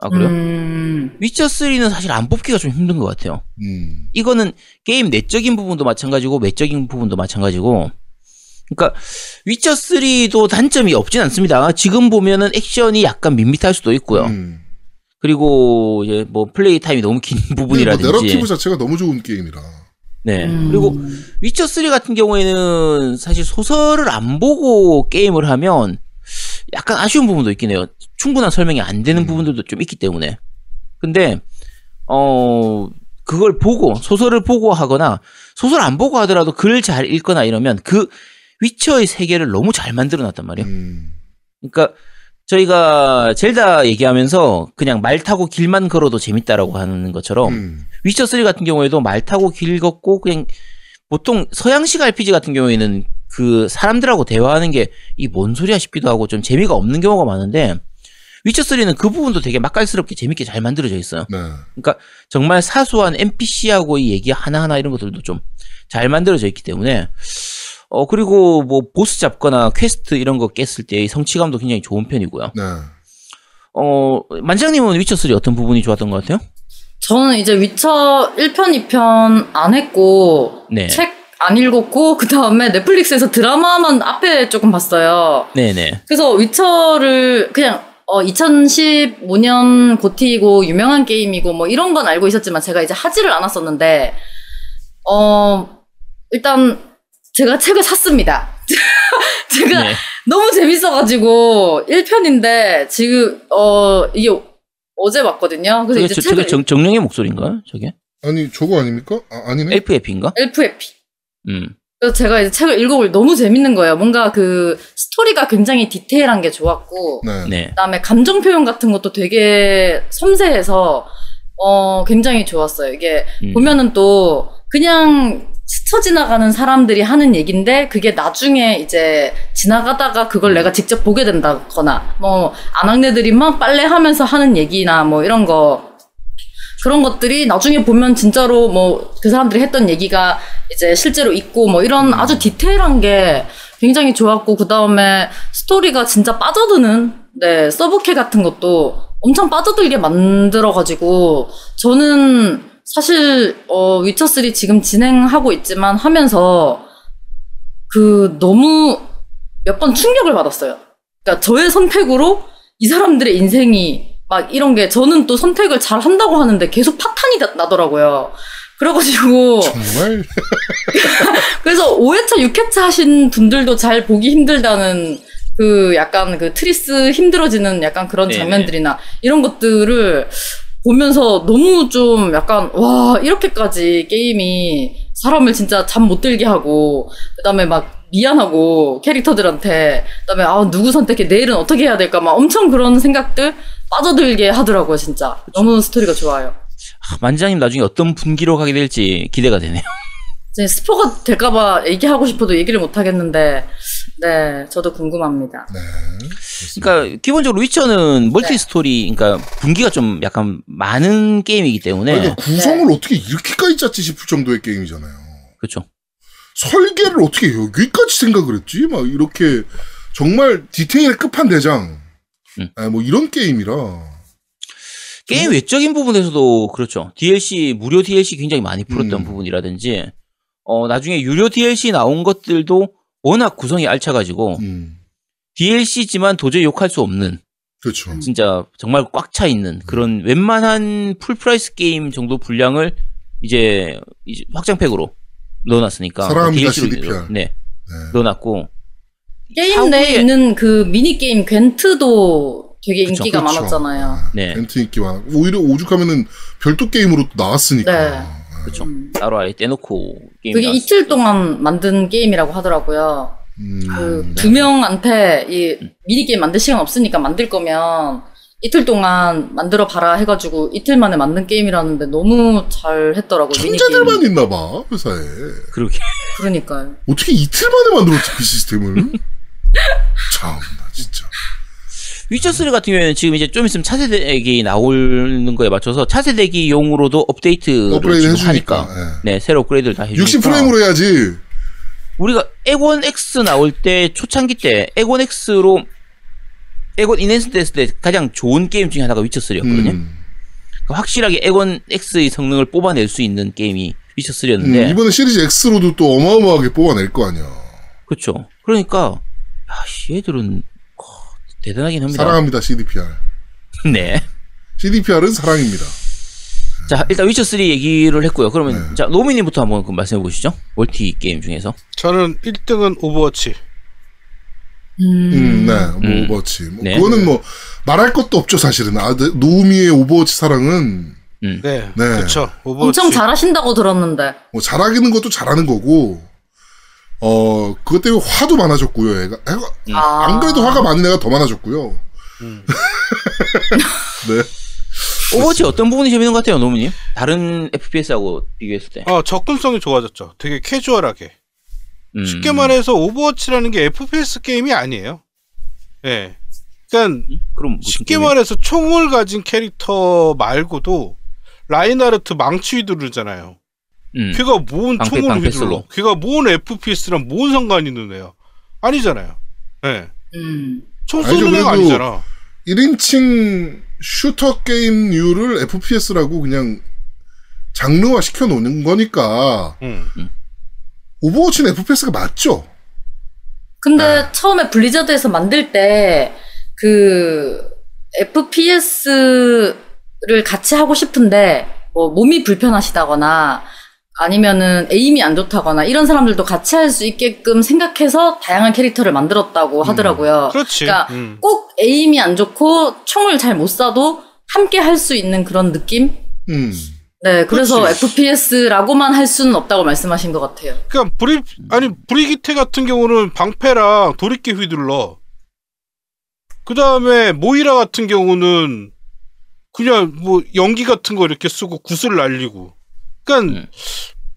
아 그래요? 음. 위쳐 3는 사실 안 뽑기가 좀 힘든 것 같아요. 음. 이거는 게임 내적인 부분도 마찬가지고 외적인 부분도 마찬가지고. 그러니까 위쳐 3도 단점이 없진 않습니다. 지금 보면은 액션이 약간 밋밋할 수도 있고요. 음. 그리고 이제 뭐 플레이 타임이 너무 긴뭐 부분이라든지. 내러티브 자체가 너무 좋은 게임이라. 네. 음. 그리고 위쳐 3 같은 경우에는 사실 소설을 안 보고 게임을 하면 약간 아쉬운 부분도 있긴 해요. 충분한 설명이 안 되는 음. 부분들도 좀 있기 때문에. 근데 어 그걸 보고 소설을 보고 하거나 소설 안 보고 하더라도 글 잘 읽거나 이러면 그 위쳐의 세계를 너무 잘 만들어 놨단 말이에요. 음. 그러니까 저희가 젤다 얘기하면서 그냥 말 타고 길만 걸어도 재밌다라고 하는 것처럼 음. 위쳐 3 같은 경우에도 말 타고 길 걷고 그냥 보통 서양식 RPG 같은 경우에는 그 사람들하고 대화하는 게 이 뭔 소리야 싶기도 하고 좀 재미가 없는 경우가 많은데 위쳐 3는 그 부분도 되게 맛깔스럽게 재밌게 잘 만들어져 있어요. 네. 그러니까 정말 사소한 NPC하고의 얘기 하나하나 이런 것들도 좀 잘 만들어져 있기 때문에 어 그리고 뭐 보스 잡거나 퀘스트 이런 거 깼을 때의 성취감도 굉장히 좋은 편이고요. 네. 어 만장님은 위쳐 3 어떤 부분이 좋았던 것 같아요? 저는 이제 위쳐 1편, 2편 안 했고 네. 책 안 읽었고 그 다음에 넷플릭스에서 드라마만 앞에 조금 봤어요. 네네. 그래서 위쳐를 그냥 어 2015년 고티이고 유명한 게임이고 뭐 이런 건 알고 있었지만 제가 이제 하지를 않았었는데 어 일단 제가 책을 샀습니다. [laughs] 제가 네. 너무 재밌어가지고 1편인데 지금 어 이게 어제 왔거든요. 그래서 저게, 이제 저, 책을 저게 정, 정령의 목소리인가요? 저게? 아니, 저거 아닙니까? 아, 아니네. FF인가? 엘프에피. 음. 그래서 제가 이제 책을 읽어볼 너무 재밌는 거예요. 뭔가 그 스토리가 굉장히 디테일한 게 좋았고 네. 네. 그다음에 감정 표현 같은 것도 되게 섬세해서 어 굉장히 좋았어요. 이게 음. 보면은 또 그냥 스쳐 지나가는 사람들이 하는 얘기인데 그게 나중에 이제 지나가다가 그걸 내가 직접 보게 된다거나 뭐 아낙네들이 막 빨래하면서 하는 얘기나 뭐 이런 거. 그런 것들이 나중에 보면 진짜로 뭐 그 사람들이 했던 얘기가 이제 실제로 있고 뭐 이런 아주 디테일한 게 굉장히 좋았고 그 다음에 스토리가 진짜 빠져드는 네 서브캐 같은 것도 엄청 빠져들게 만들어가지고 저는 사실 어 위쳐 3 지금 진행하고 있지만 하면서 그 너무 몇 번 충격을 받았어요. 그러니까 저의 선택으로 이 사람들의 인생이 막 이런 게 저는 또 선택을 잘 한다고 하는데 계속 파탄이 나- 나더라고요. 그래가지고 정말 [laughs] 그래서 5회차, 6회차 하신 분들도 잘 보기 힘들다는 그 약간 그 트리스 힘들어지는 약간 그런 네네. 장면들이나 이런 것들을 보면서 너무 좀 약간 와 이렇게까지 게임이 사람을 진짜 잠 못 들게 하고 그다음에 막 미안하고 캐릭터들한테 그다음에 아 누구 선택해 내일은 어떻게 해야 될까 막 엄청 그런 생각들 빠져들게 하더라고요 진짜 너무 스토리가 좋아요. 아, 만지장님 나중에 어떤 분기로 가게 될지 기대가 되네요. 이제 스포가 될까봐 얘기하고 싶어도 얘기를 못 하겠는데, 네, 저도 궁금합니다. 네. 그러니까 기본적으로 위쳐는 멀티 네. 스토리, 그러니까 분기가 좀 약간 많은 게임이기 때문에 아니, 그러니까 구성을 어떻게 이렇게까지 짰지 싶을 정도의 게임이잖아요. 그렇죠. 설계를 어떻게 여기까지 생각을 했지? 막 이렇게 정말 디테일의 끝판대장. 음. 아, 뭐 이런 게임이라. 게임 외적인 부분에서도 그렇죠. DLC 무료 DLC 굉장히 많이 풀었던 음. 부분이라든지 어 나중에 유료 DLC 나온 것들도 워낙 구성이 알차가지고 음. DLC지만 도저히 욕할 수 없는 그렇죠. 진짜 정말 꽉 차 있는 그런 웬만한 full price 게임 정도 분량을 이제, 이제 확장팩으로 넣어놨으니까 사랑합니다, DLC로 CDPR. 네, 네. 넣어놨고 게임 내에 있는 그 미니 게임 궨트도 되게 그쵸, 인기가 그렇죠. 많았잖아요. 네. 궨트 인기 많아. 오히려 오죽하면은 별도 게임으로 또 나왔으니까. 네. 그렇죠. 음. 따로 아예 떼놓고 게임 그게 이틀 동안 만든 게임이라고 하더라고요. 음, 그 네. 두 명한테 이 미니 게임 만들 시간 없으니까 만들 거면 이틀 동안 만들어 봐라 해가지고 이틀 만에 만든 게임이라는데 너무 잘 했더라고요. 천재들만. 있나 봐 회사에. 그러게 그러니까요. 어떻게 이틀 만에 만들었지 그 시스템을? [laughs] 참나 진짜. 위쳐 3 같은 경우에는 지금 이제 좀 있으면 차세대기 나오는 거에 맞춰서 차세대기용으로도 업데이트를 업그레이드 해주니까. 하니까 네 새로 업그레이드를 다 해주니까 60 프레임으로 해야지. 우리가 엑원 X 나올 때 초창기 때 엑원 X로 엑원 enhance 됐을 때 가장 좋은 게임 중에 하나가 위쳐 3였거든요. 음. 확실하게 엑원 X의 성능을 뽑아낼 수 있는 게임이 위쳐 음, 3였는데 이번에 시리즈 X로도 또 어마어마하게 뽑아낼 거 아니야. 그렇죠. 그러니까 야, 씨, 얘들은 어, 대단하긴 합니다. 사랑합니다 CDPR. [laughs] 네. CDPR은 사랑입니다. 자 일단 위쳐 3 얘기를 했고요. 그러면 네. 자 노미님부터 한번 그 말씀해 보시죠. 멀티 게임 중에서. 저는 1등은 오버워치. 음. 음, 네, 뭐 음. 오버워치. 뭐 네. 그거는 뭐 말할 것도 없죠 사실은. 아, 네, 노미의 오버워치 사랑은 음. 네, 네. 그렇죠. 오버워치. 엄청 잘하신다고 들었는데. 뭐 잘하기는 것도 잘하는 거고. 어 그것 때문에 화도 많아졌고요. 애가, 애가 음. 아. 안 그래도 화가 많은 애가 더 많아졌고요. 음. [laughs] 네. 오버워치 어떤 부분이 재밌는 것 같아요, 노미님? 다른 FPS하고 비교했을 때. 어, 접근성이 좋아졌죠. 되게 캐주얼하게. 음. 쉽게 말해서 오버워치라는 게 FPS 게임이 아니에요. 예. 그러니까 그럼 무슨 쉽게 게임이에요? 말해서 총을 가진 캐릭터 말고도 라인하르트 망치 휘두르잖아요. 음. 걔가 뭔 방패, 총을 방패 휘둘러? 슬로. 걔가 뭔 FPS랑 뭔 상관이 있는 애야? 아니잖아요. 예. 음. 총 아니죠, 쏘는 애가 아니잖아. 1인칭 슈터 게임류를 FPS라고 그냥 장르화 시켜 놓는 거니까 응. 오버워치는 FPS가 맞죠. 근데 네. 처음에 블리자드에서 만들 때 그 FPS를 같이 하고 싶은데 뭐 몸이 불편하시다거나 아니면은 aim이 안 좋다거나 이런 사람들도 같이 할 수 있게끔 생각해서 다양한 캐릭터를 만들었다고 하더라고요. 그렇지. 그러니까 음. 꼭 aim이 안 좋고 총을 잘 못 쏴도 함께 할 수 있는 그런 느낌? 음. 네, 그래서 그렇지. FPS라고만 할 수는 없다고 말씀하신 것 같아요. 그러니까 브리 아니 브리기테 같은 경우는 방패랑 도리끼 휘둘러. 그 다음에 모이라 같은 경우는 그냥 뭐 연기 같은 거 이렇게 쓰고 구슬 날리고. 그러니까 음.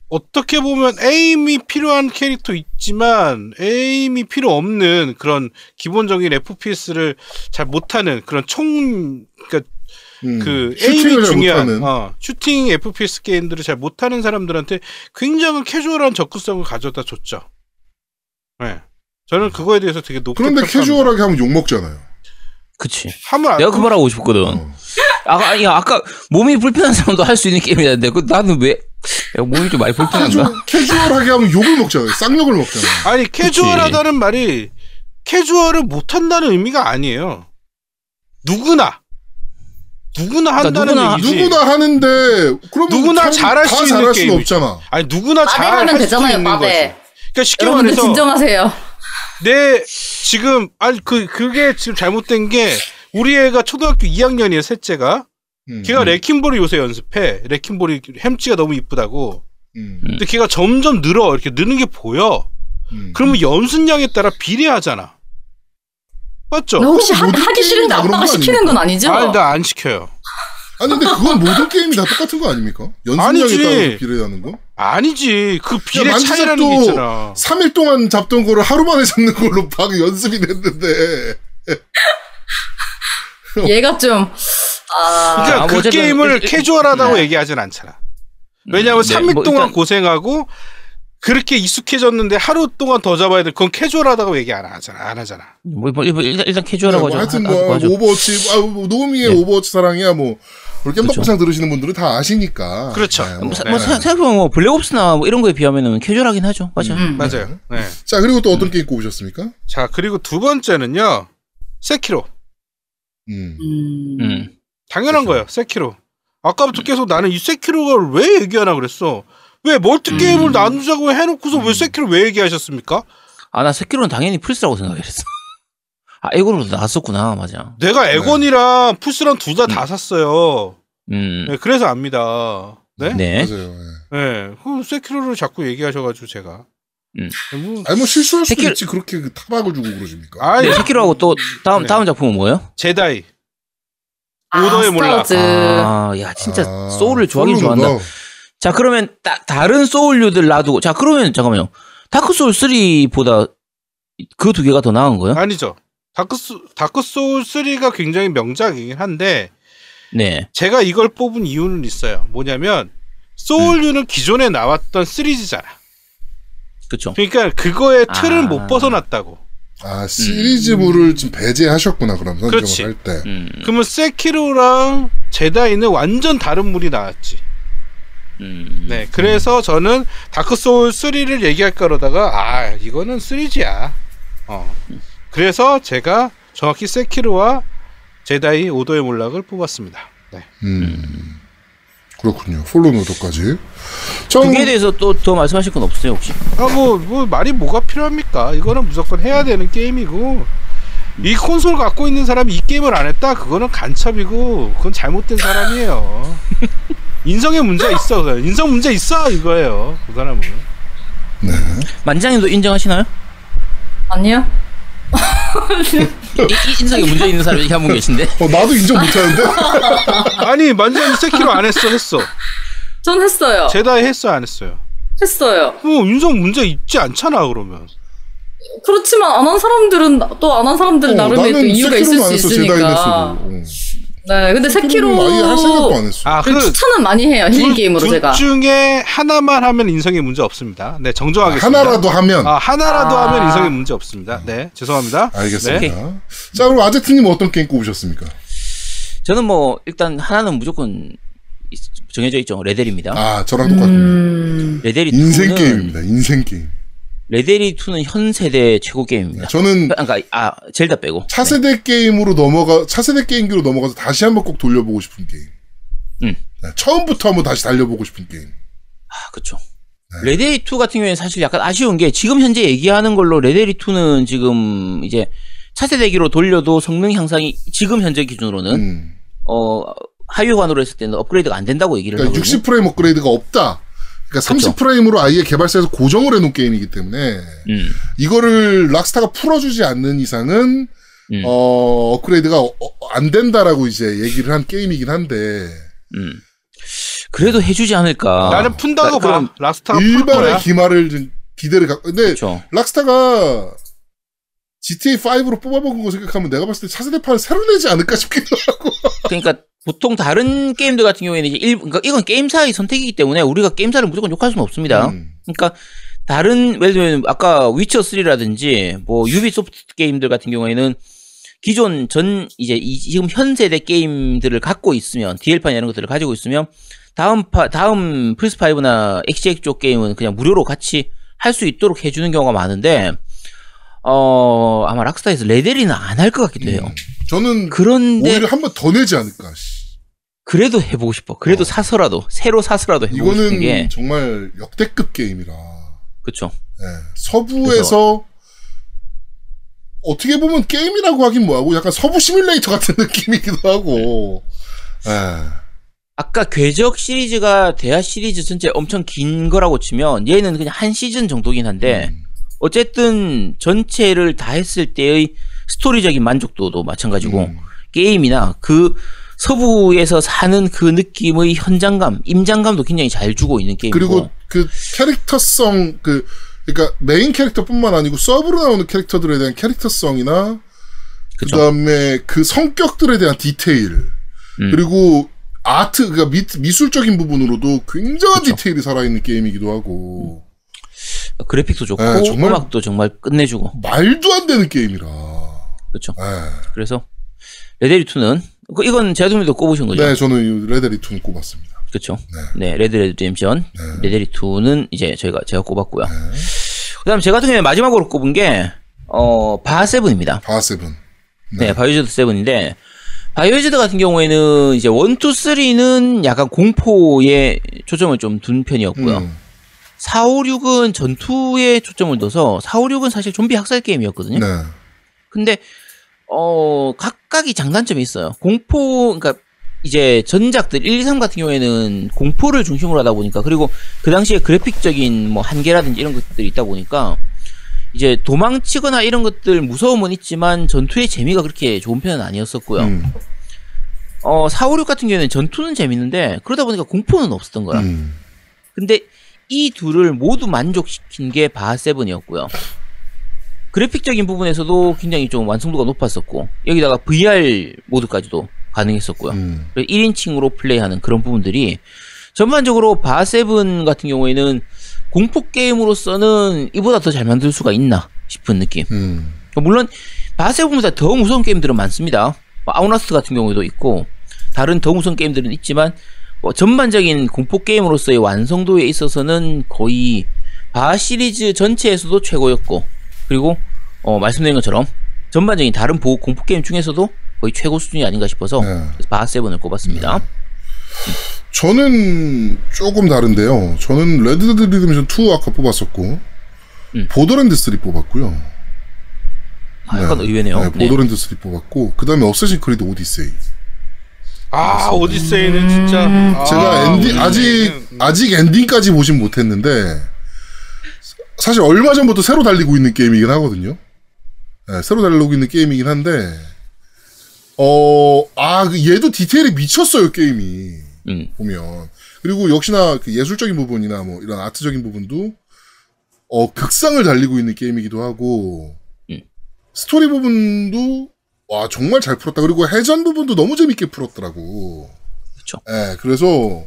어떻게 보면 에임이 필요한 캐릭터 있지만 에임이 필요 없는 그런 기본적인 FPS를 잘 못하는 그런 총 그러니까 음, 그 aim이 잘 중요한. 어, 슈팅 FPS 게임들을 잘 못하는 사람들한테 굉장한 캐주얼한 접근성을 가져다 줬죠. 네. 저는 그거에 대해서 되게 높게 그런데. 캐주얼하게 하면 욕 먹잖아요. 그치. 하면 안 내가 그 말 하고 싶거든. 어. 아까, 아니, 아까 몸이 불편한 사람도 할 수 있는 게임이었는데, 그 나는 왜, 야, 몸이 좀 많이 불편한가? 캐주얼, 캐주얼하게 하면 욕을 먹잖아요. 쌍욕을 먹잖아요. 아니 캐주얼하다는 말이 캐주얼을 못한다는 의미가 아니에요. 누구나 누구나 그러니까 한다는 누구나- 얘기지. 누구나 하는데 그러면 누구나 다 잘할 수 있는 잘할 게임이지. 없잖아. 아니 누구나 마대 잘할 하면 수 되잖아요, 있는 거지. 마대. 그러니까 쉽게 여러분들 말해서 진정하세요. 내 지금 아니 그 그게 지금 잘못된 게 우리 애가 초등학교 2학년이에요 셋째가. 음, 걔가 레킹볼을 요새 연습해. 레킹볼이 햄찌가 너무 이쁘다고. 음, 근데 걔가 점점 늘어. 이렇게 느는 게 보여. 음. 그러면 연습량에 따라 비례하잖아. 맞죠? 근데 혹시 하, 게임이 싫은데 아빠가 거 시키는 건 아니죠? 아니 나 안 시켜요. 아니 근데 그건 모든 게임이 다 똑같은 거 아닙니까? 연습량에. 따라서 비례하는 거? 아니지. 그 비례 야, 차이라는 게 있잖아. 3일 동안 잡던 거를 하루 만에 잡는 걸로 막 연습이 됐는데 [laughs] 얘가 좀 아, 그러니까 아, 그뭐 어쨌든 게임을 일- 일- 캐주얼하다고 네. 얘기하진 않잖아 왜냐하면 네, 3일 뭐 동안 일단- 고생하고 그렇게 익숙해졌는데 하루 동안 더 잡아야 돼 그건 캐주얼하다고 얘기 안 하잖아 안 하잖아 뭐, 뭐, 일단, 일단 네, 캐주얼하고 뭐 하죠. 하여튼 하- 뭐 하죠. 오버워치 아, 뭐 노미의 네. 오버워치 사랑이야 뭐 우리 그렇죠. 겜덕비상 들으시는 분들은 다 아시니까 그렇죠. 네, 뭐, 뭐. 사- 네. 뭐 사- 생각해보면 뭐 블랙옵스나 뭐 이런 거에 비하면은 캐주얼하긴 하죠. 맞아. 음. 맞아요 네. 자 그리고 또 어떤 게임 꼽으셨습니까? 자 그리고 두 번째는요 세키로 음. 음. 음. 당연한 거예요 세키로 아까부터 계속 나는 이 세키로가 왜 얘기하나 그랬어 왜 멀티 게임을 음. 나누자고 해놓고서 왜 세키로 왜 얘기하셨습니까? 아, 나 세키로는 당연히 플스라고 생각했어. 아, 엑원으로도 나왔었구나. 맞아. 내가 엑원이랑 플스랑 둘다다 샀어요. 음. 네, 그래서 압니다. 네? 네. 맞아요. 예. 네. 그 세키로를 자꾸 얘기하셔가지고 제가. 음. 뭐 아니 뭐 실수할 수도 새끼- 있지 그렇게 그 타박을 주고 그러십니까? 아니 네, 세키로하고 또 다음 네. 다음 작품은 뭐예요? 제다이. 아, 오더의 몰락. 스타워즈. 아, 야 진짜 아, 소울을 좋아하긴 좋아한다. 뭐, 자, 그러면 따, 다른 소울류들 놔두고 자, 그러면 잠깐만요. 다크 소울 3보다 그 두 개가 더 나은 거예요? 아니죠. 다크스 다크 소울 3가 굉장히 명작이긴 한데 네. 제가 이걸 뽑은 이유는 있어요. 뭐냐면 소울류는 기존에 나왔던 시리즈잖아. 그렇죠. 그러니까 그거의 틀을 아. 못 벗어났다고. 아 시리즈물을 좀 배제하셨구나 그럼 선정을 그렇지. 할 때. 음. 그러면 세키로랑 제다이는 완전 다른 물이 나왔지. 음. 네, 그래서 저는 다크 소울 3를 얘기할 거로다가 아 이거는 3G야. 어. 그래서 제가 정확히 세키로와 제다이 오더의 몰락을 뽑았습니다. 네. 음. 그렇군요. 폴로노도까지. 그게 대해서 또 더 말씀하실 건 없어요, 혹시? 아뭐 뭐 말이 뭐가 필요합니까? 이거는 무조건 해야 되는 게임이고 이 콘솔 갖고 있는 사람이 이 게임을 안 했다? 그거는 간첩이고 그건 잘못된 사람이에요. [laughs] 인성에 문제 있어. 인성 문제 있어 이거예요. 그 사람은. 네. 만장님도 인정하시나요? 아니요? 이, 이 인성에 문제 있는 사람이 한분 계신데. 어 나도 인정 못하는데. [laughs] 아니 만장이 세키로 안 했어 했어. 전 했어요. 제다이 했어 안 했어요. 했어요. 뭐 인성 문제 있지 않잖아 그러면. 그렇지만 안 한 사람들은 또 안 한 사람들 어, 나름의 또 이유가 있을 수 있으니까. 했어도. 어. 네, 근데 세키로 세키로는 아예 할 생각도 안 했어. 아그 그. 추천은 많이 해요 힐 둘- 게임으로 둘 제가. 중에 하나만 하면 인성에 문제 없습니다. 네 정정하겠습니다. 하나라도 하면 아 하나라도 아. 하면 인성에 문제 없습니다. 네 죄송합니다. 알겠습니다. 네. 자 그럼 아제트님 어떤 게임 꼽으셨습니까? 저는 뭐 일단 하나는 무조건 있- 정해져 있죠. 레데리입니다. 아 저랑 똑같군요. 음, 레데리 인생 2는 게임입니다. 인생 게임. 레데리 2는 현 세대 최고 게임입니다. 저는 그러니까 아 젤다 빼고. 차세대 게임으로 넘어가 차세대 게임기로 넘어가서 다시 한번 꼭 돌려보고 싶은 게임. 음. 네, 처음부터 한번 다시 달려보고 싶은 게임. 아, 그쵸. 레데리 2 같은 경우에는 사실 약간 아쉬운 게 지금 현재 얘기하는 걸로 레데리 2는 지금 이제 차세대기로 돌려도 성능 향상이 지금 현재 기준으로는 음. 어 하위호환으로 했을 때는 업그레이드가 안 된다고 얘기를 그러니까 하거든요. 60프레임 업그레이드가 없다. 그러니까 그쵸. 30프레임으로 아예 개발사에서 고정을 해놓은 게임이기 때문에 음, 이거를 락스타가 풀어주지 않는 이상은 음, 어 업그레이드가 어, 안 된다라고 이제 얘기를 한 게임이긴 한데 음. 그래도 해주지 않을까. 나는 푼다고 나- 그럼 봐. 락스타가 풀 일반의 좀 기대를 갖고 근데 그렇죠. 락스타가 GTA 5로 뽑아먹은 거 생각하면 내가 봤을 때 차세대판을 새로 내지 않을까 싶기도 하고. [laughs] 그러니까 보통 다른 게임들 같은 경우에는 이제 일, 그러니까 이건 게임사의 선택이기 때문에 우리가 게임사를 무조건 욕할 수는 없습니다. 음. 그러니까 다른 예를 들면 아까 위쳐 3라든지 뭐 유비소프트 게임들 같은 경우에는 기존 전 이제 이, 지금 현 세대 게임들을 갖고 있으면 DL판 이런 것들을 가지고 있으면 다음 파 다음 플스 5나 XGX 쪽 게임은 그냥 무료로 같이 할 수 있도록 해주는 경우가 많은데 어 아마 락스타에서 레데리는 안 할 것 같기도 해요. 음. 저는 그런데 오히려 한 번 더 내지 않을까. 씨. 그래도 해보고 싶어. 그래도 어. 사서라도 새로 사서라도 해보고 싶은 이거는 게 정말 역대급 게임이라. 그렇죠. 예, 서부에서 어떻게 보면 게임이라고 하긴 뭐하고 약간 서부 시뮬레이터 같은 [laughs] 느낌이기도 하고. 예. 아까 궤적 시리즈가 대하 시리즈 전체 엄청 긴 거라고 치면 얘는 그냥 한 시즌 정도긴 한데 음. 어쨌든 전체를 다 했을 때의 스토리적인 만족도도 마찬가지고 음. 게임이나 그 서부에서 사는 그 느낌의 현장감, 임장감도 굉장히 잘 주고 있는 게임이고 그리고 그 캐릭터성 그 그러니까 메인 캐릭터뿐만 아니고 서브로 나오는 캐릭터들에 대한 캐릭터성이나 그 그쵸. 다음에 그 성격들에 대한 디테일 음. 그리고 아트 그러니까 미, 미술적인 부분으로도 굉장한 그쵸. 디테일이 살아있는 게임이기도 하고 그래픽도 좋고 네, 정말- 음악도 정말 끝내주고 말도 안 되는 게임이라. 그렇죠. 예. 그래서 레데리 2는 이건 제아동님도 꼽으신 거죠? 네, 저는 레데리 2 꼽았습니다. 그렇죠. 네, 레드 데드 리뎀션 네. 레데리 2는 이제 저희가 제가 꼽았고요. 네. 그다음 제가 같은 경우에 마지막으로 꼽은 게 어, 바세븐입니다. 바세븐. 네, 바이오하자드 세븐인데 바이오하자드 같은 경우에는 이제 1, 2, 3는 약간 공포에 초점을 좀 둔 편이었고요. 음. 4, 5, 6은 전투에 초점을 둬서 4, 5, 6은 사실 좀비 학살 게임이었거든요. 네. 근데 어 각각이 장단점이 있어요. 공포 그러니까 이제 전작들 1, 2, 3 같은 경우에는 공포를 중심으로 하다 보니까 그리고 그 당시에 그래픽적인 뭐 한계라든지 이런 것들이 있다 보니까 이제 도망치거나 이런 것들 무서움은 있지만 전투의 재미가 그렇게 좋은 편은 아니었었고요. 음. 어 4, 5, 6 같은 경우에는 전투는 재밌는데 그러다 보니까 공포는 없었던 거야. 음. 근데 이 둘을 모두 만족시킨 게 바세븐이었고요. 그래픽적인 부분에서도 굉장히 좀 완성도가 높았었고 여기다가 VR 모드까지도 가능했었고요. 음. 1인칭으로 플레이하는 그런 부분들이 전반적으로 바세븐 같은 경우에는 공포 게임으로서는 이보다 더 잘 만들 수가 있나 싶은 느낌. 음. 물론 바세븐보다 더 무서운 게임들은 많습니다. 뭐 아웃라스트 같은 경우도 있고 다른 더 무서운 게임들은 있지만 뭐 전반적인 공포 게임으로서의 완성도에 있어서는 거의 바 시리즈 전체에서도 최고였고 그리고 어, 말씀드린 것처럼 전반적인 다른 보- 공포 게임 중에서도 거의 최고 수준이 아닌가 싶어서 네. 그래서 바세븐을 꼽았습니다. 저는 조금 다른데요. 저는 Red Dead Redemption 2 아까 뽑았었고 음. Borderlands 3 뽑았고요. 아, 약간 네. 의외네요. 네, 네. Borderlands 3 뽑았고 그 다음에 Assassin's Creed Odyssey. 아 Odyssey는 진짜 아, 제가 엔딩 아직 Odyssey는, 아직 엔딩까지 보진 못했는데 사실 얼마 전부터 새로 달리고 있는 게임이긴 하거든요. 네, 새로 달리고 있는 게임이긴 한데 어아 얘도 디테일이 미쳤어요 게임이 음. 보면 그리고 역시나 그 예술적인 부분이나 뭐 이런 아트적인 부분도 어 극상을 달리고 있는 게임이기도 하고 음. 스토리 부분도 와 정말 잘 풀었다 그리고 해전 부분도 너무 재밌게 풀었더라고. 그쵸. 예, 그래서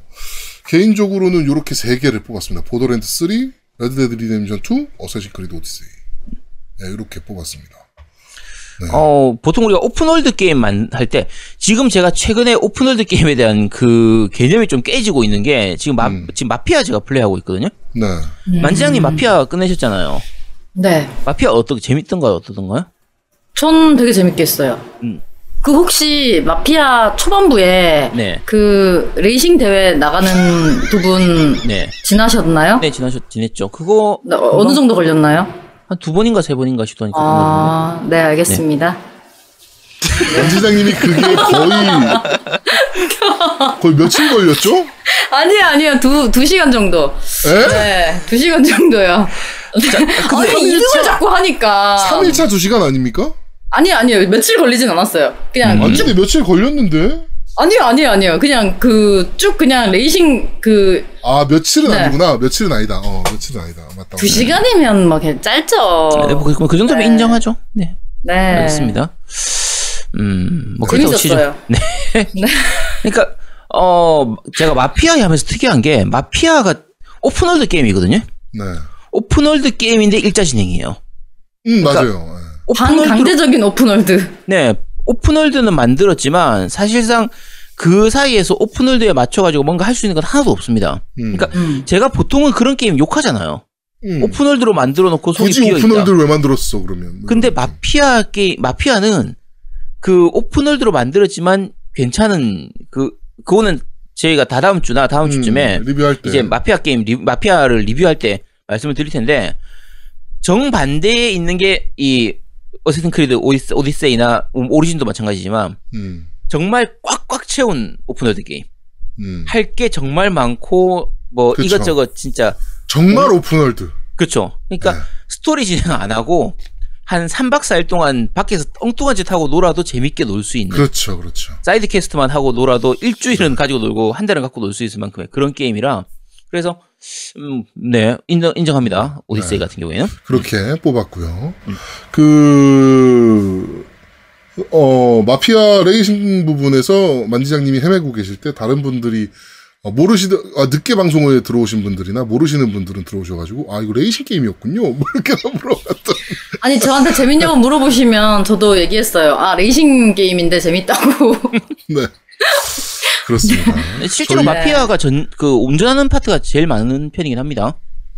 개인적으로는 이렇게 세 개를 뽑았습니다. 보더랜드 3, Red Dead Redemption 2, Assassin's Creed Odyssey. 예, 이렇게 뽑았습니다. 어, 보통 우리가 open world 게임만 할 때, 지금 제가 최근에 open world 게임에 대한 그 개념이 좀 깨지고 있는 게, 지금 마, 음. 지금 마피아 제가 플레이하고 있거든요? 네. 만지장님 마피아 끝내셨잖아요. 네. 마피아 어떻게, 재밌던가요? 어떠던가요? 전 되게 재밌게 했어요. 음. 그 혹시 마피아 초반부에 네. 그 레이싱 대회 나가는 [laughs] 부분 네. 지나셨나요? 네, 지나셨, 지냈죠. 그거, 나- 어, 어느 정도 걸렸나요? 한 두 번인가 세 번인가 시도하니까 끝났는데. 아, 네, 알겠습니다. 연지장님이 그게 거의 거의 며칠 걸렸죠? 아니요, 아니요. 두, 두 시간 정도. 에? 네, 두 시간 정도요. 아니, 이름을 자꾸 하니까. 3일차 2 시간 아닙니까? 아니요, 아니요. 며칠 걸리진 않았어요. 그냥 아니 근데 며칠 걸렸는데? 아니요, 아니요, 아니요. 그냥 그 쭉 그냥 레이싱 그두아 며칠은 네. 아니구나. 며칠은 아니다. 어 며칠은 아니다. 맞다. 시간이면 뭐 그냥 짧죠. 네, 뭐, 그, 그 정도면 네. 인정하죠. 네, 네. 알겠습니다. 음, 뭐 그렇다고 치죠. 재밌었어요. [laughs] 그러니까 어 제가 마피아 하면서 특이한 게 마피아가 open world 게임이거든요. 네. open world 게임인데 일자 진행이에요. 음 그러니까 맞아요. 예. 반강제적인 open world. 네, open world는 만들었지만 사실상 그 사이에서 open world에 맞춰가지고 뭔가 할 수 있는 건 하나도 없습니다. 음. 그러니까 음. 제가 보통은 그런 게임 욕하잖아요. 음. open world로 만들어 놓고 속이 굳이 비어 있다. open world를 왜 만들었어 그러면? 뭐 근데 거지. 마피아 게임 마피아는 그 open world로 만들었지만 괜찮은 그 그거는 저희가 다 다음 주나 다음 음, 주쯤에 리뷰할 때 이제 마피아 게임 리, 마피아를 리뷰할 때 말씀을 드릴 텐데 정반대에 있는 게 이 Assassin's Creed 오디세, Odyssey나 Origin도 마찬가지지만 음. 정말 꽉꽉 채운 open world 게임 음. 할게 정말 많고 뭐 그쵸. 이것저것 진짜 정말 open world. 그렇죠. 그러니까 네. 스토리 진행 안 하고 한 3박 4일 동안 밖에서 엉뚱한 짓 하고 놀아도 재밌게 놀 수 있는 그렇죠, 그렇죠. side quest만 하고 놀아도 일주일은 가지고 놀고 한 달은 갖고 놀 수 있을 만큼의 그런 게임이라 그래서 음, 네 인정 인정합니다 오디세이 네. 같은 경우에는 그렇게 뽑았고요. 그, 어, 마피아 레이싱 부분에서 만지장님이 헤매고 계실 때 다른 분들이 어, 모르시던, 아, 늦게 방송에 들어오신 분들이나 모르시는 분들은 들어오셔가지고, 아, 이거 레이싱 게임이었군요. 뭐 이렇게 [laughs] 물어봤던. 아니 저한테 재밌냐고 물어보시면 저도 얘기했어요. 아 레이싱 게임인데 재밌다고. [laughs] 네. [laughs] 그렇습니다. [laughs] 실제로 저희- 마피아가 전 그 운전하는 파트가 제일 많은 편이긴 합니다.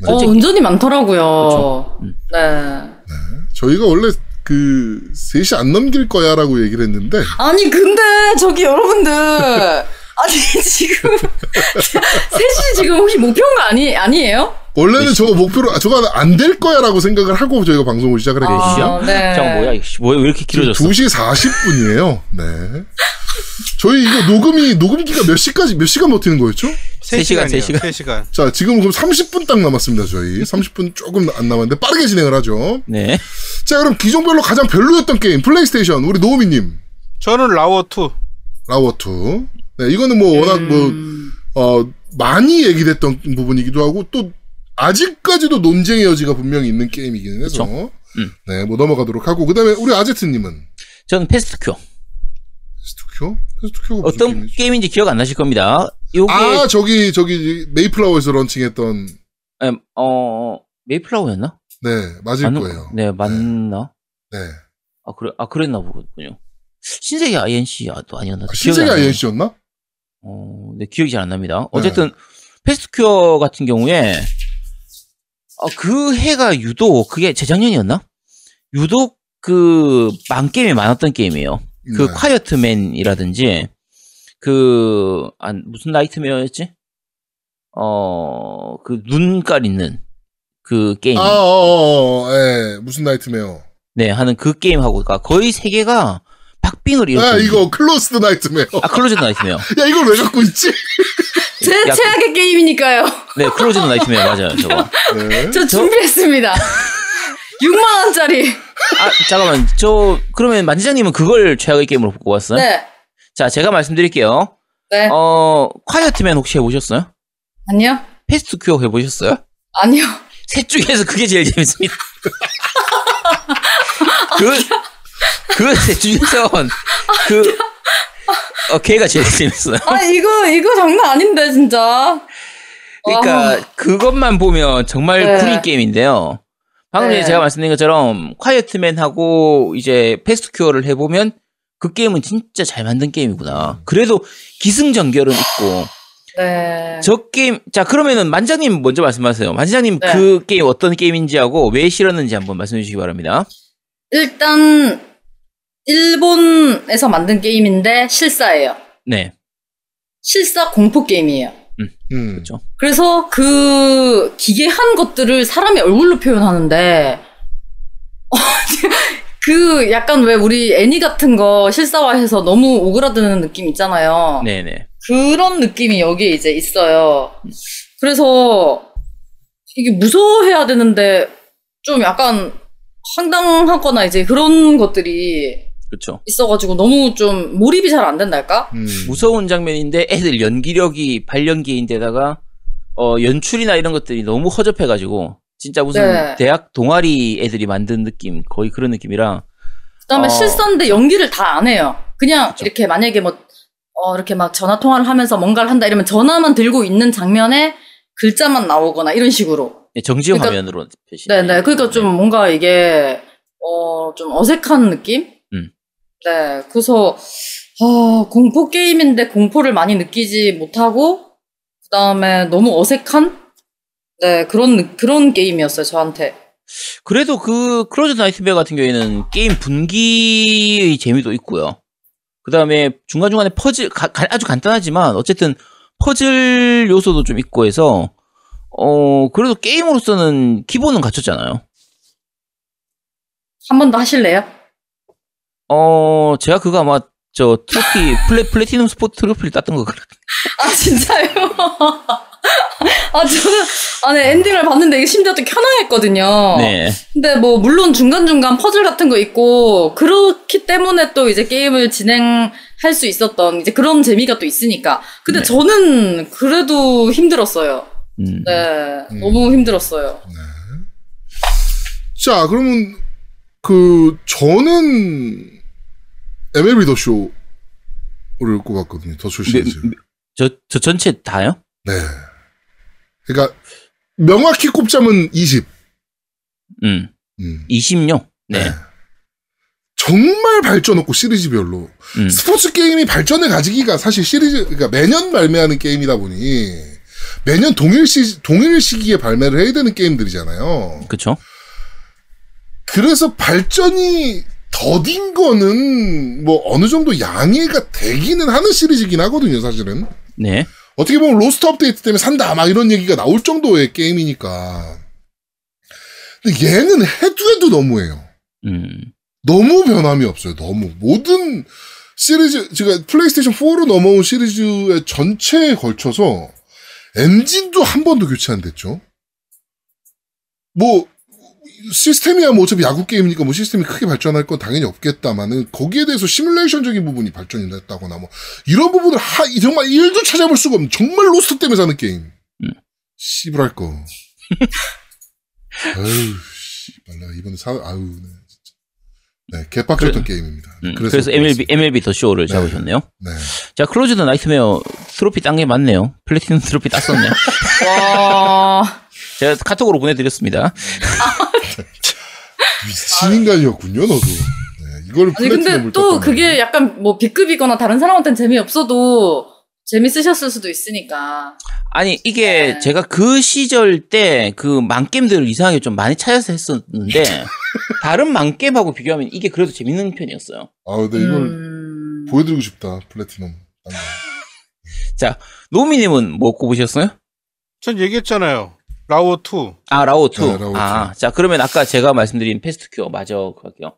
어 운전이 많더라고요. 그렇죠. 음. 네. 저희가 원래 그, 3시 안 넘길 거야 라고 얘기를 했는데, 아니 근데 저기 여러분들 [laughs] 아니 지금 [laughs] 셋이 지금 혹시 목표인 거 아니 아니에요? 원래는 저거 목표로, 아, 저거 안 될 거야 라고 생각을 하고 저희가 방송을 시작을 했거든요. 아, 네. 잠깐 뭐야 뭐야 왜 이렇게 길어졌어? 2시 40분이에요. 네. 저희 이거 녹음이, 녹음기가 몇 시까지, 몇 시간 버티는 거였죠? 세 시간, 세 시간. 3시간. 자, 지금 그럼 30분 딱 남았습니다, 저희. 30분 조금 안 남았는데 빠르게 진행을 하죠. 네. 자, 그럼 기종별로 가장 별로였던 게임, 플레이스테이션, 우리 노우미 님, 저는 라워 2. 라워 2. 네, 이거는 뭐 워낙 뭐, 어, 많이 얘기됐던 부분이기도 하고, 또, 아직까지도 논쟁의 여지가 분명히 있는 게임이기는 해서. 음. 네, 뭐 넘어가도록 하고, 그 다음에 우리 아제트 님은, 저는 Past Cure. 페 Past Cure가 무슨 어떤? 게임인지 기억 안 나실 겁니다. 요게 아, 저기, 저기, 메이플라워에서 런칭했던, 음, 어 메이플라워였나? 네, 맞을 맞는- 거예요. 네 맞나? 네. 아 그래 아 그랬나 보군요. 신세계 I&C도 아니었나? 아, 신세계. I&C였나? 어, 네, 기억이 잘 안 납니다. 네. 어쨌든, Past Cure 같은 경우에, 어, 그 해가 유독, 그게 재작년이었나? 유독 그, 망게임이 많았던 게임이에요. 그, 네. Quiet Man이라든지, 그, 아, 무슨 Nightmare였지? 어, 그, 눈깔 있는 그 게임. 아, 어, 어, 어, 예, 무슨 Nightmare. 네, 하는 그 게임하고, 그러니까 거의 세 개가 박빙을 이뤘거든요. 아, 이거, Closed Nightmare. 아, Closed Nightmare. 야, 이걸 왜 갖고 있지? [laughs] 제 야, 최악의 게임이니까요. 네, Closed Nightmare 맞아요, 저거. 네. 저 준비했습니다. [laughs] 6만 원짜리. 아, 잠깐만. 저, 그러면 만지장님은 그걸 최악의 게임으로 뽑았어요? 네. 자, 제가 말씀드릴게요. 네. 어, 콰이어트맨 혹시 해보셨어요? 아니요. 패스트 큐어 해보셨어요? 아니요. 셋 중에서 그게 제일 재밌습니다. [laughs] 그, 그셋 중에서, 그, 어, 걔가 제일 재밌어요. 아 이거 이거 장난 아닌데 진짜. 그러니까, 와. 그것만 보면 정말 네. 구린 게임인데요. 방금 네. 제가 말씀드린 것처럼, Quiet Man하고 이제 Past Cure를 해보면, 그 게임은 진짜 잘 만든 게임이구나. 그래도 기승전결은 있고, 네. 저 게임 자 그러면은 만장님 먼저 말씀하세요. 만장님 네. 그 게임 어떤 게임인지 하고 왜 싫었는지 한번 말씀해 주시기 바랍니다. 일단 일본에서 만든 게임인데 실사예요. 네, 실사 공포 게임이에요. 음. 그렇죠. 그래서 그 기괴한 것들을 사람의 얼굴로 표현하는데 [laughs] 그 약간 왜 우리 애니 같은 거 실사화해서 너무 오그라드는 느낌 있잖아요. 네, 네. 그런 느낌이 여기에 이제 있어요. 그래서 이게 무서워해야 되는데 좀 약간 황당하거나 이제 그런 것들이 그렇죠. 있어가지고 너무 좀 몰입이 잘 안 된달까? 음. 무서운 장면인데 애들 연기력이 발연기인데다가 어 연출이나 이런 것들이 너무 허접해가지고 진짜 무슨 네. 대학 동아리 애들이 만든 느낌 거의 그런 느낌이라 그다음에 어. 실선데 연기를 다 안 해요. 그냥 이렇게 만약에 뭐 어, 이렇게 막 전화 통화를 하면서 뭔가를 한다 이러면 전화만 들고 있는 장면에 글자만 나오거나 이런 식으로. 정지 그러니까- 화면으로 표시. 네네. 그러니까 좀 뭔가 이게 어, 좀 어색한 느낌? 음. 네. 그래서 아, 공포 게임인데 공포를 많이 느끼지 못하고 그다음에 너무 어색한 네, 그런 느- 그런 게임이었어요, 저한테. 그래도 그 Closed Nightmare 같은 경우에는 게임 분기의 재미도 있고요. 그 다음에 중간 중간에 퍼즐, 가- 가- 아주 간단하지만 어쨌든 퍼즐 요소도 좀 있고 해서 어, 그래도 게임으로서는 기본은 갖췄잖아요. 한 번 더 하실래요? 어, 제가 그거 아마 저 트로피, 플래, 플래티넘 스포츠 트로피를 땄던 거 같아요. 아, 진짜요? [laughs] 아, 저는, 아, 네, 엔딩을 봤는데 이게 심지어 또 켜놔했거든요. 네. 근데 뭐, 물론 중간 중간 퍼즐 같은 거 있고, 그렇기 때문에 또 이제 게임을 진행 할 수 있었던 이제 그런 재미가 또 있으니까. 근데 네. 저는 그래도 힘들었어요. 음. 네, 음. 너무 힘들었어요. 자, 그러면 그 저는 MLB 더 쇼를 꼽았거든요. 더 쇼 시리즈. 네, 저, 저 전체 다요? 네. 그러니까 명확히 꼽자면 20. 음. 음. 20요? 네. 정말 발전 없고 시리즈별로 음. 스포츠 게임이 발전을 가지기가 사실 시리즈 그러니까 매년 발매하는 게임이다 보니 매년 동일 시 동일 시기에 발매를 해야 되는 게임들이잖아요. 그쵸? 그래서 발전이 더딘 거는 뭐 어느 정도 양해가 되기는 하는 시리즈긴 하거든요, 사실은. 네. 어떻게 보면 roster 업데이트 때문에 산다 막 이런 얘기가 나올 정도의 게임이니까. 근데 얘는 해도 해도 너무해요. 음. 너무 변함이 없어요. 너무 모든 시리즈 제가 플레이스테이션 4로 넘어온 시리즈의 전체에 걸쳐서 엔진도 한 번도 교체 안 됐죠. 뭐 시스템이야 뭐 어차피 야구 게임이니까 뭐 시스템이 크게 발전할 건 당연히 없겠다마는 거기에 대해서 시뮬레이션적인 부분이 발전이 됐다거나 뭐 이런 부분을 하 정말 일도 찾아볼 수가 없는 정말 로스터 때문에 사는 게임. 음. 씨부랄 거. [laughs] 아유 씨발 나 이번에 사 아유 네, 진짜. 네 개빡쳤던 게임입니다. 음, 그래서, MLB, MLB 더 쇼를 네. 잡으셨네요. 네. 자, 클로즈드 나이트메어 트로피 딴 게 맞네요. 플래티넘 트로피 땄었네. [laughs] 와, 제가 카톡으로 보내드렸습니다. 미친 인간이었군요, 너도. 네, 이걸 아니, 근데 플래티넘을 또 그게. 약간 뭐 B급이거나 다른 사람한테는 재미없어도 재밌으셨을 수도 있으니까. 아니, 이게 네. 제가 그 시절 때그 망게임들을 이상하게 좀 많이 찾아서 했었는데, [laughs] 다른 망게임하고 비교하면 이게 그래도 재밌는 편이었어요. 아, 근데 이걸 음... 보여드리고 싶다, 플래티넘. 딴 거. 노미님은 뭐 꼽으셨어요? 전 얘기했잖아요. 라워 2. 아, 라오 2. 네, 라오2. 아, 자, 그러면 아까 제가 말씀드린 패스트 큐어 마저 갈게요.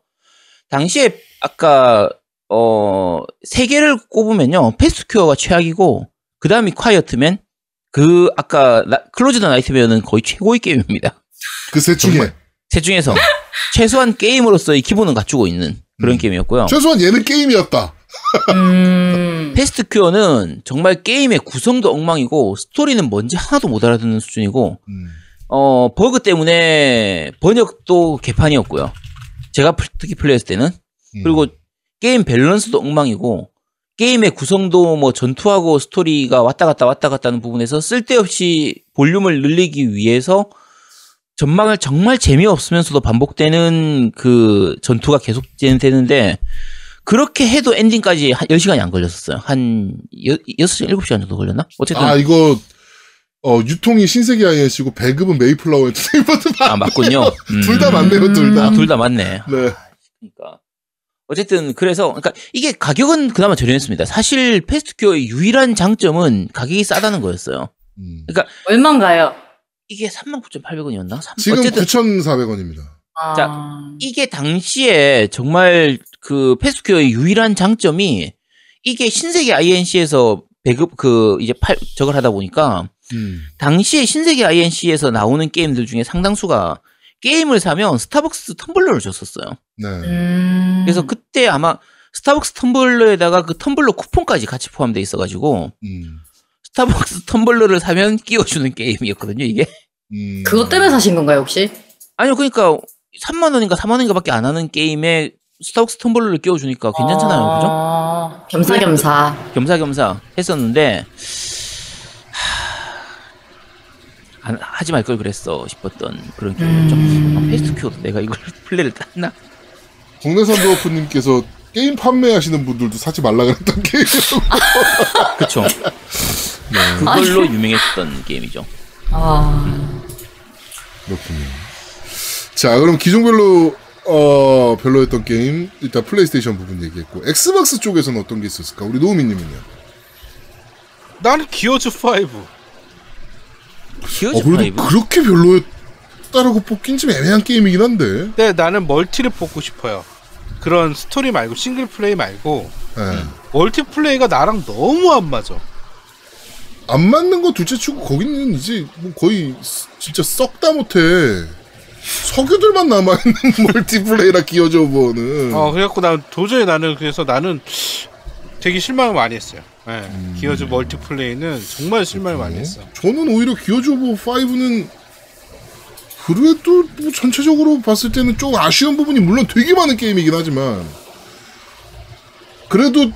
당시에 아까, 어, 세 개를 꼽으면요. 패스트 큐어가 최악이고, 그 다음이 콰이어트맨, 그, 아까, 나- 클로즈드 나이트메어는 거의 최고의 게임입니다. 그셋 중에. 셋 중에서. 최소한 게임으로서의 기본은 갖추고 있는 그런 음. 게임이었고요. 최소한 얘는 게임이었다. 음... 패스트 큐어는 정말 게임의 구성도 엉망이고, 스토리는 뭔지 하나도 못 알아듣는 수준이고, 음. 어, 버그 때문에 번역도 개판이었고요. 제가 플- 특히 플레이했을 때는. 음. 그리고 게임 밸런스도 엉망이고, 게임의 구성도 뭐 전투하고 스토리가 왔다 갔다 왔다 갔다 하는 부분에서 쓸데없이 볼륨을 늘리기 위해서 전망을 정말 재미없으면서도 반복되는 그 전투가 계속 진행되는데, 그렇게 해도 엔딩까지 한 10시간이 안 걸렸었어요. 한 6시간, 7시간 정도 걸렸나? 어쨌든. 아, 이거, 어, 유통이 신세계 INC고 배급은 메이플라워 엔터테인먼트 아, 맞군요. 음. [laughs] 둘다 맞네요, 둘 다. 아, 둘 다 맞네. 네. 그러니까 어쨌든 그래서 그러니까 이게 가격은 그나마 저렴했습니다. 사실 패스트큐어의 유일한 장점은 가격이 싸다는 거였어요. 음. 얼마인가요? 이게 39,800원이었나? 지금 어쨌든 9,400원입니다. 아... 자, 이게 당시에 정말 그 패스트큐어의 유일한 장점이 이게 신세계 INC에서 배급 그 이제 팔 저걸 하다 보니까 음. 당시에 신세계 INC에서 나오는 게임들 중에 상당수가 게임을 사면 스타벅스 텀블러를 줬었어요. 네. 음... 그래서 그때 아마 스타벅스 텀블러에다가 그 텀블러 쿠폰까지 같이 포함돼 있어가지고 음. 스타벅스 텀블러를 사면 끼워주는 게임이었거든요 이게. 음. 그것 때문에 사신 건가요 혹시? 아니요 그러니까 3만 원인가 4만 원인가밖에 안 하는 게임에 스타벅스 텀블러를 끼워주니까 괜찮잖아요, 그죠? 아, 겸사겸사. 겸사겸사 했었는데 하... 안- 하지 말 걸 그랬어 싶었던 그런 기억이었죠. 음. 아, 패스트 큐어도 내가 이걸 [laughs] 플래를 땄나? 국내산 드워프님께서 게임 판매하시는 분들도 사지 말라 그랬던 [laughs] 게임. 그쵸. 그걸로 유명했던 게임이죠. 아, 그렇군요. 자, 그럼 기종별로 어 별로였던 게임 일단 플레이스테이션 부분 얘기했고 엑스박스 쪽에서는 어떤 게 있었을까? 우리 노우미님은요. 나는 기어즈 5. 기어즈 어, 그래도 파이브? 그렇게 별로였다라고 뽑긴 좀 애매한 게임이긴 한데. 근데 나는 멀티를 뽑고 싶어요. 그런 스토리 말고 싱글 플레이 말고 예. 멀티 플레이가 나랑 너무 안 맞아. 안 맞는 거 둘째 치고 거기는 이제 뭐 거의 스- 진짜 썩다 못해 석유들만 남아있는 [laughs] 멀티플레이라 기어즈 오브는 어 그래갖고 난 도저히 나는 그래서 나는 되게 실망을 많이 했어요. 예, 음. 기어즈 멀티플레이는 정말 실망을 많이 했어. 저는 오히려 기어즈 오브 5는 그래도 뭐 전체적으로 봤을 때는 좀 아쉬운 부분이 물론 되게 많은 게임이긴 하지만 그래도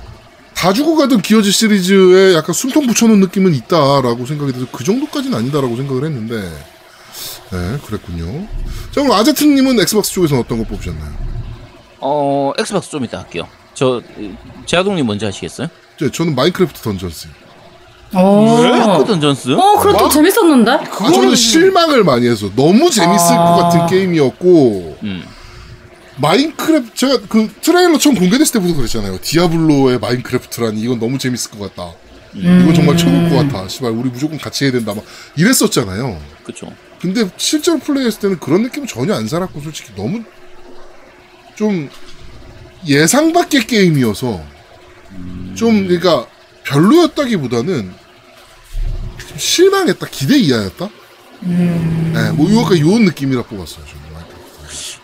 다 죽어가던 기어즈 시리즈에 약간 숨통 붙여놓은 느낌은 있다라고 생각이 돼서 그 정도까지는 아니다라고 생각을 했는데 네 그랬군요 자 그럼 아제트님은 엑스박스 쪽에서는 어떤 거 뽑으셨나요? 어, 엑스박스 좀 이따 할게요. 저, 제아동님 먼저 하시겠어요? 저- 저는 마인크래프트 던전스 오. 마크 던전스? 어, 그래도 뭐? 재밌었는데? 아, 저는 실망을 많이 해서 너무 재밌을 아. 것 같은 게임이었고 음. 마인크래프트 제가 그 트레일러 처음 공개됐을 때부터 그랬잖아요. 디아블로의 마인크래프트라니 이건 너무 재밌을 것 같다. 이건 정말 최고일 것 같아. 씨발 우리 무조건 같이 해야 된다. 막 이랬었잖아요. 그쵸. 근데 실제로 플레이했을 때는 그런 느낌 전혀 안 살았고 솔직히 너무 좀 예상 밖의 게임이어서 좀 그러니까 별로였다기보다는 좀 실망했다. 기대 이하였다. 네, 뭐 약간 요런 느낌이라 뽑았어요. 저는.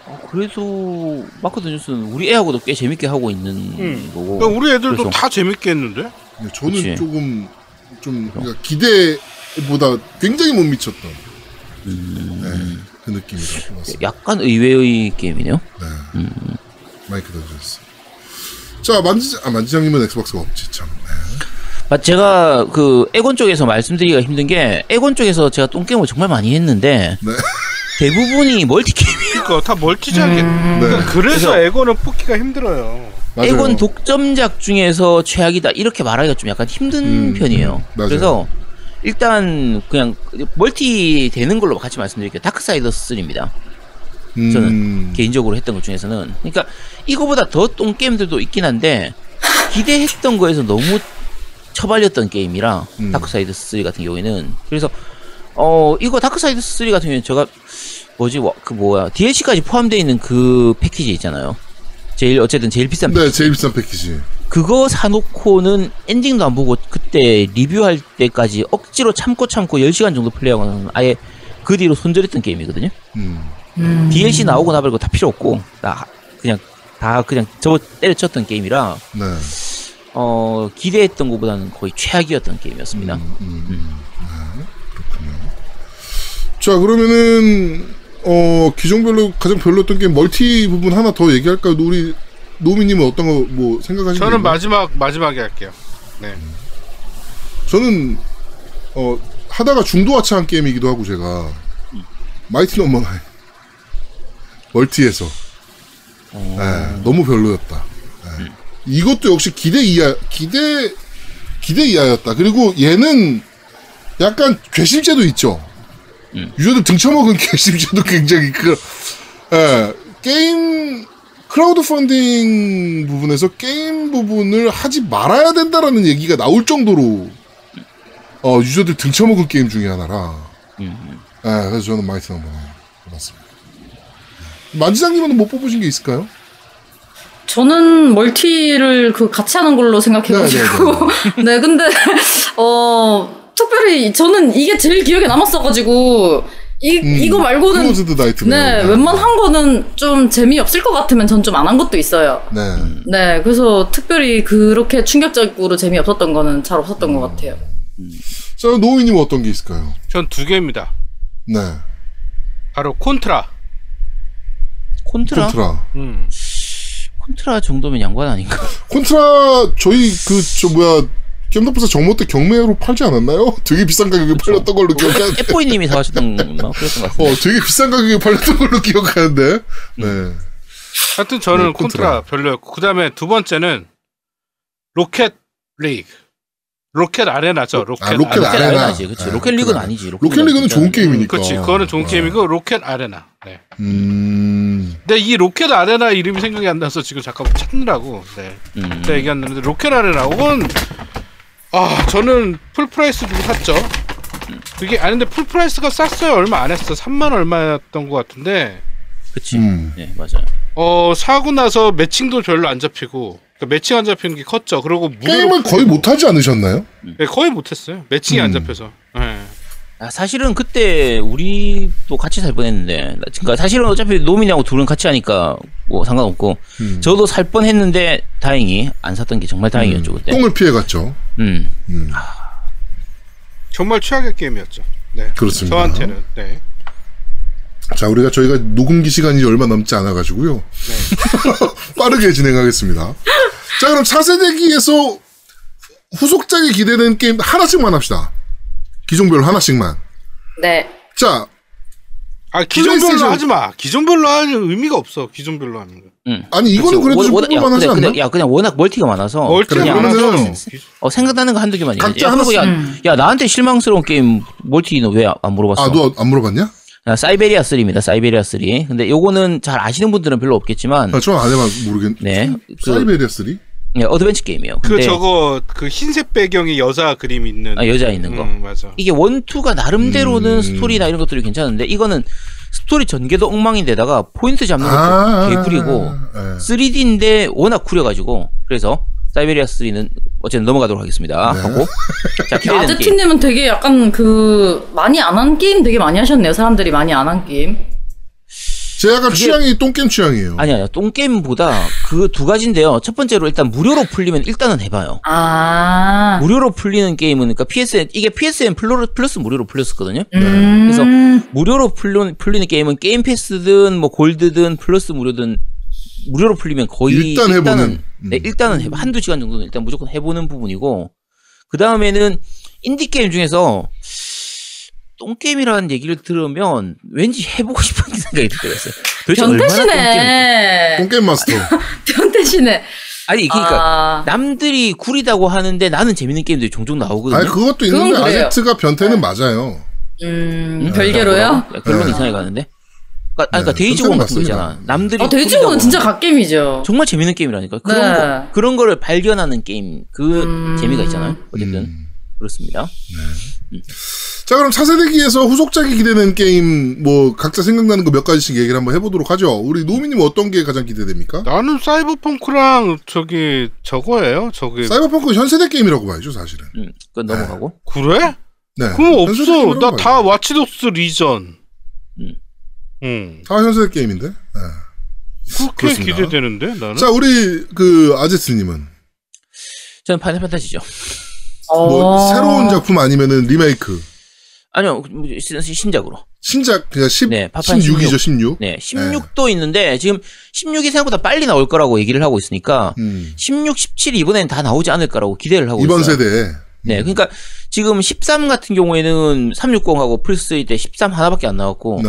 어, 그래도 마크 던전스는 우리 애하고도 꽤 재밌게 하고 있는 음. 거고. 그러니까 우리 애들도 그래서. 다 재밌게 했는데. 네, 저는 그치. 조금 좀 그러니까 기대보다 굉장히 못 미쳤던 네, 그 느낌이라고 뽑았어요. 약간 의외의 게임이네요. 네. 마크 던전스. 자 만지 아 만지장님은 엑스박스가 없지 참. 네. 아, 제가 그 엑원 쪽에서 말씀드리기가 힘든 게 엑원 쪽에서 제가 똥게임을 정말 많이 했는데 네. 대부분이 멀티 게임. 그러니까 다 멀티작이. 네. 그러니까 그래서 그래서- 엑원은 뽑기가 힘들어요. 맞아요. 엑원 독점작 중에서 최악이다 이렇게 말하기가 좀 약간 힘든 음, 편이에요. 맞아요. 그래서 일단 그냥 멀티 되는 걸로 같이 말씀드릴게요. 다크사이더스 3입니다. 저는 음, 개인적으로 했던 것 중에서는 그러니까 이거보다 더 똥 게임들도 있긴 한데 기대했던 거에서 너무 처발렸던 게임이라 음. 다크사이더스 3 같은 경우에는 그래서 어 이거 다크사이더스 3 같은 경우에는 제가 뭐지 와, 그 뭐야 DLC까지 포함되어 있는 그 패키지 있잖아요. 제일 어쨌든 제일 비싼 네 제일 비싼 패키지. 그거 사놓고는 엔딩도 안 보고 그때 리뷰할 때까지 억지로 참고 참고 10시간 정도 플레이하고는 아예 그 뒤로 손절했던 게임이거든요. 음, DLC 나오고 나발고 다 필요 없고 다 그냥 다 그냥 접어 때려쳤던 게임이라 네. 어 기대했던 것보다는 거의 최악이었던 게임이었습니다. 음, 음, 네, 그렇군요. 자 그러면은 어 기종별로 가장 별로였던 게임 멀티 부분 하나 더 얘기할까요? 우리 노미님은 어떤 거 뭐 생각하시는 게 저는 있나요? 마지막 마지막에 할게요. 네. 저는 어 하다가 중도 하차한 게임이기도 하고 제가 마이티 넘버 나인 멀티에서 예, 너무 별로였다. 예. 이것도 역시 기대 이하 기대 기대 이하였다. 그리고 얘는 약간 괘씸죄도 있죠. 유저들 등쳐먹은 [laughs] 괘씸죄도 굉장히 그 예, 게임 크라우드 펀딩 부분에서 게임 부분을 하지 말아야 된다라는 얘기가 나올 정도로 어, 유저들 등쳐먹은 게임 중에 하나라. 음. 예, 그래서 저는 마이티 넘버 뽑았습니다. 만지장님은 못 뽑으신 게 있을까요? 저는 멀티를 그 같이 하는 걸로 생각해가지고. 네, [laughs] 근데, 어, 특별히 저는 이게 제일 기억에 남았어가지고, 이, 음, 이거 말고는 클로즈드 나이트. 네, 웬만한 거는 좀 재미없을 것 같으면 전 좀 안 한 것도 있어요. 네. 네, 그래서 특별히 그렇게 충격적으로 재미없었던 거는 잘 없었던 음. 것 같아요. 자, 노우미님 어떤 게 있을까요? 전 두 개입니다. 네. 바로 콘트라. 콘트라? 콘트라. 음. 콘트라 정도면 양반 아닌가? 콘트라 저희 그 저 뭐야 겜덕부사 정모 때 경매로 팔지 않았나요? [laughs] 되게 비싼 가격에 팔렸던 걸로 기억하는데. 에포이님이 사가셨던 건가? 그랬던 것 같은데. 어, 되게 비싼 가격에 팔렸던 걸로 기억하는데. 네. 하여튼 저는 네, 콘트라. 콘트라 별로였고 그 다음에 두 번째는 로켓 리그. 로켓 아레나죠. 로켓, 아, 로켓 로켓 아레나. 아레나 지, 그치. 네, 로켓 리그는 로켓 아니지. 로켓 리그는 좋은 게임이니까. 그렇지. 그거는 좋은 게임이고 로켓 아레나. 네. 음. 근데 이 로켓 아레나 이름이 생각이 안 나서 지금 잠깐 찾느라고. 네. 음. 제가 얘기했는데 로켓 아레나. 이건 아 저는 풀 프라이스 주고 샀죠. 그게 아닌데 풀 프라이스가 쌌어요. 얼마 안 했어. 3만 얼마였던 것 같은데. 그치. 음. 네, 맞아요. 어 사고 나서 매칭도 별로 안 잡히고 그러니까 매칭 안 잡히는 게 컸죠. 그리고 게임을 거의 못하지 않으셨나요? 네, 거의 못했어요. 매칭이 안 음. 잡혀서. 네. 아, 사실은 그때 우리도 같이 살 뻔했는데, 나- 그러니까 사실은 어차피 노민이하고 둘은 같이 하니까 뭐 상관없고, 음. 저도 살 뻔했는데 다행히 안 샀던 게 정말 다행이었죠 그때. 똥을 피해갔죠. 음. 음. 정말 최악의 게임이었죠. 네. 그렇습니다. 저한테는. 네. 자, 우리가 저희가 녹음기 시간이 얼마 남지 않아 가지고요. [laughs] 빠르게 진행하겠습니다. 자, 그럼 차세대기에서 후속작이 기대되는 게임 하나씩만 합시다. 기종별로 하나씩만. 네. 자, 아 기종별로 플레이스테이션- 하지 마. 기종별로 하는 의미가 없어. 기종별로 하는 거. 음. 아니 이거는 그치. 그래도 좀 워낙- 야, 하지 근데- 않나? 야, 그냥 워낙 멀티가 많아서. 멀티가 많아서 그러면은 어, 생각나는 거 한두 개만. 각자 야, 그리고 야, 하나씩. 야, 나한테 실망스러운 게임 멀티는 왜 안 물어봤어? 아, 너 안 물어봤냐? 야, 사이베리아 3입니다. 사이베리아 3. 근데 요거는 잘 아시는 분들은 별로 없겠지만, 아, 저 안 해봐 모르겠. 네. 그, 사이베리아 3? 네, 어드벤처 게임이에요. 그 근데 저거 그 흰색 배경에 여자 그림 있는. 아, 여자 있는 거. 음, 맞아. 이게 원투가 나름대로는 음. 스토리나 이런 것들이 괜찮은데 이거는 스토리 전개도 엉망인데다가 포인트 잡는 것도 아, 개구리고 예. 3D인데 워낙 구려가지고 그래서 사이베리아 3는 어쨌든 넘어가도록 하겠습니다. 네. 하고 자 기대되는. 아제트님은 되게 약간 그 많이 안 한 게임 되게 많이 하셨네요. 사람들이 많이 안 한 게임. 제 약간 그게- 취향이 똥겜 취향이에요. 아니 아니요 똥게임보다 그 두 가지인데요. 첫 번째로 일단 무료로 풀리면 일단은 해봐요. 아. 무료로 풀리는 게임은 그러니까 PSN 이게 PSN 플러- 플러스 무료로 풀렸었거든요. 음. 그래서 무료로 풀리는, 풀리는 게임은 게임 패스든 뭐 골드든 플러스 무료든 무료로 풀리면 거의 일단 해보는. 일단은, 네, 음. 일단은 해봐. 한두 시간 정도는 일단 무조건 해보는 부분이고 그 다음에는 인디 게임 중에서 똥 게임이라는 얘기를 들으면 왠지 해보고 [laughs] 싶은 생각이 들 때가 있어요. 도대체 변태시네. 똥겜 마스터. [laughs] 변태시네. 아니 그러니까 아. 남들이 구리다고 하는데 나는 재밌는 게임들이 종종 나오거든요. 아니 그것도 있는데. 아제트가 변태는 맞아요. 음, 음, 별개로요? 야, 결론 네. 이상하게 가는데. 그러니까, 아니, 그러니까 네, 데이즈곤 같은 거 맞습니다. 있잖아. 남들이 아, 데이즈곤은 구리다고 진짜 갓게임이죠. 정말 재밌는 게임이라니까. 그런 네. 거 그런 거를 발견하는 게임 그 음. 재미가 있잖아요. 어쨌든 음. 그렇습니다. 자 그럼 차세대기에서 후속작이 기대되는 게임 뭐 각자 생각나는 거 몇 가지씩 얘기를 한번 해보도록 하죠. 우리 노미님 어떤 게 가장 기대됩니까? 나는 사이버펑크랑 저기 저거예요. 저기 사이버펑크 현세대 게임이라고 봐야죠 사실은. 음, 그건 넘어가고. 그래? 네. 그럼 없어. 나 다. 와치독스 리전. 음. 음. 다 현세대 게임인데. 네. 그렇게 그렇습니다. 기대되는데 나는. 자 우리 그 아제트님은 저는 파이널 판타지죠. 뭐 어. 새로운 작품 아니면은 리메이크 아니요, 뭐, 신- 신작으로. 신작 그러니까 10, 네, 파판 16이죠 16. 네, 16도 있는데 지금 16이 생각보다 빨리 나올 거라고 얘기를 하고 있으니까 음. 16, 17 이번엔 다 나오지 않을 거라고 기대를 하고 이번 있어요. 세대에 네, 그러니까 지금 13 같은 경우에는 360하고 플스3 때 13 하나밖에 안 나왔고 네.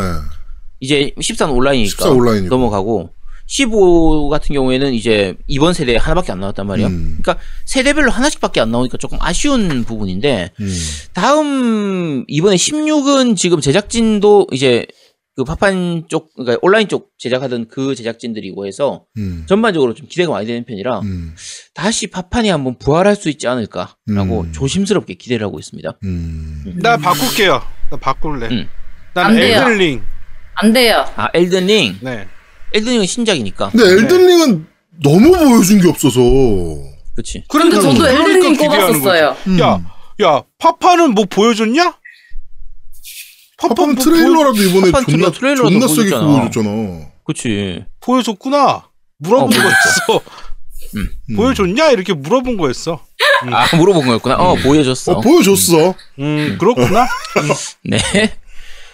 이제 13 온라인이니까 14 온라인이고. 넘어가고 15 같은 경우에는 이제 이번 세대에 하나밖에 안 나왔단 말이야. 음. 그러니까 세대별로 하나씩밖에 안 나오니까 조금 아쉬운 부분인데 음. 다음 이번에 16은 지금 제작진도 이제 그 파판 쪽 그러니까 온라인 쪽 제작하던 그 제작진들이고 해서 음. 전반적으로 좀 기대가 많이 되는 편이라 음. 다시 파판이 한번 부활할 수 있지 않을까라고 음. 조심스럽게 기대를 하고 있습니다. 음. 나 바꿀게요. 나 바꿀래. 음. 난. 엘든링. 안 돼요. 아 엘든링, 네. 엘든링은 신작이니까. 근데 엘든링은 너무 보여준 게 없어서. 그렇지. 근데 저도 그러니까 엘든링 꼽았었어요. 음. 야, 야, 파파는 뭐 보여줬냐? 팝팝은 뭐 트레일러라도 이번에 팝팝 존나 트레일러라도 존나 세게 보여줬잖아. 그치. 보여줬구나. 물어본 어. 거였어. 음. 보여줬냐 이렇게 물어본 거였어. 아, 물어본 거였구나. 어, 보여줬어. 어, 보여줬어. 음 그렇구나. 네.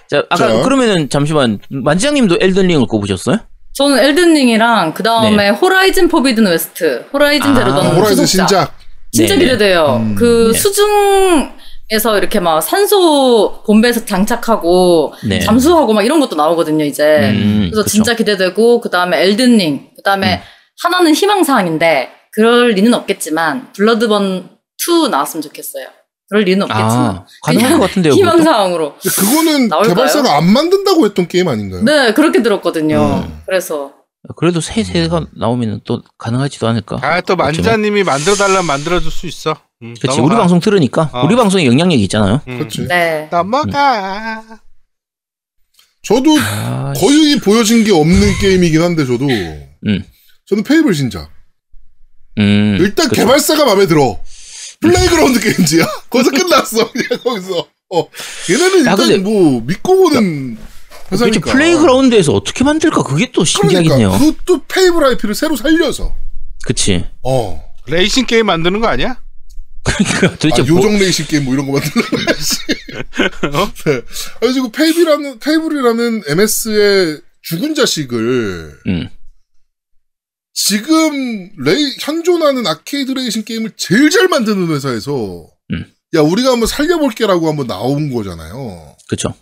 자, 아까 자. 그러면은 잠시만 만지장님도 엘든링을 꼽으셨어요? 저는 엘든링이랑 그 다음에 호라이즌 포비든 웨스트, 호라이즌 아, 제로 던 호라이즌 후속작. 신작. 진짜 네네. 기대돼요. 음. 그 네. 수중에서 이렇게 막 산소 봄베에서 장착하고 네. 잠수하고 막 이런 것도 나오거든요, 이제. 음, 그래서 그쵸. 진짜 기대되고 그 다음에 엘든링, 그 다음에 하나는 희망사항인데 그럴 리는 없겠지만 블러드본 2 나왔으면 좋겠어요. 그럴 리는 없겠지만 아, 가능할 것 같은데요. [laughs] 그것도? 희망 사항으로. 근데 그거는? 개발사가 안 만든다고 했던 게임 아닌가요? 네, 그렇게 들었거든요. 음. 그래서 그래도 새 세대가 나오면 또 가능하지도 않을까. 아 또 만지자님이 만들어 달라면 만들어 줄 수 있어. 음. 넘어가. 우리 방송 들으니까. 어. 우리 방송에 영향력이 있잖아요. 음. 그렇지. 네. 넘어가. 저도 아, 거의 보여진 게 없는 게임이긴 한데 저도 음. 저는 페이블 신작. 음. 일단 그쵸. 개발사가 마음에 들어. 플레이그라운드 게임즈야. [laughs] 거기서 끝났어. 그냥 거기서. 어. 얘네는 야, 일단 근데- 뭐 믿고 보는. 회사니까. 플레이그라운드에서 어떻게 만들까? 그게 또 신기하긴 그러니까 해요. 그것도 페이블 IP를 새로 살려서. 그치. 어. 레이싱 게임 만드는 거 아니야? 그러니까 [laughs] 도대체 아, 뭐, 요정 레이싱 게임 뭐 이런 거 만들려고 해야지. [laughs] 네. 그래가지고 페이블이라는, 페이블이라는 MS의 죽은 자식을 음. 지금 레이, 현존하는 아케이드 레이싱 게임을 제일 잘 만드는 회사에서 음. 야 우리가 한번 살려볼게라고 한번 나온 거잖아요. 그쵸.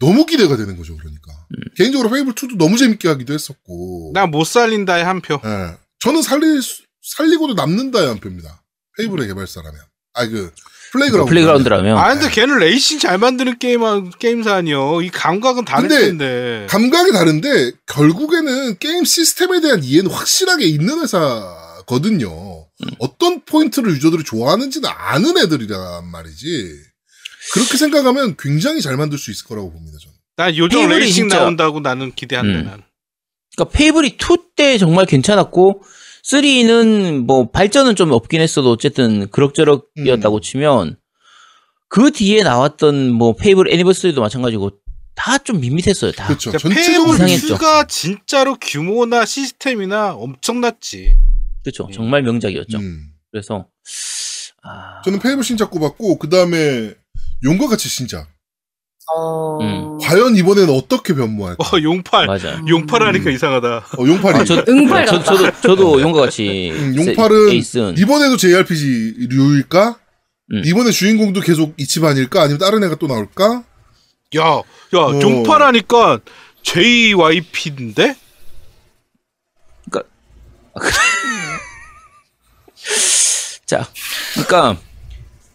너무 기대가 되는 거죠, 그러니까. 음. 개인적으로 페이블 2도 너무 재밌게 하기도 했었고. 나 못 살린다에 한 표. 예. 저는 살리, 살리고도 남는다에 한 표입니다. 페이블의 개발사라면. 아, 그, 플레이그라운드. 플레이그라운드라면. 아 근데 걔는 레이싱 잘 만드는 게임 게임사 아니요. 이 감각은 다를 근데. 감각이 다른데, 결국에는 게임 시스템에 대한 이해는 확실하게 있는 회사거든요. 음. 어떤 포인트를 유저들이 좋아하는지는 아는 애들이란 말이지. 그렇게 생각하면 굉장히 잘 만들 수 있을 거라고 봅니다, 저는. 난 요즘 레이싱 진짜- 나온다고 나는 기대한다. 음. 나는. 그러니까 페이블이 2 때 정말 괜찮았고 3는 뭐 발전은 좀 없긴 했어도 어쨌든 그럭저럭이었다고 음. 치면 그 뒤에 나왔던 뭐 Fable Anniversary도 마찬가지고 다 좀 밋밋했어요. 다. 그렇죠. 그러니까. Fable 2가 진짜로 규모나 시스템이나 엄청났지. 그렇죠. 음. 정말 명작이었죠. 음. 그래서 아, 저는 Fable 신작 꼽았고, 그 다음에 용과 같이 신작. 어... 음. 과연 이번에는 어떻게 변모할까? 어 용팔. 맞아요. 용팔 하니까 음. 이상하다. 어, 용팔이. 아, 저, 응팔 저, 같다. 저도 저도 용과 같이 음, 세- 용팔은 에이스는 이번에도 JRPG류일까? 음. 이번에 주인공도 계속 이치반일까? 아니면 다른 애가 또 나올까? 야, 야, 어. 용팔 하니까 JYP인데? [laughs] 자, 그러니까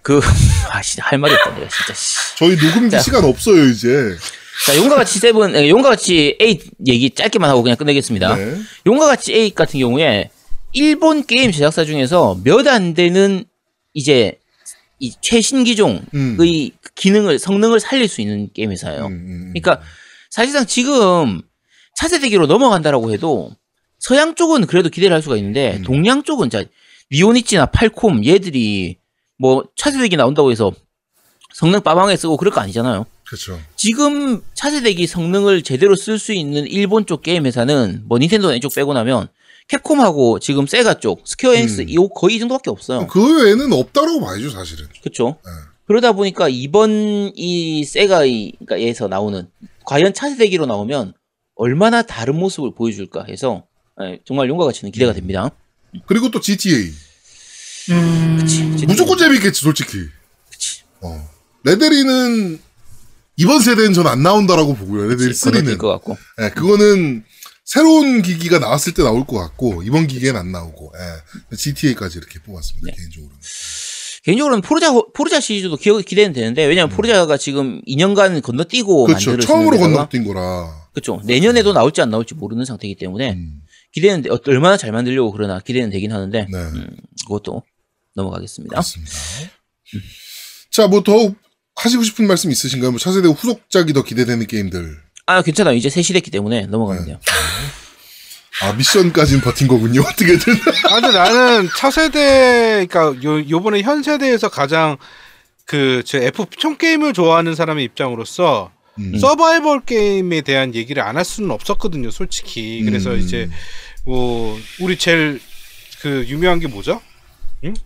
그 [laughs] 아씨 할 말이 없다 내가 진짜. 씨. 저희 녹음기 자. 시간 없어요, 이제. 자, 용과 같이 seven, 에, 용과 같이 8 얘기 짧게만 하고 그냥 끝내겠습니다. 네. 용과 같이 8 같은 경우에 일본 게임 제작사 중에서 몇 안 되는 이제 이 최신 기종의 음. 기능을 성능을 살릴 수 있는 게임 회사예요. 음, 음, 그러니까 사실상 지금 차세대기로 넘어간다라고 해도 서양 쪽은 그래도 기대를 할 수가 있는데 음. 동양 쪽은 자 니폰이치나 팔콤 얘들이 뭐 차세대기 나온다고 해서 성능 빠방하게 쓰고 그럴 거 아니잖아요. 그렇죠. 지금 차세대기 성능을 제대로 쓸 수 있는 일본 쪽 게임 회사는 뭐 닌텐도 이쪽 빼고 나면 캡콤하고 지금 세가 쪽 Square Enix 음. 이 거의 이 정도밖에 없어요. 그 외에는 없다라고 봐야죠, 사실은. 그렇죠. 네. 그러다 보니까 이번 이 세가에서 나오는 과연 차세대기로 나오면 얼마나 다른 모습을 보여줄까 해서 예, 정말 용과 같이는 기대가 됩니다. 그리고 또 GTA. 음... 그치. 무조건 재밌겠지, 솔직히. 그치. 어. 레데리는 이번 세대는 전 안 나온다라고 보고요. 레데리 그치, 건너뛸 3는. 것 같고. 예, 그거는 새로운 기기가 나왔을 때 나올 것 같고 이번 기기엔 안 나오고 예. GTA까지 이렇게 뽑았습니다 네. 개인적으로는. 개인적으로는 포르자 포르자 시리즈도 기억 기대는 되는데 왜냐면 포르자가 지금 2년간 건너뛰고 음. 그렇죠. 처음으로 건너뛴 거라. 그렇죠. 내년에도 나올지 안 나올지 모르는 상태이기 때문에 음, 기대는 돼- 어, 얼마나 잘 만들려고 그러나 기대는 되긴 하는데 네. 음, 그것도 넘어가겠습니다. 그렇습니다. 자, 뭐 더 하시고 싶은 말씀 있으신가요? 뭐 차세대 후속작이 더 기대되는 게임들. 아 괜찮아요. 이제 셋이 됐기 때문에 넘어가면 네. 돼요. 아 미션까지는 버틴 거군요. [laughs] 어떻게든. 아, 근데 나는 차세대, 그니까, 요, 요번에 현 세대에서 가장 그, 제 F 총 게임을 좋아하는 사람의 입장으로서 음. 서바이벌 게임에 대한 얘기를 안 할 수는 없었거든요, 솔직히. 그래서 음. 이제 뭐 우리 제일 그 유명한 게 뭐죠?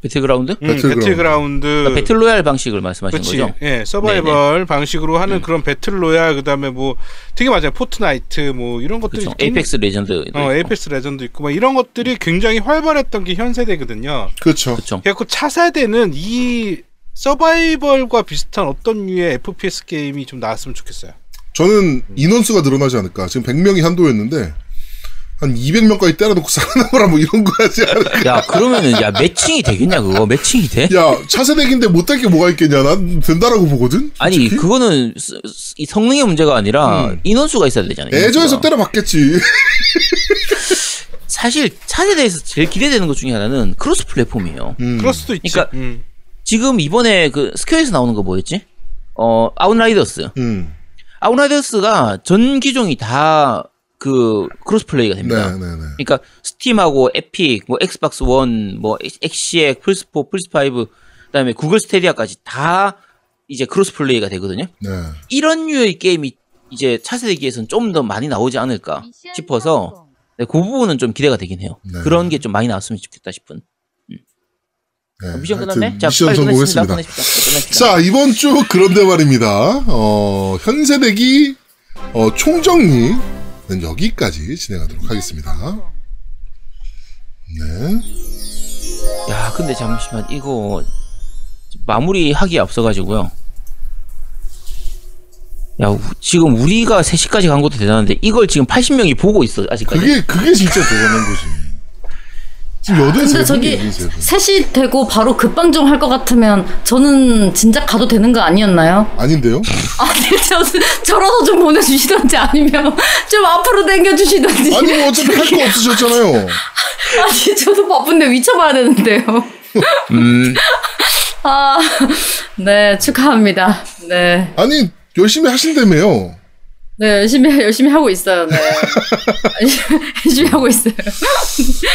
배틀그라운드? 음, 배틀그라운드. 배틀그라운드. 그러니까 battle royale 방식을 말씀하시는 그치. 거죠? 예, 서바이벌 방식으로 하는 그런 battle royale 그다음에 뭐 되게 맞아요. Fortnite 뭐 이런 것들이. 굉장히- Apex Legend. 어, Apex Legend 있고 막 이런 것들이 굉장히 활발했던 게 현 세대거든요. 그렇죠. 그렇죠. 그래갖고 차세대는 이 서바이벌과 비슷한 어떤 류의 FPS 게임이 좀 나왔으면 좋겠어요. 저는 인원수가 늘어나지 않을까. 지금 100명이 한도였는데 한 200명까지 때려놓고 살아남으라 뭐 이런 거 하지 않을까. 야 그러면은 야 매칭이 되겠냐 그거 매칭이 돼? 야 차세대기인데 못할 게 뭐가 있겠냐. 난 된다라고 보거든. 아니 솔직히. 그거는 스- 스- 이 성능의 문제가 아니라 음. 인원수가 있어야 되잖아요. 애저에서. 때려봤겠지. [laughs] 사실 차세대에서 제일 기대되는 것 중에 하나는 cross platform이에요. 음. 수도 있지. 그러니까 음. 지금 이번에 그 Square에서 나오는 거 뭐였지? 어 Outriders. 음. Outriders가 전 기종이 다 그 cross play가 됩니다. 네, 네, 네. 그러니까 Steam하고 Epic, 뭐 Xbox One, 뭐 엑시엑, 플스 4, 플스 5, 그다음에 Google Stadia까지 다 이제 cross play가 되거든요. 네. 이런 류의 게임이 이제 차세대기에서는 좀 더 많이 나오지 않을까 싶어서 네, 그 부분은 좀 기대가 되긴 해요. 네. 그런 게 좀 많이 나왔으면 좋겠다 싶은. 네. 미션 하여튼 끝났네? 자, 미션. 성공했습니다. 자, 이번 주 그런데 말입니다. 어, 현세대기 어, 총정리는 여기까지 진행하도록 하겠습니다. 네. 야, 근데 잠시만 이거 마무리하기 앞서가지고요. 야, 우- 지금 우리가 3시까지 간 것도 대단한데 이걸 지금 80명이 보고 있어 아직까지. 그게 그게 진짜 대단한 거지. 지금 여덟 근데 세 저기. 셋이 되고 바로 급방정 할 것 같으면 저는 진작 가도 되는 거 아니었나요? 아닌데요? [laughs] 아니 저 저라도 좀 보내주시던지 아니면 좀 앞으로 당겨주시던지 아니 뭐 어차피 할 거 없으셨잖아요. [laughs] 아니 저도 바쁜데 위쳐봐야 되는데요. [laughs] 음, 아, 네 축하합니다. 네, 아니 열심히 하신다며요. 네 열심히 [laughs] 열심히 하고 있어요. 네, [laughs] [laughs] 열심히 하고 있어요.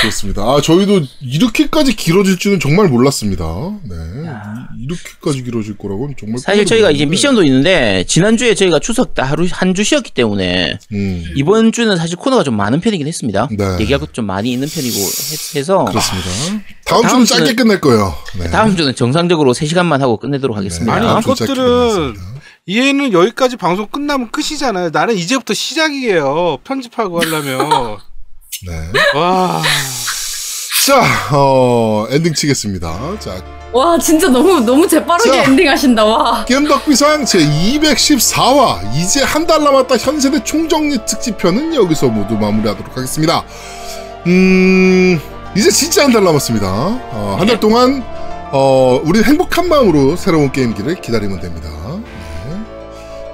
그렇습니다. 아 저희도 이렇게까지 길어질 줄은 정말 몰랐습니다. 네. 이렇게까지 길어질 거라고는 정말 사실 저희가 이제 몰랐는데. 미션도 있는데 지난주에 저희가 추석 때 하루 한 주 쉬었기 때문에 음, 이번 주는 사실 코너가 좀 많은 편이긴 했습니다. 네. 얘기할 것도 좀 많이 있는 편이고 해- 해서 그렇습니다. 다음, 다음 주는 짧게 끝낼 거예요. 네. 다음 주는 정상적으로 3시간만 하고 끝내도록 하겠습니다. 아니 주 짧게 이것들은. 얘는 여기까지 방송 끝나면 끝이잖아요. 나는 이제부터 시작이에요. 편집하고 하려면. [laughs] 네. 와. 자, 어, 엔딩 치겠습니다. 자, 와 진짜 너무 너무 재빠르게 자. 엔딩 하신다. 와. 겜덕비상 제 214화 이제 한 달 남았다 현세대 총정리 특집편은 여기서 모두 마무리하도록 하겠습니다. 음, 이제 진짜 한 달 남았습니다. 어, 한달 동안 어, 우리 행복한 마음으로 새로운 게임기를 기다리면 됩니다.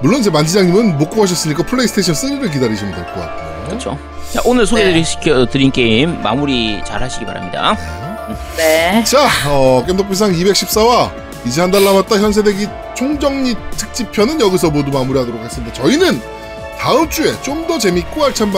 네. 물론 제 만지장님은 못 구하셨으니까 플레이스테이션 3를 기다리시면 될 것 같고요. 그렇죠. 자, 오늘 소개해드린 게임 마무리 잘 하시기 바랍니다. 네. 자, 어, 겜덕비상 214화 이제 한 달 남았다 현세대기 총정리 특집편은 여기서 모두 마무리하도록 하겠습니다. 저희는 다음 주에 좀 더 재밌고 알찬 방